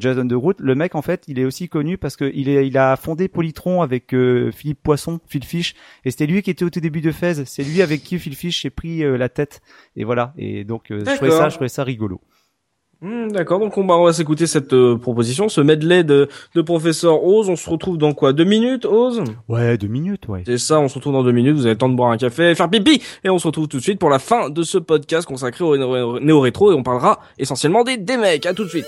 Jason De Groot le mec en fait il est aussi connu parce que il est il a fondé Polytron avec Philippe Poisson Phil Fish et c'était lui lui qui était au tout début de Fez. C'est lui avec qui Phil Fish s'est pris euh, la tête. Et voilà. Et donc, euh, je trouvais D'accord. ça, je trouvais ça rigolo. Hmm, D'accord, donc on, va- on va s'écouter cette euh, proposition, ce medley de, de professeur Oz. On se retrouve dans quoi? Deux minutes, Oz? Ouais, deux minutes, ouais. C'est ça, on se retrouve dans deux minutes, vous avez le temps de boire un café, faire pipi, et on se retrouve tout de suite pour la fin de ce podcast consacré au néo- néo-rétro, et on parlera essentiellement des, des mecs. À tout de suite.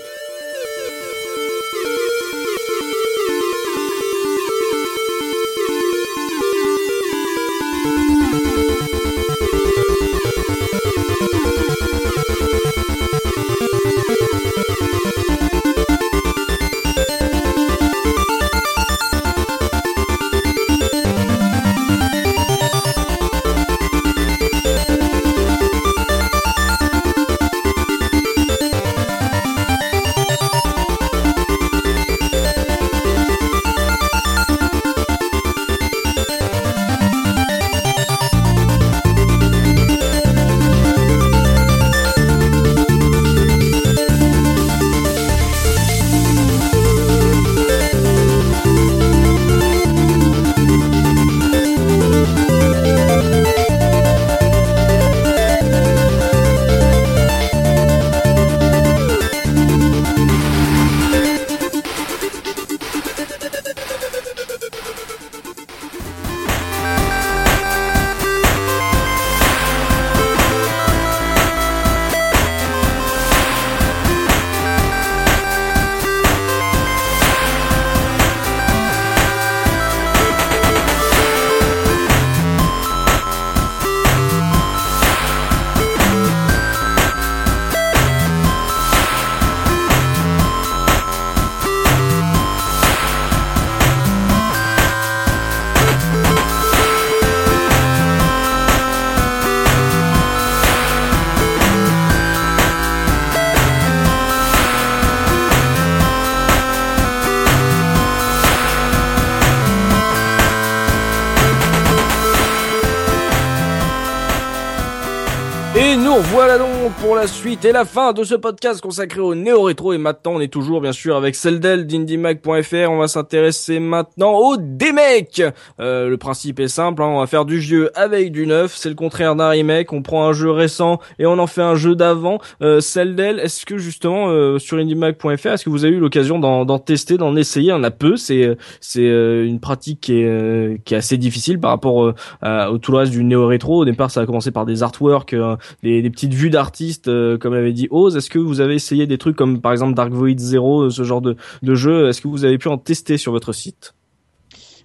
Et la fin de ce podcast consacré au néo-rétro. Et maintenant, on est toujours, bien sûr, avec Celdel d'IndieMag.fr. On va s'intéresser maintenant au D-Mec. Euh, le principe est simple, hein, on va faire du vieux avec du neuf. C'est le contraire d'un remake. On prend un jeu récent et on en fait un jeu d'avant. Euh, Celdel, est-ce que justement, euh, sur IndieMag.fr, est-ce que vous avez eu l'occasion d'en tester, d'en essayer? En a peu. C'est c'est euh, une pratique qui est, euh, qui est assez difficile par rapport euh, à- au tout le reste du néo-rétro. Au départ, ça a commencé par des artworks, des, des petites vues d'artistes, euh, comme l'avait dit Oz. Est-ce que vous avez essayé des trucs comme par exemple Dark Void Zero, ce genre de, de jeu Est-ce que vous avez pu en tester sur votre site?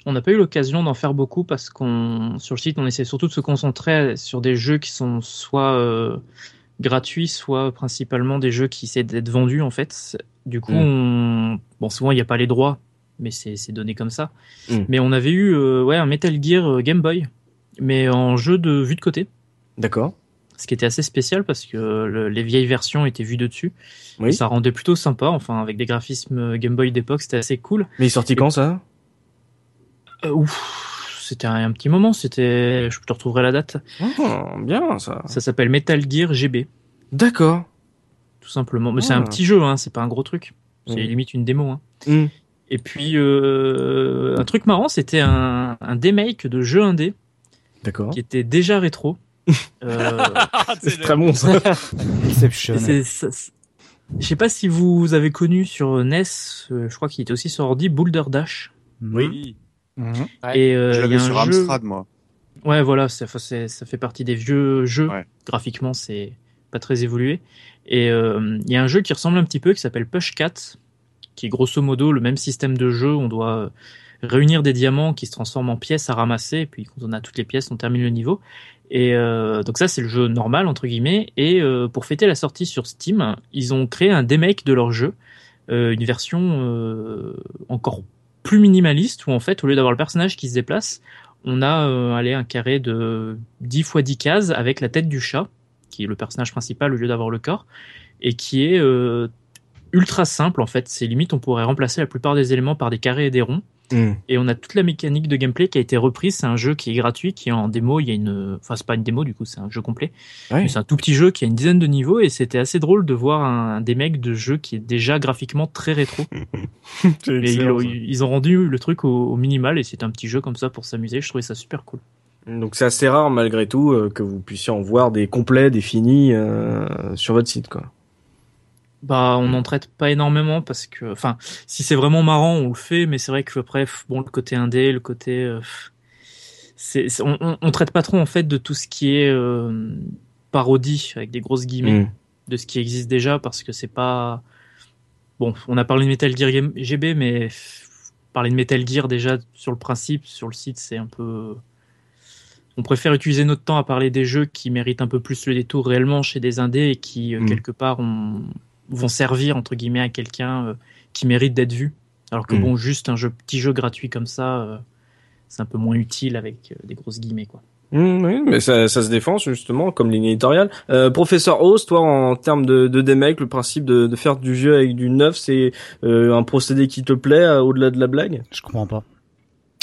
On n'a pas eu l'occasion d'en faire beaucoup parce qu'on sur le site on essaie surtout de se concentrer sur des jeux qui sont soit euh, gratuits, soit principalement des jeux qui essaient d'être vendus en fait. Du coup, on... bon souvent il n'y a pas les droits, mais c'est donné comme ça. Mm. Mais on avait eu euh, ouais un Metal Gear euh, Game Boy, mais en jeu de vue de côté. D'accord. Ce qui était assez spécial parce que le- les vieilles versions étaient vues de dessus. Oui. Et ça rendait plutôt sympa, enfin avec des graphismes Game Boy d'époque, c'était assez cool. Mais il est sorti quand ça? Euh, ouf, c'était un, un petit moment, c'était, je te retrouverai la date. Ah, Bien ça. Ça s'appelle Metal Gear GB, D'accord. tout simplement. Mais c'est Ah. un petit jeu, hein, c'est pas un gros truc. C'est Oui. limite une démo. Hein. Hmm. Et puis euh, un truc marrant, c'était un, un demake de jeu indé D'accord. qui était déjà rétro. Euh, C'est très bon ça. Je sais pas si vous avez connu sur NES, euh, je crois qu'il était aussi sur ordi, Boulder Dash. oui. Mhm. Et euh, je l'avais a sur jeu- Amstrad, moi. Ouais, voilà, ça, fait partie des vieux jeux. Ouais. Graphiquement, c'est pas très évolué. Et euh, il y a un jeu qui ressemble un petit peu, qui s'appelle Push Cat, qui est grosso modo le même système de jeu. On doit réunir des diamants qui se transforment en pièces à ramasser. Et puis quand on a toutes les pièces, on termine le niveau. Et euh, donc ça, c'est le jeu normal entre guillemets. Et euh, pour fêter la sortie sur Steam, ils ont créé un demake de leur jeu, euh, une version encore plus minimaliste où en fait, au lieu d'avoir le personnage qui se déplace, on a allez, un carré de 10 x 10 cases avec la tête du chat, qui est le personnage principal au lieu d'avoir le corps, et qui est ultra simple en fait. C'est limite, on pourrait remplacer la plupart des éléments par des carrés et des ronds. Hmm. Et on a toute la mécanique de gameplay qui a été reprise. C'est un jeu qui est gratuit, qui est en démo. Il y a une, enfin c'est pas une démo du coup, c'est un jeu complet. Ouais. Mais C'est un tout petit jeu qui a une dizaine de niveaux et c'était assez drôle de voir un, des mecs de jeu qui est déjà graphiquement très rétro. Ils, ont- ils ont rendu le truc au, au minimal et c'est un petit jeu comme ça pour s'amuser. Je trouvais ça super cool. Donc c'est assez rare malgré tout euh, que vous puissiez en voir des complets, des finis euh, sur votre site, quoi. Bah, on n'en traite pas énormément parce que, enfin, si c'est vraiment marrant, on le fait, mais c'est vrai que, bref, bon, le côté indé, le côté, euh, c'est, on, on, on traite pas trop en fait de tout ce qui est euh, parodie avec des grosses guillemets Mm. de ce qui existe déjà parce que c'est pas, bon, on a parlé de Metal Gear GB, mais parler de Metal Gear déjà sur le principe, sur le site, c'est un peu. On préfère utiliser notre temps à parler des jeux qui méritent un peu plus le détour réellement chez des indés et qui, euh, Mm. quelque part, ont- vont servir, entre guillemets, à quelqu'un euh, qui mérite d'être vu. Alors que Mm. bon, juste un jeu, petit jeu gratuit comme ça, euh, c'est un peu moins utile avec euh, des grosses guillemets, quoi. Mmh, oui, mais ça, ça se défend justement comme ligne éditoriale. Euh, professeur Oz, toi, en termes de, de le principe de, de faire du vieux avec du neuf, c'est euh, un procédé qui te plaît euh, au-delà de la blague? Je comprends pas.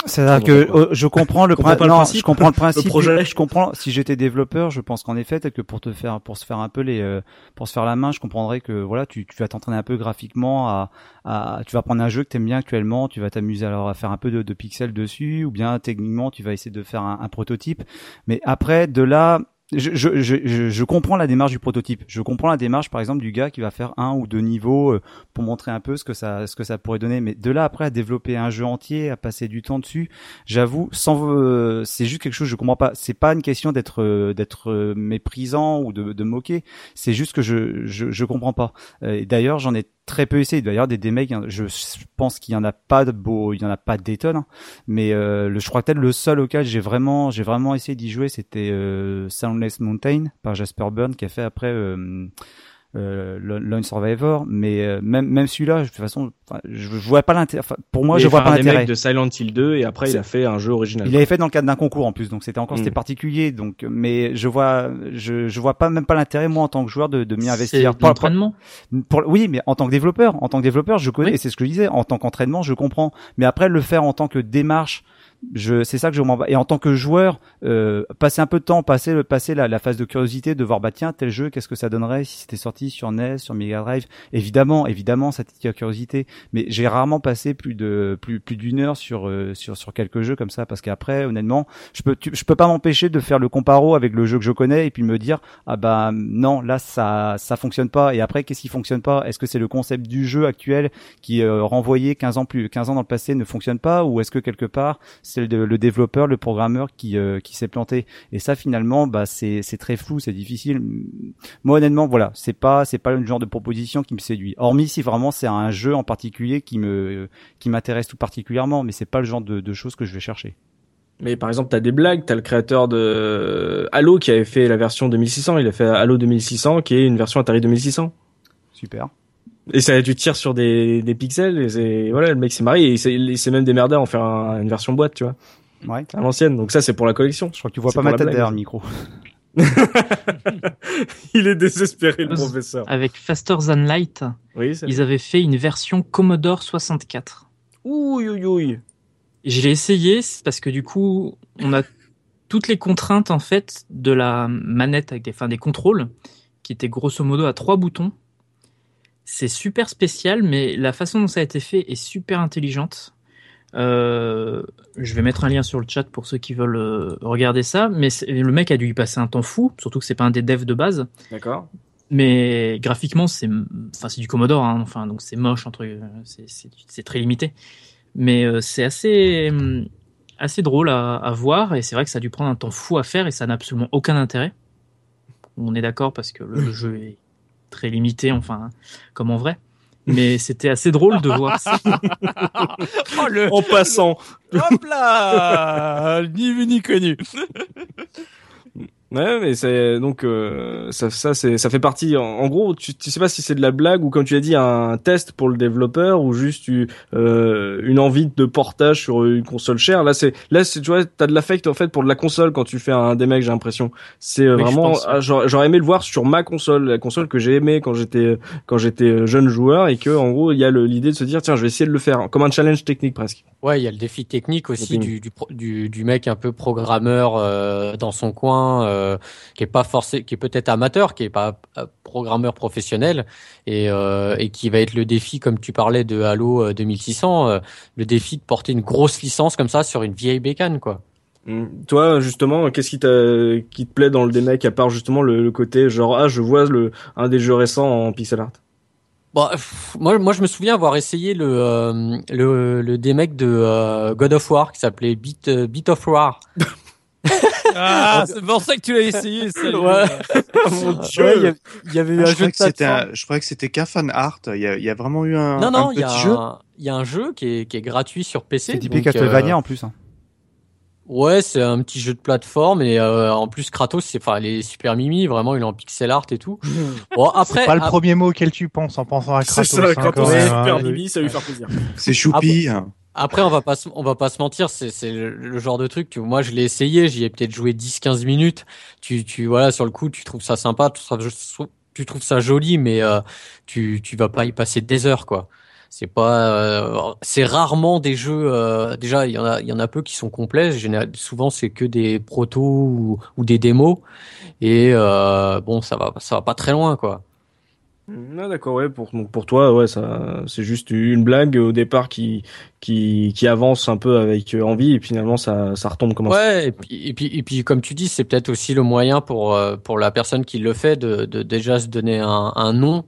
C'est-à-dire que euh, je comprends le, comprends le principe, je comprends le principe. du- projet. Je comprends. Si j'étais développeur, je pense qu'en effet, peut-être que pour te faire, pour se faire un peu les, euh, pour se faire la main, je comprendrais que voilà, tu, tu vas t'entraîner un peu graphiquement à, à, tu vas prendre un jeu que t'aimes bien actuellement, tu vas t'amuser alors à faire un peu de, de pixels dessus, ou bien techniquement, tu vas essayer de faire un, un prototype. Mais après, de là, je, je, je, je, comprends la démarche du prototype. Je comprends la démarche, par exemple, du gars qui va faire un ou deux niveaux euh, pour montrer un peu ce que ça, ce que ça pourrait donner. Mais de là après à développer un jeu entier, à passer du temps dessus, j'avoue, sans, euh, c'est juste quelque chose que je comprends pas. C'est pas une question d'être, euh, d'être méprisant ou de, de moquer. C'est juste que je, je, je comprends pas. D'ailleurs, j'en ai très peu essayé. D'ailleurs, des, des mecs, hein, je pense qu'il y en a pas de beau, il y en a pas des tonnes. hein. Mais le, je crois que peut-être le seul auquel j'ai vraiment, j'ai vraiment essayé d'y jouer, c'était euh, Soundless Mountain par Jasper Byrne qui a fait après euh, euh, Lone Survivor. Mais euh, même même celui-là, de toute façon, je, je vois pas l'intérêt. enfin, pour moi, Il je vois pas l'intérêt. de Silent Hill 2 et après il a fait un jeu original. Il avait fait dans le cadre d'un concours en plus, donc c'était encore Mm. c'était particulier. Donc, mais je vois, je, je vois pas même pas l'intérêt moi en tant que joueur de, de m'y investir. Pour- l'entraînement? pour, oui, mais en tant que développeur, en tant que développeur, je connais, Oui. et c'est ce que je disais, en tant qu'entraînement, je comprends. Mais après, le faire en tant que démarche, je, c'est ça que je m'en. Et en tant que joueur, euh, passer un peu de temps, passer, le- passer la, la phase de curiosité, de voir, bah tiens, tel jeu, qu'est-ce que ça donnerait si c'était sorti sur NES, sur Mega Drive? Évidemment, évidemment, ça titille la curiosité. Mais j'ai rarement passé plus de, plus, plus d'une heure sur, euh, sur, sur quelques jeux comme ça, parce qu'après, honnêtement, je peux, tu- je peux pas m'empêcher de faire le comparo avec le jeu que je connais et puis me dire, ah bah non, là ça, ça fonctionne pas. Et après, qu'est-ce qui fonctionne pas? Est-ce que c'est le concept du jeu actuel qui euh, renvoyé 15 ans plus, 15 ans dans le passé ne fonctionne pas, ou est-ce que quelque part c'est le, le développeur, le programmeur qui, euh, qui s'est planté Et ça, finalement, bah c'est, c'est très flou, c'est difficile. Moi, honnêtement, voilà, c'est pas, c'est pas le genre de proposition qui me séduit. Hormis si vraiment c'est un jeu en particulier qui me, qui m'intéresse tout particulièrement, mais c'est pas le genre de, de choses que je vais chercher. Mais par exemple, t'as des blagues, t'as le créateur de Halo qui avait fait la version 2600, il a fait Halo 2600 qui est une version Atari 2600. Super. Et ça, tu tires sur des, des pixels et voilà, le mec s'est marié et il s'est- même démerdé à en faire un- une version boîte, tu vois, Ouais. à l'ancienne. Donc ça, c'est pour la collection. Je crois que tu vois pas ma tête derrière le micro. il est désespéré, le professeur. Avec Faster Than Light, Oui, ils avaient fait une version Commodore 64. Ouh, ouh, ouh. Je l'ai essayé parce que du coup, on a toutes les contraintes en fait de la manette avec des, enfin, des contrôles qui étaient grosso modo à trois boutons. C'est super spécial, mais la façon dont ça a été fait est super intelligente. Euh, je vais mettre un lien sur le chat pour ceux qui veulent euh, regarder ça. Mais le mec a dû y passer un temps fou, surtout que c'est pas un des devs de base. D'accord. Mais graphiquement, c'est enfin c'est du Commodore, hein, enfin donc c'est moche entre c'est très limité. Mais euh, c'est assez assez drôle à, à voir et c'est vrai que ça a dû prendre un temps fou à faire et ça n'a absolument aucun intérêt. On est d'accord parce que le, le jeu est très limité, enfin comme en vrai. Mais c'était assez drôle de voir ça. Oh le En passant. hop là Ni vu ni connu. Ouais, mais c'est donc euh, ça, ça c'est ça fait partie. En, en gros, tu, tu sais pas si c'est de la blague ou comme tu as dit un test pour le développeur ou juste tu, euh, une envie de portage sur une console chère. Là, c'est là, c'est tu vois, t'as de l'affect en fait pour de la console quand tu fais un des mecs. J'ai l'impression. C'est euh, vraiment. ah, J'aurais aimé le voir sur ma console, la console que j'ai aimé quand j'étais quand j'étais jeune joueur et que en gros il y a l'idée de se dire tiens je vais essayer de le faire comme un challenge technique presque. Ouais, il y a le défi technique aussi du, du, du, du mec un peu programmeur euh, dans son coin, euh, qui est pas forcé, qui est peut-être amateur, qui est pas euh, programmeur professionnel, et, euh, et qui va être le défi, comme tu parlais de Halo euh, 2600, euh, le défi de porter une grosse licence comme ça sur une vieille bécane, quoi. Mm. Toi, justement, qu'est-ce qui, te plaît dans le DMake à part justement le, le côté genre ah je vois le un des jeux récents en pixel art? Bon, pff, moi, moi, je me souviens avoir essayé le euh, le, de euh, God of War qui s'appelait Beat Beat of War. Ah, c'est pour ça que tu l'as essayé, ça. Ouais. Mon Ouais, il y a- il y avait eu Ah, un je, jeu de un- je croyais que c'était qu'un fan art. Il y a, il y a vraiment eu un, Non, non, un il y petit a jeu. un, il y a un jeu qui est qui est gratuit sur PC. C'est typé donc, Castlevania euh, en plus. hein. Ouais, c'est un petit jeu de plateforme et euh, en plus Kratos, c'est enfin les super mimi, vraiment il est en pixel art et tout. Bon après, C'est pas le premier mot auquel tu penses en pensant à C'est Kratos. ça, hein, quand on hein. super Bibi, ça va lui faire plaisir. C'est choupi. hein. Après on va pas se- on va pas se mentir, c'est le, le genre de truc que moi je l'ai essayé, j'y ai peut-être joué 10 15 minutes. Tu tu voilà, sur le coup, tu trouves ça sympa, tu trouves ça, tu trouves ça joli mais euh, tu tu vas pas y passer des heures quoi. C'est pas euh, c'est rarement des jeux euh, déjà il y en a il y en a peu qui sont complets, souvent c'est que des protos ou, ou des démos et euh, bon ça va ça va pas très loin quoi. Ah, d'accord, ouais, pour, donc pour toi, ouais, ça, c'est juste une blague au départ qui, qui, qui avance un peu avec euh, envie et finalement ça, ça retombe comme Ouais, et puis, et puis, et puis, comme tu dis, c'est peut-être aussi le moyen pour, euh, pour la personne qui le fait de, de déjà se donner un, un nom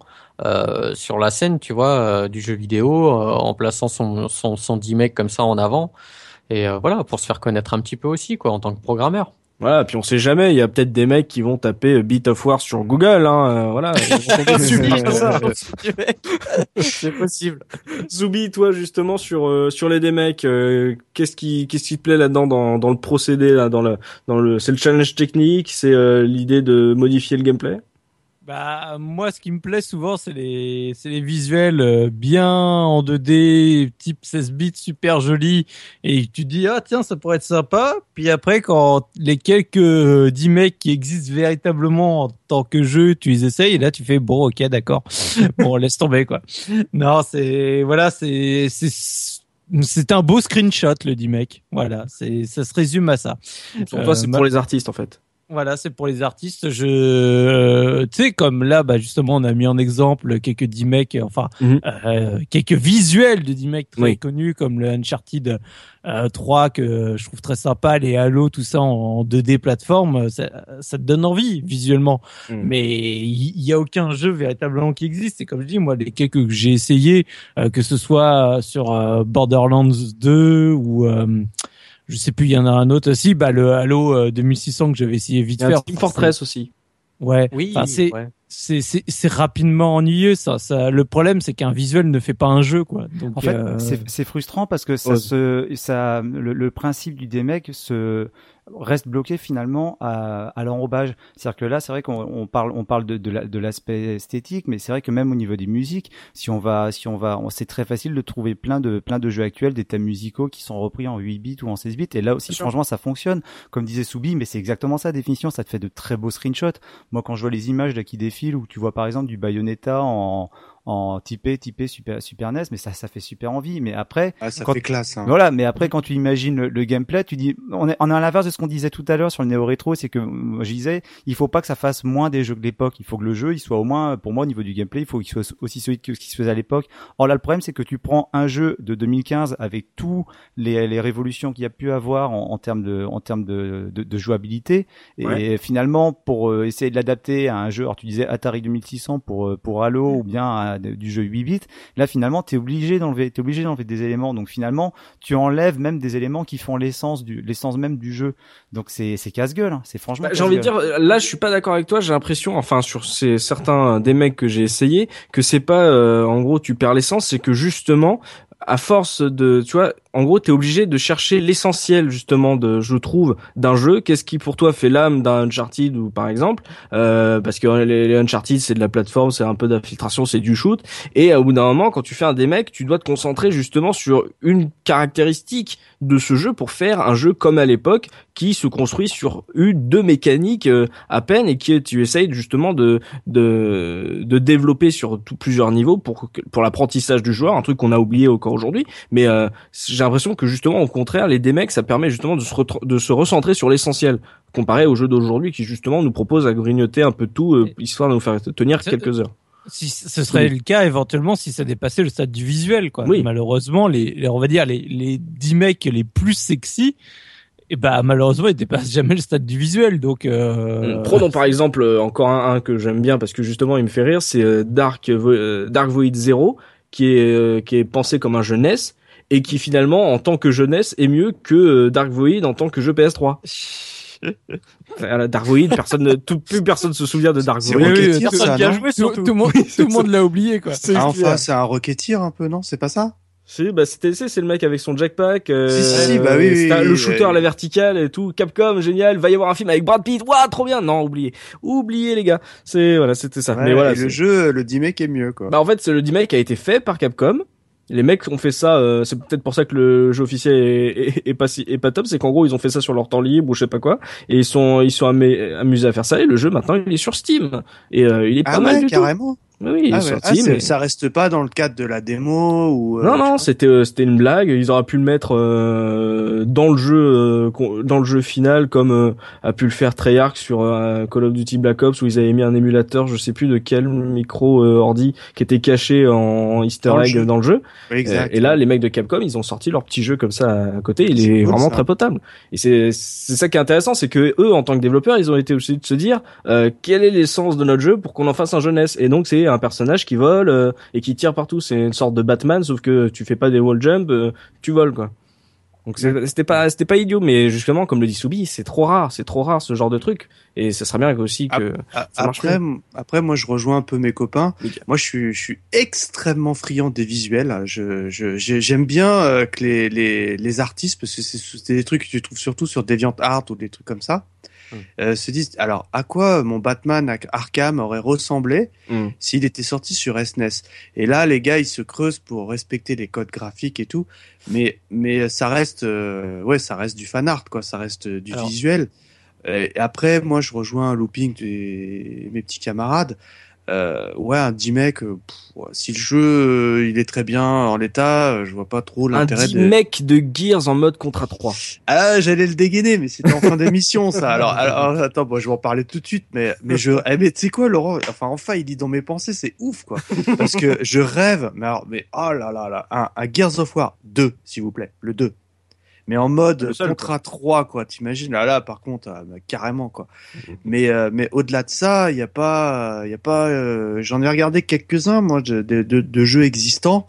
euh, sur la scène, tu vois, euh, du jeu vidéo, euh, en plaçant son, son, son 10 mecs comme ça en avant. Et euh, voilà, pour se faire connaître un petit peu aussi, quoi, en tant que programmeur. Voilà, puis on sait jamais, il y a peut-être des mecs qui vont taper euh, Beat of War sur Google, hein, euh, voilà. C'est possible. Zoubi, toi justement sur euh, sur les des mecs, euh, qu'est-ce qui qu'est-ce qui te plaît là-dedans dans dans le procédé là, dans le dans le c'est le challenge technique, c'est euh, l'idée de modifier le gameplay? Bah moi, ce qui me plaît souvent, c'est les c'est les visuels euh, bien en 2D, type 16 bits, super jolis, et tu te dis ah tiens ça pourrait être sympa. Puis après, quand les quelques euh, 10 mecs qui existent véritablement en tant que jeu, tu les essayes, et là tu fais bon ok d'accord, bon laisse tomber quoi. Non c'est voilà c'est c'est c'est un beau screenshot le 10 mecs. Voilà, c'est ça se résume à ça. Pour Euh, toi, c'est ma- pour les artistes en fait. Voilà, c'est pour les artistes. Je, euh, tu sais, comme là, bah justement, on a mis en exemple quelques 10 mecs, enfin, Mhm. euh, quelques visuels de 10 mecs très Oui. connus, comme le Uncharted euh, 3 que je trouve très sympa, les Halo, tout ça en 2D plateforme, ça, ça te donne envie visuellement. Mhm. Mais il y, a aucun jeu véritablement qui existe. Et comme je dis, moi, les quelques que j'ai essayé, euh, que ce soit sur euh, Borderlands 2 ou euh, je sais plus, il y en a un autre aussi, bah le Halo euh, 2600 que j'avais essayé vite un Team Fortress aussi. Ouais. Oui, Enfin, c'est ouais. c'est c'est c'est rapidement ennuyeux ça. Ça le problème c'est qu'un visuel ne fait pas un jeu quoi. Donc En fait, euh, c'est c'est frustrant parce que ça Ouais. se, ça, le, le principe du DMEC se reste bloqué finalement à, à l'enrobage. C'est-à-dire que là, c'est vrai qu'on on parle, on parle de, de la- de l'aspect esthétique, mais c'est vrai que même au niveau des musiques, si on va, si on va, on- c'est très facile de trouver plein de, plein de jeux actuels, des thèmes musicaux qui sont repris en 8 bits ou en 16 bits. Et là aussi, franchement, ça fonctionne. Comme disait Soubi, mais c'est exactement ça, la définition. Ça te fait de très beaux screenshots. Moi, quand je vois les images là qui défilent, où tu vois par exemple du Bayonetta en, en typé, typé Super, Super NES, mais ça, ça fait super envie. Mais après, Ah, ça Quand- fait classe. Hein. voilà, mais après quand tu imagines le, le gameplay, tu dis on est on est à l'inverse de ce qu'on disait tout à l'heure sur le néo rétro, c'est que moi, je disais il faut pas que ça fasse moins des jeux que l'époque, il faut que le jeu il soit au moins pour moi au niveau du gameplay, il faut qu'il soit aussi solide que ce qui se faisait à l'époque. Or là le problème c'est que tu prends un jeu de 2015 avec tous les, les révolutions qu'il y a pu avoir en, en termes de en termes de, de, de jouabilité et Ouais. finalement pour euh, essayer de l'adapter à un jeu, alors tu disais Atari 2600 pour euh, pour Halo ou bien à du jeu 8 bits, là finalement t'es obligé d'enlever t'es obligé d'enlever des éléments donc finalement tu enlèves même des éléments qui font l'essence du l'essence même du jeu donc c'est c'est casse-gueule hein. c'est franchement Bah, j'ai envie de dire, là, je suis pas d'accord avec toi. J'ai l'impression, enfin, sur ces certains des mecs que j'ai essayé, que c'est pas, euh, en gros, tu perds l'essence, c'est que justement, à force de, tu vois, en gros, t'es obligé de chercher l'essentiel justement de, je trouve, d'un jeu. Qu'est-ce qui pour toi fait l'âme d'un Uncharted ou par exemple, euh, parce que les, les Uncharted c'est de la plateforme, c'est un peu d'infiltration, c'est du shoot. Et au bout d'un moment, quand tu fais un des mecs, tu dois te concentrer justement sur une caractéristique de ce jeu pour faire un jeu comme à l'époque qui se construit sur une deux mécaniques euh, à peine et qui tu essayes justement de de de développer sur plusieurs niveaux pour pour l'apprentissage du joueur, un truc qu'on a oublié encore aujourd'hui. Mais euh, j'ai l'impression que justement au contraire, les DMX ça permet justement de se de se recentrer sur l'essentiel comparé aux jeux d'aujourd'hui qui justement nous propose à grignoter un peu tout euh, histoire de nous faire tenir quelques heures. si ce serait le cas éventuellement si ça dépassait le stade du visuel quoi. Oui. Malheureusement les, les- on va dire les les 10 mecs les plus sexy Et bah malheureusement, il dépasse jamais le stade du visuel, donc. Euh... Mm. Prenons par exemple euh, encore un, un que j'aime bien parce que justement il me fait rire, c'est Dark Dark Void Zero qui est qui est pensé comme un jeunesse et qui finalement en tant que jeunesse est mieux que euh, Dark Void en tant que jeu PS3. Voilà, Dark Void, personne, ne- tout, plus personne se souvient de Dark C'est Void. Oui, ça, personne qui a joué, tout, tout le monde, tout le monde l'a oublié, quoi. Ah, enfin, c'est un Rocketeer un peu, non? C'est pas ça? Si, bah c'était c'est c'est le mec avec son jackpack. Euh, Si, si, si, bah oui, oui, le oui, shooter à oui. la verticale et tout. Capcom, génial. Va y avoir un film avec Brad Pitt. Waouh, trop bien. Non, oubliez, oubliez les gars. C'est voilà, c'était ça. Ouais, Mais voilà. et le jeu, le remake est mieux, quoi. Bah en fait, c'est le remake a été fait par Capcom. Les mecs ont fait ça, euh, c'est peut-être pour ça que le jeu officiel est, est, est pas si- est pas top, c'est qu'en gros ils ont fait ça sur leur temps libre ou je sais pas quoi, et ils sont ils sont amé- amusés à faire ça. Et le jeu maintenant il est sur Steam et euh, il est pas ah mal du tout. Oui, il est Ah, ouais. Ah, Steam. c'est- et- Ça reste pas dans le cadre de la démo ou. euh, Non non, c'était euh, c'était une blague. Ils auraient pu le mettre euh, dans le jeu euh, dans le jeu final comme euh, a pu le faire Treyarch sur euh, Call of Duty Black Ops où ils avaient mis un émulateur, je sais plus de quel micro euh, ordi qui était caché en Easter Dans le egg jeu. dans le jeu. Oui, exact. Et là, les mecs de Capcom, ils ont sorti leur petit jeu comme ça à côté. Il est cool, vraiment ça. très potable. Et c'est c'est ça qui est intéressant, c'est que eux, en tant que développeurs, ils ont été aussi de se dire euh, quelle est l'essence de notre jeu pour qu'on en fasse un jeunesse. Et donc c'est un personnage qui vole euh, et qui tire partout. C'est une sorte de Batman, sauf que tu fais pas des wall jump, euh, tu voles quoi. Donc c'était pas c'était pas idiot, mais justement comme le dit Soubi, c'est trop rare, c'est trop rare ce genre de truc. Et ça serait bien aussi que ça marche Après, après, moi, je rejoins un peu mes copains. Moi, je suis, je suis extrêmement friand des visuels. Je, je, j'ai- j'aime bien euh, que les, les, les artistes, parce que c'est, c'est des trucs que tu trouves surtout sur DeviantArt ou des trucs comme ça, Euh, se disent, alors, à quoi mon Batman Ar- Arkham aurait ressemblé Hmm. s'il était sorti sur SNES Et là, les gars, ils se creusent pour respecter les codes graphiques et tout, mais, mais ça reste, euh, ouais, ça reste du fan art, quoi. Ça reste euh, du Alors- visuel. Et après, moi, je rejoins looping de mes petits camarades. Euh, ouais, un D-Mec, euh, pff, ouais, si le jeu euh, il est très bien en l'état, euh, je vois pas trop un l'intérêt petit de. mec de Gears en mode contrat 3. Ah, j'allais le dégainer, mais c'était en fin d'émission, ça. Alors, alors, attends, bon, je vais en parler tout de suite, mais, mais je, eh, mais tu sais quoi, Laurent? Enfin, enfin, il dit dans mes pensées, c'est ouf, quoi. Parce que je rêve, mais alors, mais, oh là là là, un, un Gears of War 2, s'il vous plaît, le 2. Mais en mode seul, contrat 3, quoi. T'imagines? Là, là, par contre, ah, bah, carrément, quoi. Mais, euh, mais au-delà de ça, il y a pas, il y a pas, euh, j'en ai regardé quelques-uns, moi, de, de, de, de jeux existants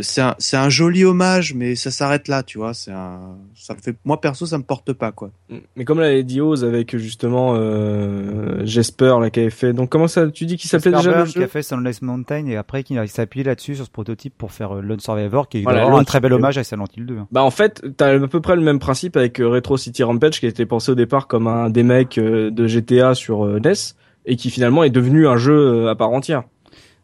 c'est un, c'est un joli hommage, mais ça s'arrête là, tu vois. C'est un, ça me fait, moi perso, ça me porte pas, quoi. Mais comme l'avait dit Oz avec justement euh, Jesper là qui avait fait. Donc comment ça tu dis qu'il s'appelait déjà le Burn qui jeu a fait Sunless Mountain et après qui s'est appuyé là-dessus sur ce prototype pour faire euh, Lone Survivor qui est Voilà, un très bel hommage à Silent Hill 2. hein. Bah en fait, t'as à peu près le même principe avec euh, Retro City Rampage qui a été pensé au départ comme un des mecs euh, de GTA sur euh, NES et qui finalement est devenu un jeu à part entière.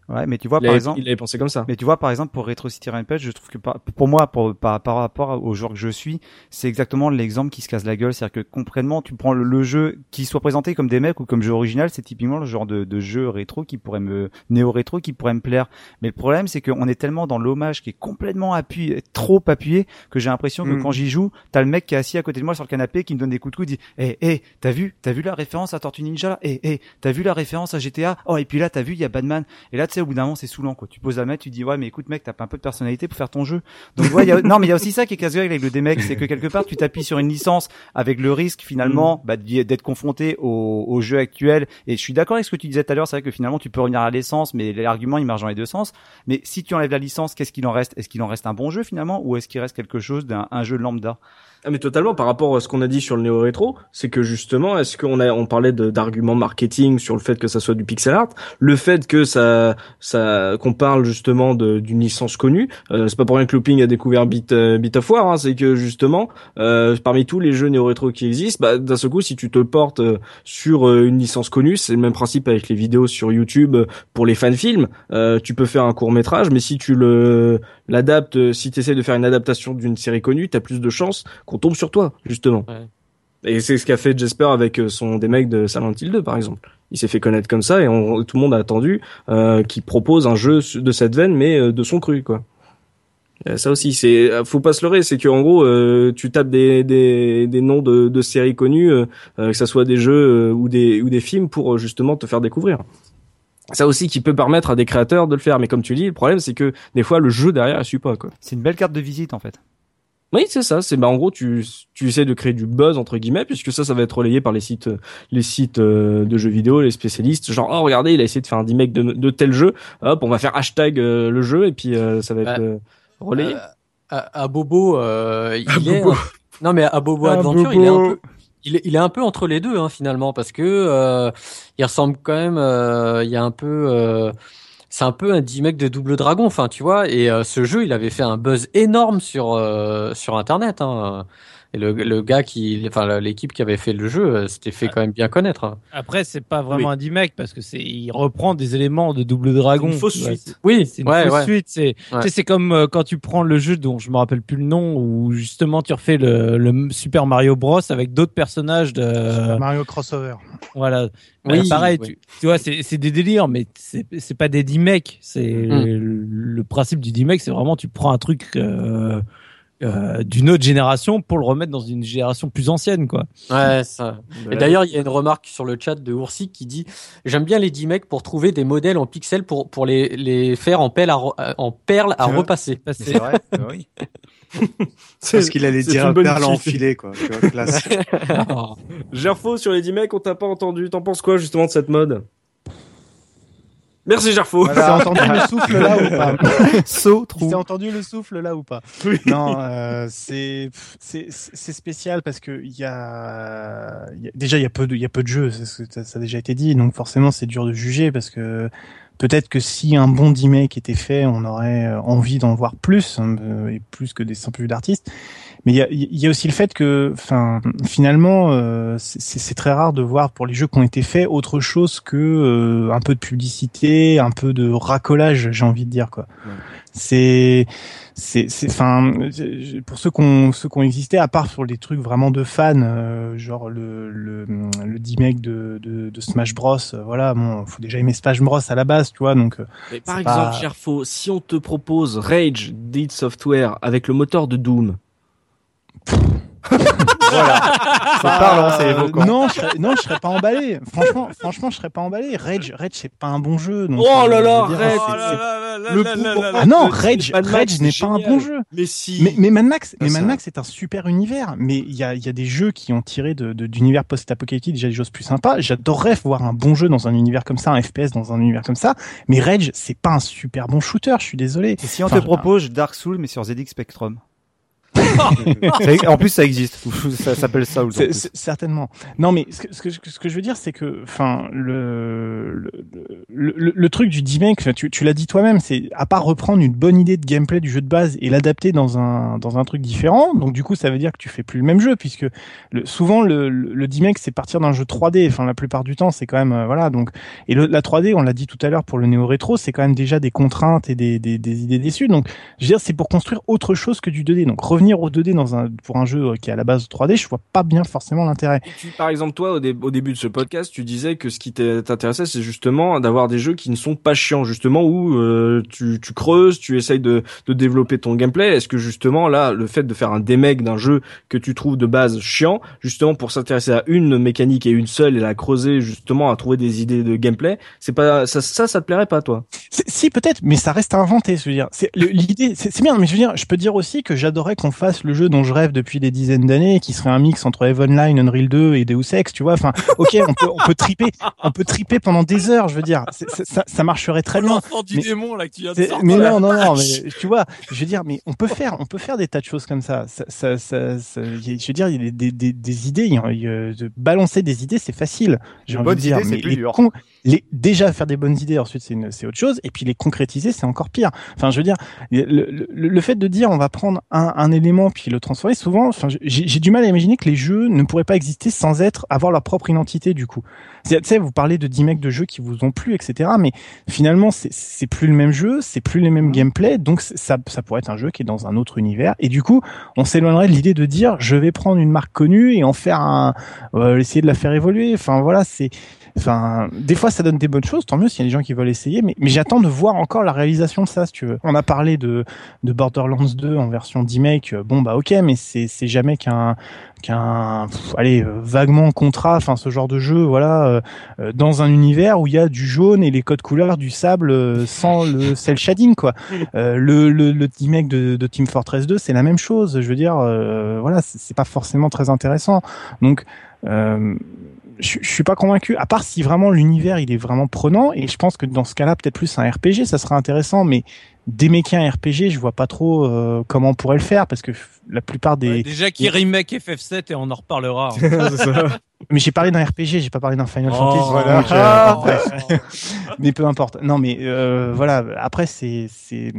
Ouais, mais tu vois il, par avait, exemple, il avait pensé comme ça. Mais tu vois, par exemple, pour Retro City Rampage, je trouve que par, pour moi, pour, par, par rapport au joueur que je suis, c'est exactement l'exemple qui se casse la gueule. C'est-à-dire que concrètement, tu prends le, le jeu qui soit présenté comme des mecs ou comme jeu original, c'est typiquement le genre de, de jeu rétro qui pourrait me, néo-rétro qui pourrait me plaire. Mais le problème, c'est qu'on est tellement dans l'hommage qui est complètement appuyé, trop appuyé, que j'ai l'impression que Mm. quand j'y joue, t'as le mec qui est assis à côté de moi sur le canapé qui me donne des coups de coude, dit, eh, eh, t'as vu, t'as vu la référence à Tortue Ninja, là? Eh, eh, t'as vu la référence à GTA? Oh, et puis là, t'as vu, il y a Batman. Et là, sais, au bout d'un moment, c'est saoulant, quoi. Tu poses la main, tu dis, ouais, mais écoute, mec, t'as pas un peu de personnalité pour faire ton jeu. Donc, ouais, il y a, non, mais il y a aussi ça qui est casse-gueule avec le D-Mec, c'est que quelque part, tu t'appuies sur une licence avec le risque, finalement, bah, d'y- d'être confronté au, au jeu actuel. Et je suis d'accord avec ce que tu disais tout à l'heure, c'est vrai que finalement, tu peux revenir à l'essence, mais l'argument, il marche dans les deux sens. Mais si tu enlèves la licence, qu'est-ce qu'il en reste? Est-ce qu'il en reste un bon jeu, finalement, ou est-ce qu'il reste quelque chose d'un un jeu lambda? Ah mais totalement par rapport à ce qu'on a dit sur le néo rétro, c'est que justement est-ce qu'on a on parlait d'arguments marketing sur le fait que ça soit du pixel art, le fait que ça ça qu'on parle justement d'une licence connue, euh, c'est pas pour rien que Looping a découvert Bit euh, Bit of War, hein, c'est que justement euh, parmi tous les jeux néo rétro qui existent, bah, d'un seul coup si tu te portes euh, sur euh, une licence connue, c'est le même principe avec les vidéos sur YouTube pour les fan films, tu peux faire un court métrage, mais si tu le l'adaptes, euh, si tu essaies de faire une adaptation d'une série connue, t'as plus de chances qu'on tombe sur toi, justement. Ouais. Et c'est ce qu'a fait Jesper avec euh, son des mecs de Silent Hill 2, par exemple. Il s'est fait connaître comme ça et on, tout le monde a attendu euh, qu'il propose un jeu de cette veine, mais euh, de son cru, quoi. Ça aussi, c'est faut pas se leurrer, c'est que en gros, euh, tu tapes des, des, des noms de, de séries connues, euh, que ça soit des jeux euh, ou des ou des films pour justement te faire découvrir. Ça aussi qui peut permettre à des créateurs de le faire, mais comme tu dis, le problème c'est que des fois le jeu derrière il suit pas quoi. C'est une belle carte de visite, en fait. Oui, c'est ça. C'est bah en gros tu tu essaies de créer du buzz entre guillemets puisque ça ça va être relayé par les sites les sites euh, de jeux vidéo, les spécialistes. Genre oh regardez il a essayé de faire un remake de, de tel jeu. Hop on va faire hashtag euh, le jeu et puis euh, ça va être Ouais. relayé. Euh, à, à Bobo, euh, il À est Bobo. non mais à Bobo À Adventure, il est un Bobo. peu il est, un peu entre les deux hein, finalement parce que euh, il ressemble quand même euh, il y a un peu euh, c'est un peu un mec de Double Dragon enfin tu vois et euh, ce jeu il avait fait un buzz énorme sur sur internet hein. Et le, le gars qui enfin l'équipe qui avait fait le jeu euh, s'était fait quand même bien connaître hein. Après, c'est pas vraiment Oui. un D-Mac parce que c'est, il reprend des éléments de Double Dragon. Une fausse suite. oui C'est une ouais fausse ouais suite. C'est, tu Ouais. sais, c'est comme euh, quand tu prends le jeu dont je me rappelle plus le nom où justement tu refais le, le Super Mario Bros avec d'autres personnages de, Mario Crossover. voilà. Oui, Bah, pareil, oui. tu, tu vois, c'est, c'est des délires, mais c'est, c'est pas des D-Mecs. C'est Mm. le, le principe du D-Mec, c'est vraiment tu prends un truc euh, euh, d'une autre génération pour le remettre dans une génération plus ancienne, quoi. ouais ça Et d'ailleurs, il y a une remarque sur le chat de Oursi qui dit J'aime bien les 10 mecs pour trouver des modèles en pixels pour, pour les, les faire en, pelle à re- euh, en perles à repasser. C'est- vrai. oui. Parce qu'il allait dire une bonne perle utilité. enfilée, quoi. Tu vois, classe. Gerfo sur les 10 mecs, on t'a pas entendu. T'en penses quoi justement de cette mode? Merci Gerfo. T'as entendu le souffle là ou pas Saut, trou. T'as entendu le souffle là ou pas Oui. Non, euh, c'est c'est c'est spécial parce que il y y a- déjà il y a peu de il y a peu de jeux, ça, ça a déjà été dit, donc forcément c'est dur de juger parce que peut-être que si un bon remake était fait, on aurait euh, envie d'en voir plus hein, euh, et plus que des simples vues d'artistes. Mais il y a, il y a aussi le fait que, enfin, finalement, euh, c'est- c'est c'est très rare de voir pour les jeux qui ont été faits autre chose que euh, un peu de publicité, un peu de racolage, j'ai envie de dire quoi. C'est, c'est, c'est, enfin, pour ceux qui ont, ceux qui ont existé, à part sur des trucs vraiment de fans, euh, genre le le le D-Make de, de de Smash Bros. euh, voilà, bon, faut déjà aimer Smash Bros à la base, tu vois, donc. euh, Mais par exemple, pas- Gerfo, si on te propose Rage Dead Software avec le moteur de Doom, Voilà. C'est parlant, c'est évoquant. Non, je serais, non, je serais pas emballé. Franchement, franchement, je serais pas emballé. Rage, Rage, c'est pas un bon jeu. donc, Oh là euh, là, Rage, Ah non, Rage, Rage n'est pas un bon jeu. Mais si. Mais, mais Mad Max, mais Ça, Mad Max c'est un super univers. Mais il y a, il y a des jeux qui ont tiré de, d'univers post-apocalyptique déjà des choses plus sympas. J'adorerais voir un bon jeu dans un univers comme ça, un FPS dans un univers comme ça. Mais Rage, c'est pas un super bon shooter. Je suis désolé. Et si on te propose Dark Souls mais sur ZX Spectrum? En plus, ça existe. Ça s'appelle c'est- certainement. Non, mais ce que, ce que, ce que je veux dire, c'est que, enfin, le, le, le, truc du enfin, tu, tu l'as dit toi-même, c'est à part reprendre une bonne idée de gameplay du jeu de base et l'adapter dans un dans un truc différent. Donc du coup, ça veut dire que tu fais plus le même jeu, puisque le, souvent le, le, c'est partir d'un jeu 3D. Enfin, la plupart du temps, c'est quand même euh, voilà. Donc et le, la 3D, on l'a dit tout à l'heure pour le néo rétro, c'est quand même déjà des contraintes et des, des, des idées déçues. Donc je veux dire, c'est pour construire autre chose que du 2D. Donc revenir au 2D dans un pour un jeu qui est à la base 3D, je vois pas bien forcément l'intérêt. Par exemple, toi, au, dé- au début de ce podcast, tu disais que ce qui t'intéressait, c'est justement d'avoir des jeux qui ne sont pas chiants, justement, où euh, tu, tu creuses, tu essayes de, de développer ton gameplay. Est-ce que justement, là, le fait de faire un démeg d'un jeu que tu trouves de base chiant, justement pour s'intéresser à une mécanique et une seule et la creuser, justement, à trouver des idées de gameplay, c'est pas ça, ça, ça te plairait pas, toi? Si peut-être, mais ça reste à inventer. Je veux dire, l'idée, c'est c'est bien. Mais je veux dire, je peux dire aussi que j'adorerais qu'on fasse le jeu dont je rêve depuis des dizaines d'années, qui serait un mix entre Evenline, Unreal 2 et Deus Ex. Tu vois, enfin, ok, on peut, on peut triper, on peut triper pendant des heures. Je veux dire, c'est- c'est- ça, ça marcherait très bien. L'enfant du Mais- démon là que tu viens de sortir. mais non, non, non, mais tu vois, je veux dire, mais on peut faire, on peut faire des tas de choses comme ça. ça, ça, ça, ça- y a- je veux dire, il y a des, des, des idées, il y a- il y a- de balancer des idées, c'est facile. J'ai envie de dire, idées, c'est mais plus les dur. con- les, déjà faire des bonnes idées, ensuite c'est une- c'est autre chose, et puis les concrétiser, c'est encore pire. Enfin, je veux dire, le, le, le fait de dire on va prendre un, un élément puis le transformer, souvent, enfin, j'ai du mal à imaginer que les jeux ne pourraient pas exister sans être avoir leur propre identité du coup. Tu sais, vous parlez de 10 mecs de jeux qui vous ont plu, etc. Mais finalement, c'est- c'est plus le même jeu, c'est plus les mêmes gameplay, donc ça, ça pourrait être un jeu qui est dans un autre univers. Et du coup, on s'éloignerait de l'idée de dire, je vais prendre une marque connue et en faire un, euh, essayer de la faire évoluer. Enfin voilà, c'est Enfin, des fois, ça donne des bonnes choses. Tant mieux s'il y a des gens qui veulent essayer. Mais, mais j'attends de voir encore la réalisation de ça, si tu veux. On a parlé de, de Borderlands 2 en version D-Make. Bon, bah, ok, mais c'est, c'est jamais qu'un, qu'un, allez, euh, vaguement contrat. Enfin, ce genre de jeu, voilà, euh, euh, dans un univers où il y a du jaune et les codes couleurs du sable euh, sans le cel shading, quoi. Euh, le, le, le D-Make de, de Team Fortress 2, c'est la même chose. Je veux dire, voilà, c'est c'est pas forcément très intéressant. Donc, euh, je, je suis pas convaincu. À part si vraiment l'univers il est vraiment prenant, et je pense que dans ce cas-là, peut-être plus un RPG, ça serait intéressant. Mais démaker un RPG, je vois pas trop euh, comment on pourrait le faire parce que la plupart des. Ouais, déjà qui remake FF7 et on en reparlera. hein. Mais j'ai parlé d'un RPG, j'ai pas parlé d'un Final Oh, Fantasy. voilà. donc, euh, bref. mais peu importe. Non, mais euh, voilà. Après, c'est, c'est,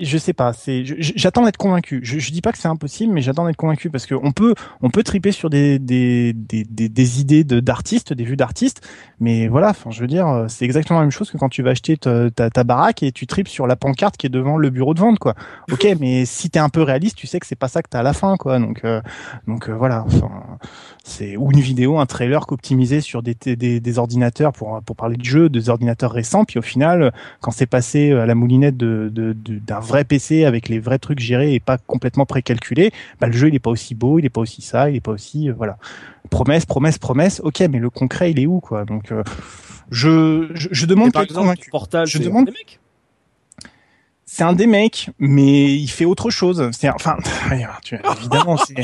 je, sais pas. C'est, j'attends d'être convaincu. Je, je dis pas que c'est impossible, mais j'attends d'être convaincu parce que on peut, on peut triper sur des, des, des, des, des idées de, d'artistes, des vues d'artistes. Mais voilà. Enfin, je veux dire, c'est exactement la même chose que quand tu vas acheter ta, ta, ta baraque et tu tripes sur la pancarte qui est devant le bureau de vente, quoi. Ok, mais si t'es un peu réaliste, tu sais que c'est pas ça que t'as à la fin, quoi. Donc, euh, donc euh, voilà. Enfin, c'est ou une vidéo, un trailer qu'optimisé sur des, des, des ordinateurs pour pour parler de jeu, des ordinateurs récents. Puis au final, quand c'est passé à la moulinette de d'un vrai PC avec les vrais trucs gérés et pas complètement précalculés, bah le jeu il est pas aussi beau, il est pas aussi ça, il est pas aussi euh, voilà. Promesse, promesse, promesse. Ok, mais le concret il est où quoi? Donc euh, je, je je demande par exemple, convaincu. Portal, Je demande- des mecs C'est un des mecs, mais il fait autre chose. C'est enfin, tu- évidemment, c'est.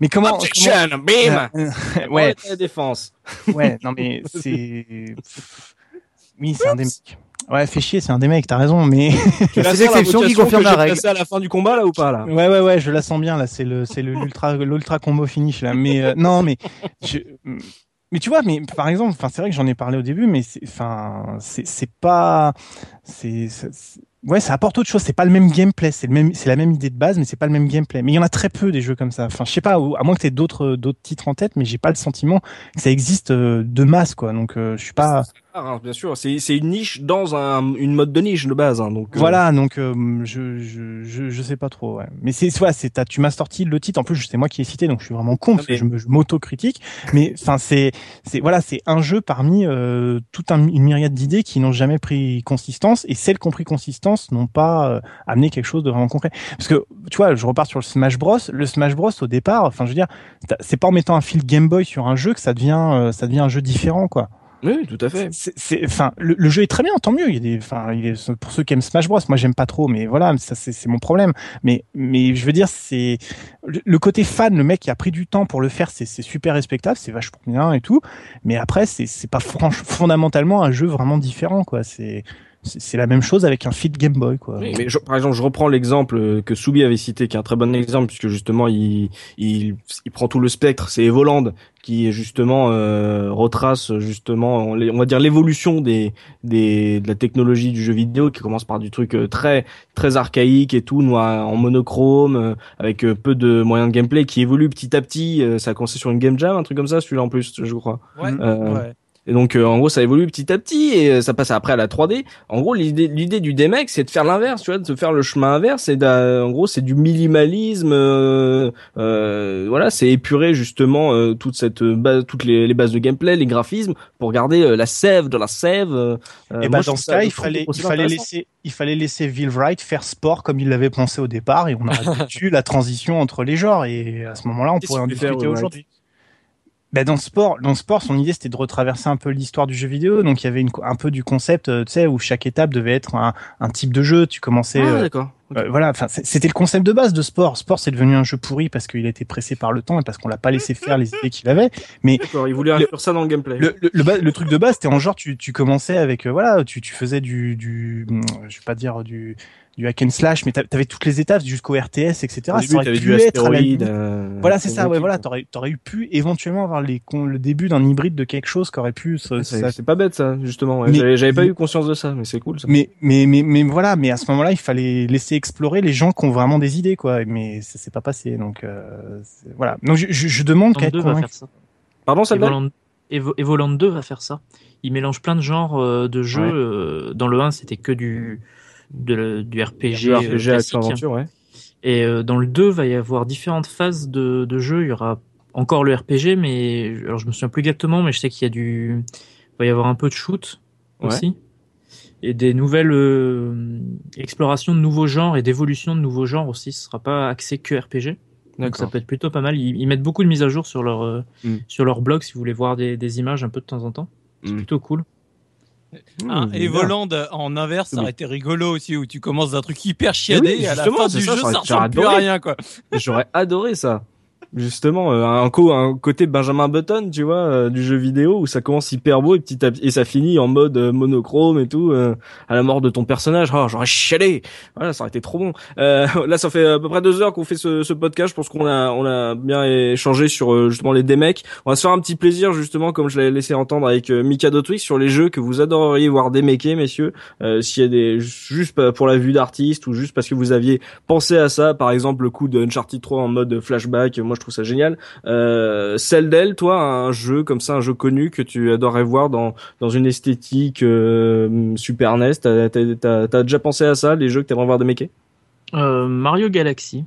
Mais comment, comment- bim Euh, Ouais, ouais, la défense. ouais, non mais c'est. Oui, c'est un des mecs. Ouais, fais chier, c'est un des mecs, t'as raison, mais. C'est l'exception qui confirme la règle. C'est à la fin du combat là ou pas là? Ouais, ouais, ouais, je la sens bien là. C'est le, c'est le l'ultra, l'ultra combo finish là. Mais euh, non, mais je, mais tu vois, mais par exemple, enfin, c'est vrai que j'en ai parlé au début, mais c'est, enfin, c'est, c'est pas, c'est- ouais, ça apporte autre chose. C'est pas le même gameplay. C'est le même, c'est la même idée de base, mais c'est pas le même gameplay. Mais il y en a très peu des jeux comme ça. Enfin, je sais pas, à moins que t'aies d'autres, d'autres titres en tête, mais j'ai pas le sentiment que ça existe euh, de masse, quoi. Donc, euh, je suis pas. Ah, hein, bien sûr, c'est une niche dans un, une mode de niche de base, hein, donc. euh, Voilà, donc euh, je, je, je, je sais pas trop. Ouais. Mais c'est ouais, c'est t'as- tu m'as sorti le titre. En plus, c'est moi qui ai cité, donc je suis vraiment con parce que je me- je m'auto-critique. Mais enfin, c'est c'est voilà, c'est un jeu parmi euh, toute un- une myriade d'idées qui n'ont jamais pris consistance et celles qui ont pris consistance n'ont pas euh, amené quelque chose de vraiment concret. Parce que tu vois, je repars sur le Smash Bros. Le Smash Bros. au départ, enfin, je veux dire, c'est pas en mettant un fil Game Boy sur un jeu que ça devient euh, ça devient un jeu différent, quoi. Oui, tout à fait. C'est, enfin, le, le jeu est très bien, tant mieux. Il y a des, enfin, il est pour ceux qui aiment Smash Bros. Moi, j'aime pas trop, mais voilà, ça c'est, mon problème. Mais, mais je veux dire, c'est le, côté fan, le mec qui a pris du temps pour le faire, c'est, super respectable, c'est vachement bien et tout. Mais après, c'est, pas franch, fondamentalement un jeu vraiment différent, quoi. C'est, c'est, c'est la même chose avec un fit Game Boy, quoi. Oui, mais je- par exemple, je reprends l'exemple euh, que Soubi avait cité, qui est un très bon exemple, puisque justement, il, il, il prend tout le spectre. C'est Evoland qui justement euh, retrace justement, on, va dire l'évolution des, des de la technologie du jeu vidéo, qui commence par du truc euh, très très archaïque et tout, noir en monochrome, euh, avec peu de moyens de gameplay, qui évolue petit à petit. euh, ça a commencé sur une game jam, un truc comme ça, celui-là en plus, je crois. Ouais, Euh, ouais. Et donc euh, en gros ça évolue petit à petit et euh, ça passe après à la 3D. En gros l'idée l'idée du DMX c'est de faire l'inverse, tu vois, de se faire le chemin inverse. D'a- en gros c'est du minimalisme. euh, euh, voilà, c'est épurer justement euh, toute cette base, toutes les, les bases de gameplay, les graphismes pour garder euh, la sève de la sève. euh, Et bah, dans ce cas, il fallait, il fallait laisser, il fallait laisser Will Wright faire sport comme il l'avait pensé au départ et on aurait tu la transition entre les genres et à ce moment-là, on pourrait en discuter aujourd'hui. Ben dans le sport, dans sport, son idée c'était de retraverser un peu l'histoire du jeu vidéo. Donc il y avait une, un peu du concept, euh, tu sais, où chaque étape devait être un, un type de jeu. Tu commençais, Ah euh, d'accord. Euh, voilà, enfin c'était le concept de base de sport. Sport c'est devenu un jeu pourri parce qu'il a été pressé par le temps et parce qu'on l'a pas laissé faire les idées qu'il avait. Mais D'accord, il voulait inclure ça dans le gameplay. le, le, le, le truc de base, c'était en genre, tu, tu commençais avec, euh, voilà, tu, tu faisais du, du, hum, je vais pas dire du, du hack and slash, mais t'a- t'avais toutes les étapes jusqu'au RTS, etc. Au Ça début, aurait pu du être à la astéroïde. limite- euh, Voilà, c'est ça, ouais, voilà, t'aurais, t'aurais eu pu éventuellement avoir les, con- le début d'un hybride de quelque chose qui aurait pu se, C'est ça- c'est pas bête ça, justement. ouais. J'avais pas mais- eu conscience de ça, mais c'est cool ça. mais, mais, mais, mais voilà, mais à ce moment-là, il fallait laisser explorer les gens qui ont vraiment des idées, quoi. Mais ça s'est pas passé, donc euh, voilà. Donc je, je, je demande qu'à Evoland être 2 va convaincu. faire ça. Pardon, ça Evoland, Evo- Evoland 2 va faire ça. Il mélange plein de genres euh, de jeux. Ouais. dans le 1, c'était que du, de du RPG, euh, RPG classique. action aventure, ouais. Et euh, dans le 2, va y avoir différentes phases de, de jeu. Il y aura encore le RPG, mais alors je me souviens plus exactement, mais je sais qu'il y a du va y avoir un peu de shoot Ouais. aussi. Et des nouvelles euh, explorations de nouveaux genres et d'évolution de nouveaux genres aussi. Ce sera pas axé que RPG. Donc ça peut être plutôt pas mal. Ils, ils mettent beaucoup de mises à jour sur leur, euh, Mm. sur leur blog si vous voulez voir des, des images un peu de temps en temps. C'est Mm. plutôt cool. Ah, Mmh, et bien. Voland en inverse, ça aurait été rigolo aussi, où tu commences d'un truc hyper chiadé oui, et à la fin du ça, jeu, ça ça ressemble plus à rien, quoi. J'aurais adoré ça. Justement, euh, un, co un côté Benjamin Button, tu vois, euh, du jeu vidéo où ça commence hyper beau et petit à et ça finit en mode euh, monochrome et tout à la mort de ton personnage. Oh, j'aurais chialé. Voilà, ça aurait été trop bon. Là, ça fait à peu près deux heures qu'on fait ce, ce podcast. Je pense qu'on a on a bien échangé sur justement les démecs. On va se faire un petit plaisir justement, comme je l'avais laissé entendre avec Mikado Twix, sur les jeux que vous adoreriez voir démequer, messieurs. S'il y a des juste pour la vue d'artiste ou juste parce que vous aviez pensé à ça, par exemple le coup de Uncharted 3 en mode flashback, moi je trouve ça génial. Euh, Celdel, toi, un jeu comme ça, un jeu connu que tu adorerais voir dans dans une esthétique euh, Super NES, t'as t'as- déjà pensé à ça, les jeux que t'aimerais voir démequer Euh, Mario Galaxy.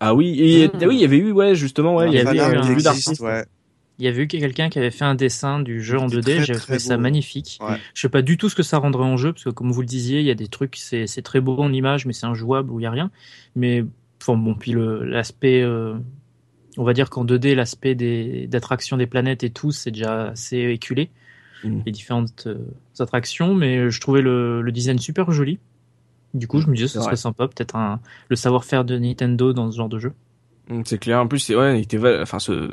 Ah oui, et, Mm. oui, il y avait eu, ouais, justement, ouais, il y Il y avait eu un d'artiste. ouais. Il y avait eu quelqu'un qui avait fait un dessin du jeu en C'était 2D. très, J'avais trouvé ça magnifique. Ouais. Je sais pas du tout ce que ça rendrait en jeu parce que comme vous le disiez, il y a des trucs, c'est c'est très beau en image, mais c'est injouable où il y a rien. Mais enfin bon, puis le l'aspect, euh, on va dire qu'en 2D, l'aspect des d'attraction des planètes et tout, c'est déjà assez éculé. Mm. Les différentes euh, attractions, mais je trouvais le, le design super joli. Du coup, je me disais, ce C'est serait sympa, peut-être un le savoir-faire de Nintendo dans ce genre de jeu. Mm, C'est clair. En plus, c'est ouais, il était, enfin, ce,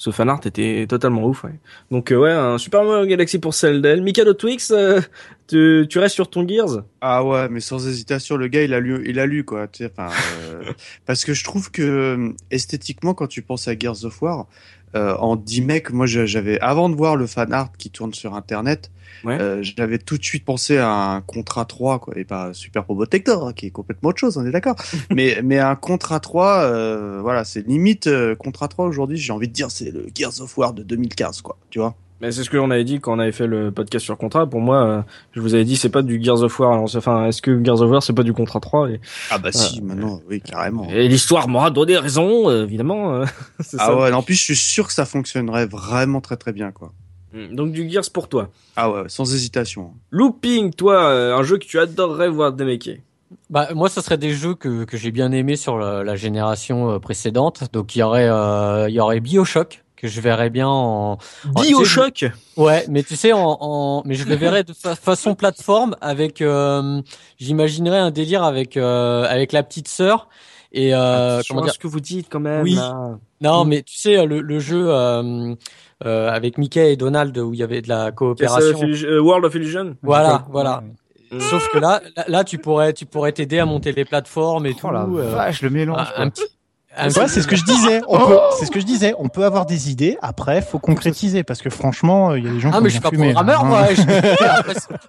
ce fan art était totalement ouf. Ouais. Donc euh, ouais, un Super Mario Galaxy pour Celdel. Mikado Twix, euh, tu, tu restes sur ton Gears? Ah ouais, mais sans hésitation, le gars, il a lu, il a lu quoi. Euh, parce que je trouve que euh, esthétiquement, quand tu penses à Gears of War, en 10 mecs, moi, j'avais avant de voir le fan art qui tourne sur Internet, Ouais. euh, j'avais tout de suite pensé à un contrat 3 quoi, et pas Super Probotector, hein, qui est complètement autre chose, on est d'accord. mais mais un contrat 3, euh, voilà, c'est limite euh, contrat 3 aujourd'hui. J'ai envie de dire, c'est le Gears of War de 2015 quoi, tu vois. Mais c'est ce que l'on avait dit quand on avait fait le podcast sur contrat. Pour moi, euh, je vous avais dit, c'est pas du Gears of War. Enfin, est-ce que Gears of War, c'est pas du contrat 3 et, Ah bah si, maintenant, oui, carrément. et l'histoire m'aura donné raison, euh, évidemment. euh, Ah ça. ouais, en plus, je suis sûr que ça fonctionnerait vraiment très très bien quoi. Mm, Donc du Gears pour toi. Ah ouais, sans hésitation. Looping, toi, euh, un jeu que tu adorerais voir démequer. Bah, moi, ce serait des jeux que, que j'ai bien aimés sur la, la génération euh, précédente. Donc, il y aurait, euh, il y aurait Bioshock que je verrais bien en. en- Bioshock? Ouais, mais tu sais, en, en... mais je le verrais de fa- façon plateforme avec. euh, J'imaginerais un délire avec euh, avec la petite sœur et euh, comment à dire. ce que vous dites quand même. Oui. là. Non, Mm. mais tu sais, le, le jeu euh, avec Mickey et Donald où il y avait de la coopération. World of Illusion. Voilà, voilà. Sauf que là, là, là, tu pourrais, tu pourrais t'aider à monter les plateformes et tout. Oh la euh, vache, le mélange. un, quoi. un petit. Ouais, petit- c'est ce que je disais. On peut, c'est ce que je disais. On peut avoir des idées. Après, faut concrétiser parce que franchement, il y a des gens Ah, qui mais ont je suis pas fumé, programmeur, moi.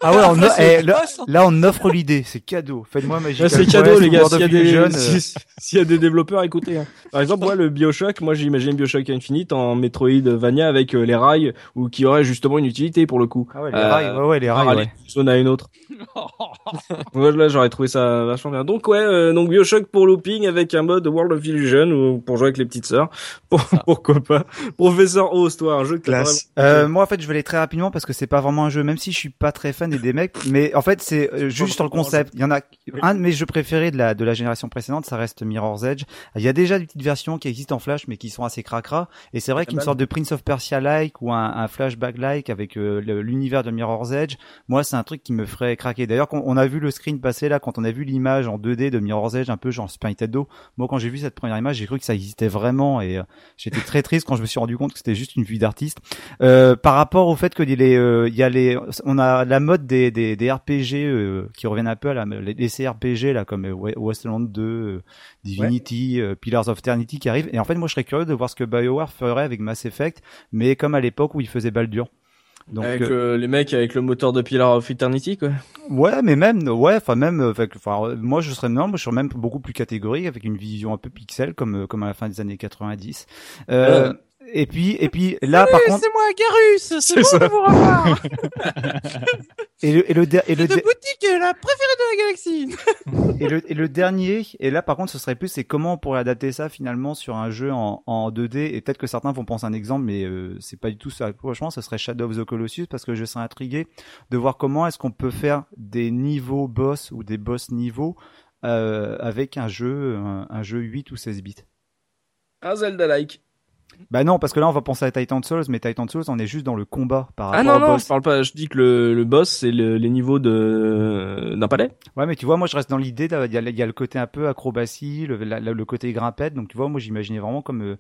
Ah ouais, on a- eh, là, hein. on offre l'idée, c'est cadeau. Faites-moi Magic Là, c'est cadeau, les gars. S'il y des, euh, si- s'il y a des développeurs, écoutez. hein. Par exemple, moi, le Bioshock, moi, j'imagine Bioshock Infinite en Metroidvania avec euh, les rails ou qui aurait justement une utilité pour le coup. Ah ouais, les Euh, rails, ouais, ouais, les rails, aller ouais. zone à une autre. ouais, là, j'aurais trouvé ça vachement bien. Donc, ouais, euh, donc Bioshock pour looping avec un mode World of Illusion ou pour jouer avec les petites sœurs. Pour- pourquoi pas? Professeur Oz, toi, un jeu que t'as Classe. Euh, moi, en fait, je vais aller très rapidement parce que c'est pas vraiment un jeu, même si je suis pas très fan des, des mecs. Mais en fait, c'est euh, juste sur le concept. Il y en a un de mes jeux préférés de la de la génération précédente, ça reste Mirror's Edge. Il y a déjà des petites versions qui existent en Flash, mais qui sont assez cracra. Et c'est vrai qu'une sorte de Prince of Persia-like ou un, un flashback-like avec euh, l'univers de Mirror's Edge, moi, c'est un truc qui me ferait craquer. D'ailleurs, quand on a vu le screen passer là, quand on a vu l'image en 2D de Mirror's Edge, un peu genre Nintendo, moi, quand j'ai vu cette première j'ai cru que ça existait vraiment et euh, j'étais très triste quand je me suis rendu compte que c'était juste une vue d'artiste. Euh, par rapport au fait que les, euh, il y a les, on a la mode des, des, des RPG qui reviennent un peu à la, les, CRPG là comme We- Westland 2, euh, Divinity, Pillars of Eternity qui arrivent. Et en fait, moi, je serais curieux de voir ce que BioWare ferait avec Mass Effect, mais comme à l'époque où il faisait Baldur. Donc, avec euh, euh, les mecs avec le moteur de Pillar of Eternity, quoi. Ouais, mais même, ouais, enfin même, enfin, moi je serais non, moi je serais même beaucoup plus catégorique avec une vision un peu pixel comme euh, comme à la fin des années 90. Euh, Et puis, et puis là, par contre, c'est moi, Garus. C'est bon ça. de vous revoir. et le, et le, et le, de boutique la préférée de la galaxie. et le, et le dernier, et là par contre ce serait plus, c'est comment on pourrait adapter ça finalement sur un jeu en, en 2D, et peut-être que certains vont penser à un exemple, mais euh, c'est pas du tout ça. Franchement, ce serait Shadow of the Colossus, parce que je serais intrigué de voir comment est-ce qu'on peut faire des niveaux boss ou des boss niveaux euh, avec un jeu, un, un jeu 8 ou 16 bits. Un Zelda-like. Bah non, parce que là on va penser à Titan Souls, mais Titan Souls on est juste dans le combat par Ah rapport non, au non, boss. je parle pas. Je dis que le, le boss, c'est le- les niveaux de d'un palais. Ouais, mais tu vois, moi je reste dans l'idée, il y, a- il y a le côté un peu acrobatie, le, la- le côté grimpette, donc tu vois, moi j'imaginais vraiment comme, euh,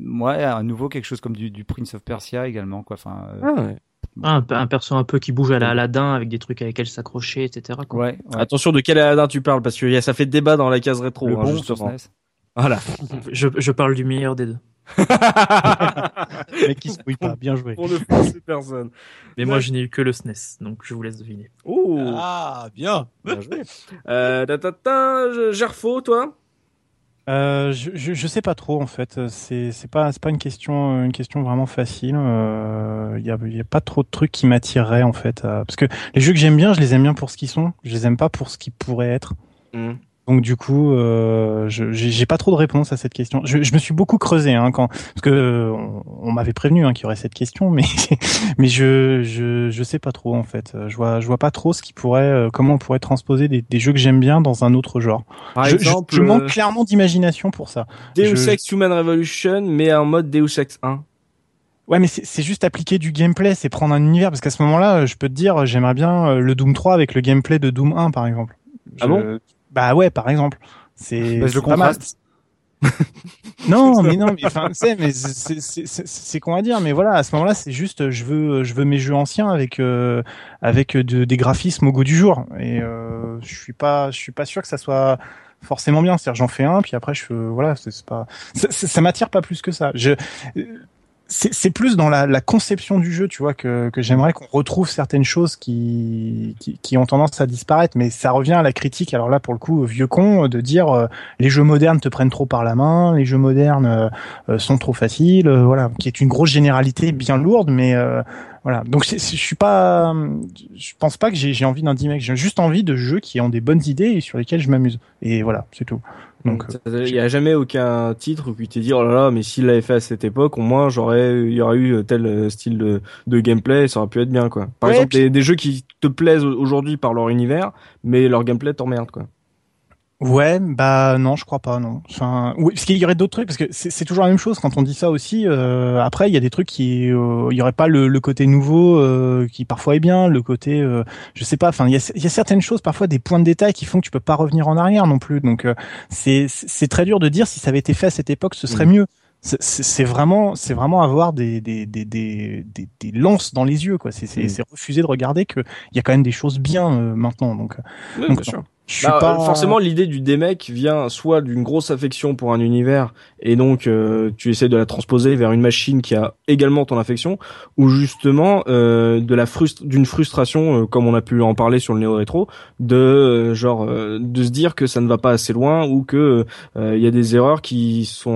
ouais, à nouveau quelque chose comme du, du Prince of Persia également, quoi. Enfin, euh, Ah ouais. Ah, un, un perso un peu qui bouge à la Aladdin avec des trucs avec lesquels s'accrocher, etc. quoi. ouais, ouais. Attention de quel Aladdin tu parles, parce que ça fait débat dans la case rétro. le hein, bon justement. Voilà. Je, je parle du meilleur des deux. Mais qui se mouille pas. Bien joué. Pour ne froisser personne. Mais moi, je n'ai eu que le SNES, donc je vous laisse deviner. Oh. Ah, bien. Bien joué. Euh, ta, ta, ta, je- Gerfo, toi? Euh, je, je, je sais pas trop en fait. C'est c'est pas c'est pas une question une question vraiment facile. Il y a y a pas trop de trucs qui m'attireraient en fait. euh, parce que les jeux que j'aime bien, je les aime bien pour ce qu'ils sont. Je les aime pas pour ce qu'ils pourraient être. Donc du coup, euh, je j'ai pas trop de réponse à cette question. Je, je me suis beaucoup creusé hein, quand parce que euh, on, on m'avait prévenu hein, qu'il y aurait cette question, mais mais je je je sais pas trop en fait. Je vois je vois pas trop ce qui pourrait euh, comment on pourrait transposer des, des jeux que j'aime bien dans un autre genre. Par je, exemple, je, manque euh, clairement d'imagination pour ça. Deus je- Ex Human Revolution, mais en mode Deus Ex 1. Ouais, mais c'est juste appliquer du gameplay, c'est prendre un univers parce qu'à ce moment-là, je peux te dire, j'aimerais bien euh, le Doom 3 avec le gameplay de Doom 1 par exemple. Ah bon? Bah ouais, par exemple. C'est c'est le pas mal. contraste. Non, mais non, mais enfin, sais, mais c'est- c'est c'est- c'est qu'on va dire, mais voilà, à ce moment-là, c'est juste, je veux, je veux mes jeux anciens avec euh, avec de, des graphismes au goût du jour, et euh, je suis pas, je suis pas sûr que ça soit forcément bien. C'est-à-dire, j'en fais un, puis après, je, voilà, c'est c'est pas, ça, ça, ça m'attire pas plus que ça. Je c'est plus dans la, la conception du jeu, tu vois, que, que j'aimerais qu'on retrouve certaines choses qui, qui, qui ont tendance à disparaître. Mais ça revient à la critique, alors là, pour le coup, vieux con, de dire euh, les jeux modernes te prennent trop par la main, les jeux modernes euh, euh, sont trop faciles, euh, voilà, qui est une grosse généralité bien lourde, mais euh, voilà. Donc je suis pas, je pense pas que j'ai envie d'un remake. J'ai juste envie de jeux qui ont des bonnes idées et sur lesquels je m'amuse. Et voilà, c'est tout. Donc euh, il y a jamais aucun titre où tu t'es dit oh là là mais s'il l'avait fait à cette époque au moins j'aurais il y aurait eu tel euh, style de, de gameplay et ça aurait pu être bien quoi. Par Ouais, exemple puis- des, des jeux qui te plaisent aujourd'hui par leur univers mais leur gameplay t'emmerde quoi Ouais, bah non, je crois pas, non. Enfin, oui, parce qu'il y aurait d'autres trucs, parce que c'est toujours la même chose quand on dit ça aussi. euh, après, il y a des trucs qui, euh, il y aurait pas le, le côté nouveau euh, qui parfois est bien, le côté, euh, je sais pas. Enfin, il y y a certaines choses, parfois des points de détail qui font que tu peux pas revenir en arrière non plus. Donc, euh, c'est c'est très dur de dire si ça avait été fait à cette époque, ce serait mieux. C'est- vraiment, c'est vraiment avoir des des, des, des, des, lances dans les yeux, quoi. C'est c'est Mm. c'est refuser de regarder que il y a quand même des choses bien euh, maintenant. Donc, Oui, Donc, bien sûr. Je suis Bah, pas forcément l'idée du démec vient soit d'une grosse affection pour un univers et donc euh, tu essaies de la transposer vers une machine qui a également ton affection ou justement euh, de la frustre d'une frustration euh, comme on a pu en parler sur le néo rétro de euh, genre euh, de se dire que ça ne va pas assez loin ou que euh, il y a des erreurs qui sont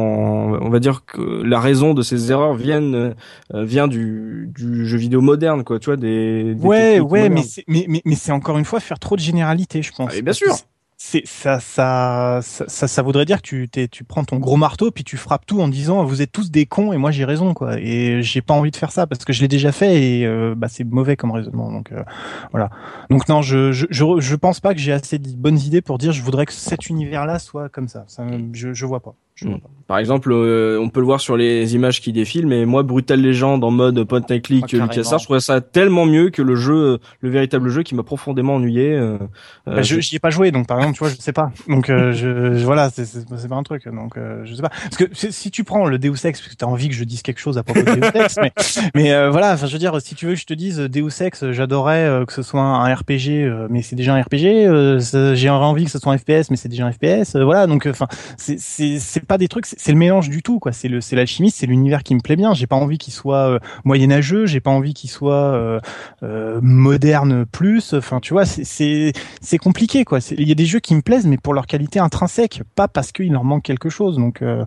on va dire que la raison de ces erreurs viennent euh, vient du du jeu vidéo moderne quoi tu vois des, des Ouais, ouais, modernes. mais mais, mais, mais c'est encore une fois faire trop de généralité, je pense. Ah, et bien sûr. C'est- ça, ça, ça, ça, voudrait dire que tu, t'es, tu prends ton gros marteau puis tu frappes tout en disant vous êtes tous des cons et moi j'ai raison quoi. Et j'ai pas envie de faire ça parce que je l'ai déjà fait et euh, bah c'est mauvais comme raisonnement. Donc euh, voilà. Donc non, je, je, je, je pense pas que j'ai assez de bonnes idées pour dire je voudrais que cet univers-là soit comme ça. ça je, je vois pas. Je vois Mm. pas. Par exemple, euh, on peut le voir sur les images qui défilent, mais moi, Brutal Legend en mode point and click, Ah, je trouvais ça tellement mieux que le jeu, le véritable jeu qui m'a profondément ennuyé. euh, euh, Bah, je j'y ai pas joué donc par exemple tu vois je sais pas donc euh, je, je- voilà c'est c'est c'est pas un truc donc euh, je sais pas parce que si tu prends le Deus Ex parce que t'as envie que je dise quelque chose à propos de Deus Ex mais mais euh, voilà enfin je veux dire si tu veux que je te dise Deus Ex j'adorais euh, que ce soit un RPG euh, mais c'est déjà un RPG euh, j'ai envie que ce soit un FPS mais c'est déjà un FPS euh, voilà donc enfin c'est pas des trucs, c'est le mélange du tout, quoi. C'est le, c'est l'alchimie, c'est l'univers qui me plaît bien. J'ai pas envie qu'il soit euh, moyenâgeux, j'ai pas envie qu'il soit euh, euh, moderne plus. Enfin, tu vois, c'est, c'est, compliqué, quoi. Il y a des jeux qui me plaisent, mais pour leur qualité intrinsèque, pas parce qu'il leur manque quelque chose. Donc, euh,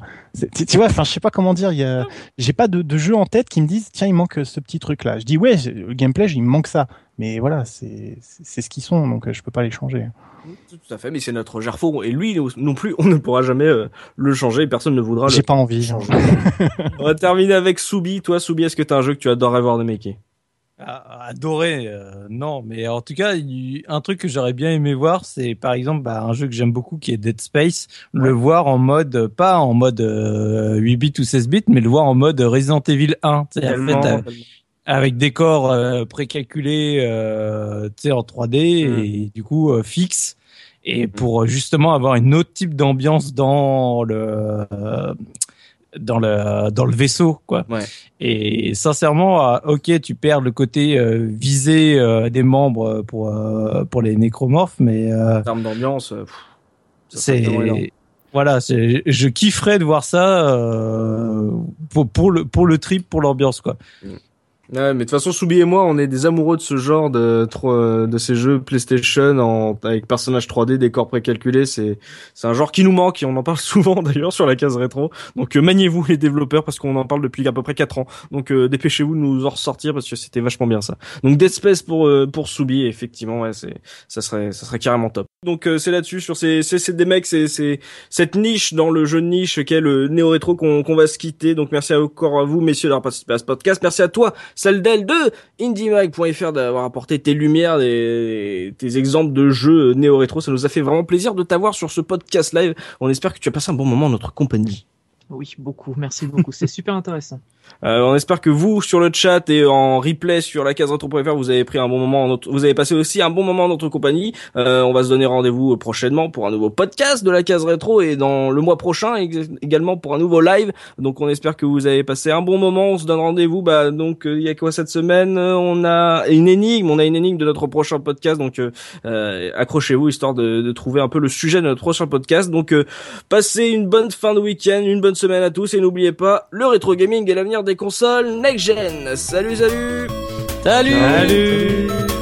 tu vois, enfin, je sais pas comment dire. Il y a, j'ai pas de, de jeu en tête qui me disent, tiens, il manque ce petit truc-là. Je dis, ouais, le gameplay, il me manque ça. Mais voilà, c'est, c'est c'est ce qu'ils sont, donc euh, je peux pas les changer. Tout à fait, mais c'est notre Gerfo et lui non plus, on ne pourra jamais euh, le changer. et Personne ne voudra le J'ai pas envie. changer. on va terminer avec Soubi. Toi, Soubi, est-ce que t'as un jeu que tu adorerais voir de maker Ah, Adoré, euh, non, mais en tout cas, il- un truc que j'aurais bien aimé voir, c'est par exemple bah, un jeu que j'aime beaucoup qui est Dead Space, le voir en mode, pas en mode euh, 8 bits ou 16 bits, mais le voir en mode Resident Evil 1, avec des corps euh, précalculés, euh, tu sais, en 3D Mm. et du coup euh, fixe, et pour euh, justement avoir une autre type d'ambiance dans le euh, dans le dans le vaisseau, quoi. Ouais. Et sincèrement, euh, ok, tu perds le côté euh, visé euh, des membres pour euh, pour les nécromorphes, mais euh, En termes d'ambiance, c'est voilà, c'est je kifferais de voir ça euh, pour pour le pour le trip, pour l'ambiance, quoi. Ouais, mais de toute façon, Soubi et moi, on est des amoureux de ce genre de de ces jeux PlayStation en avec personnages 3D, décors précalculés. C'est c'est un genre qui nous manque et on en parle souvent d'ailleurs sur la case rétro. Donc euh, maniez-vous les développeurs parce qu'on en parle depuis à peu près 4 ans. Donc euh, dépêchez-vous de nous en ressortir parce que c'était vachement bien ça. Donc Dead Space pour euh, pour Soubi, effectivement, ouais, c'est ça serait ça serait carrément top. Donc euh, c'est là-dessus sur ces c'est des mecs, c'est c'est cette niche dans le jeu de niche qu'est le néo rétro qu'on qu'on va se quitter. Donc merci encore à vous messieurs d'avoir participé à ce podcast. Merci à toi Saldel de IndieMag.fr d'avoir apporté tes lumières, des, tes exemples de jeux néo-rétro. Ça nous a fait vraiment plaisir de t'avoir sur ce podcast live. On espère que tu as passé un bon moment en notre compagnie. Oui, beaucoup. Merci beaucoup. C'est super intéressant. Euh, on espère que vous, sur le chat et en replay sur la case retro.fr, vous avez pris un bon moment, vous avez passé aussi un bon moment en notre compagnie. Euh, on va se donner rendez-vous prochainement pour un nouveau podcast de la case rétro et dans le mois prochain également pour un nouveau live. Donc on espère que vous avez passé un bon moment. On se donne rendez-vous. Bah donc euh, il y a quoi cette semaine? On a une énigme. On a une énigme de notre prochain podcast. Donc euh, euh, accrochez-vous histoire de, de trouver un peu le sujet de notre prochain podcast. Donc euh, passez une bonne fin de week-end, une bonne semaine à tous et n'oubliez pas le rétro gaming est l'avenir des consoles next gen. Salut salut. Salut. Salut.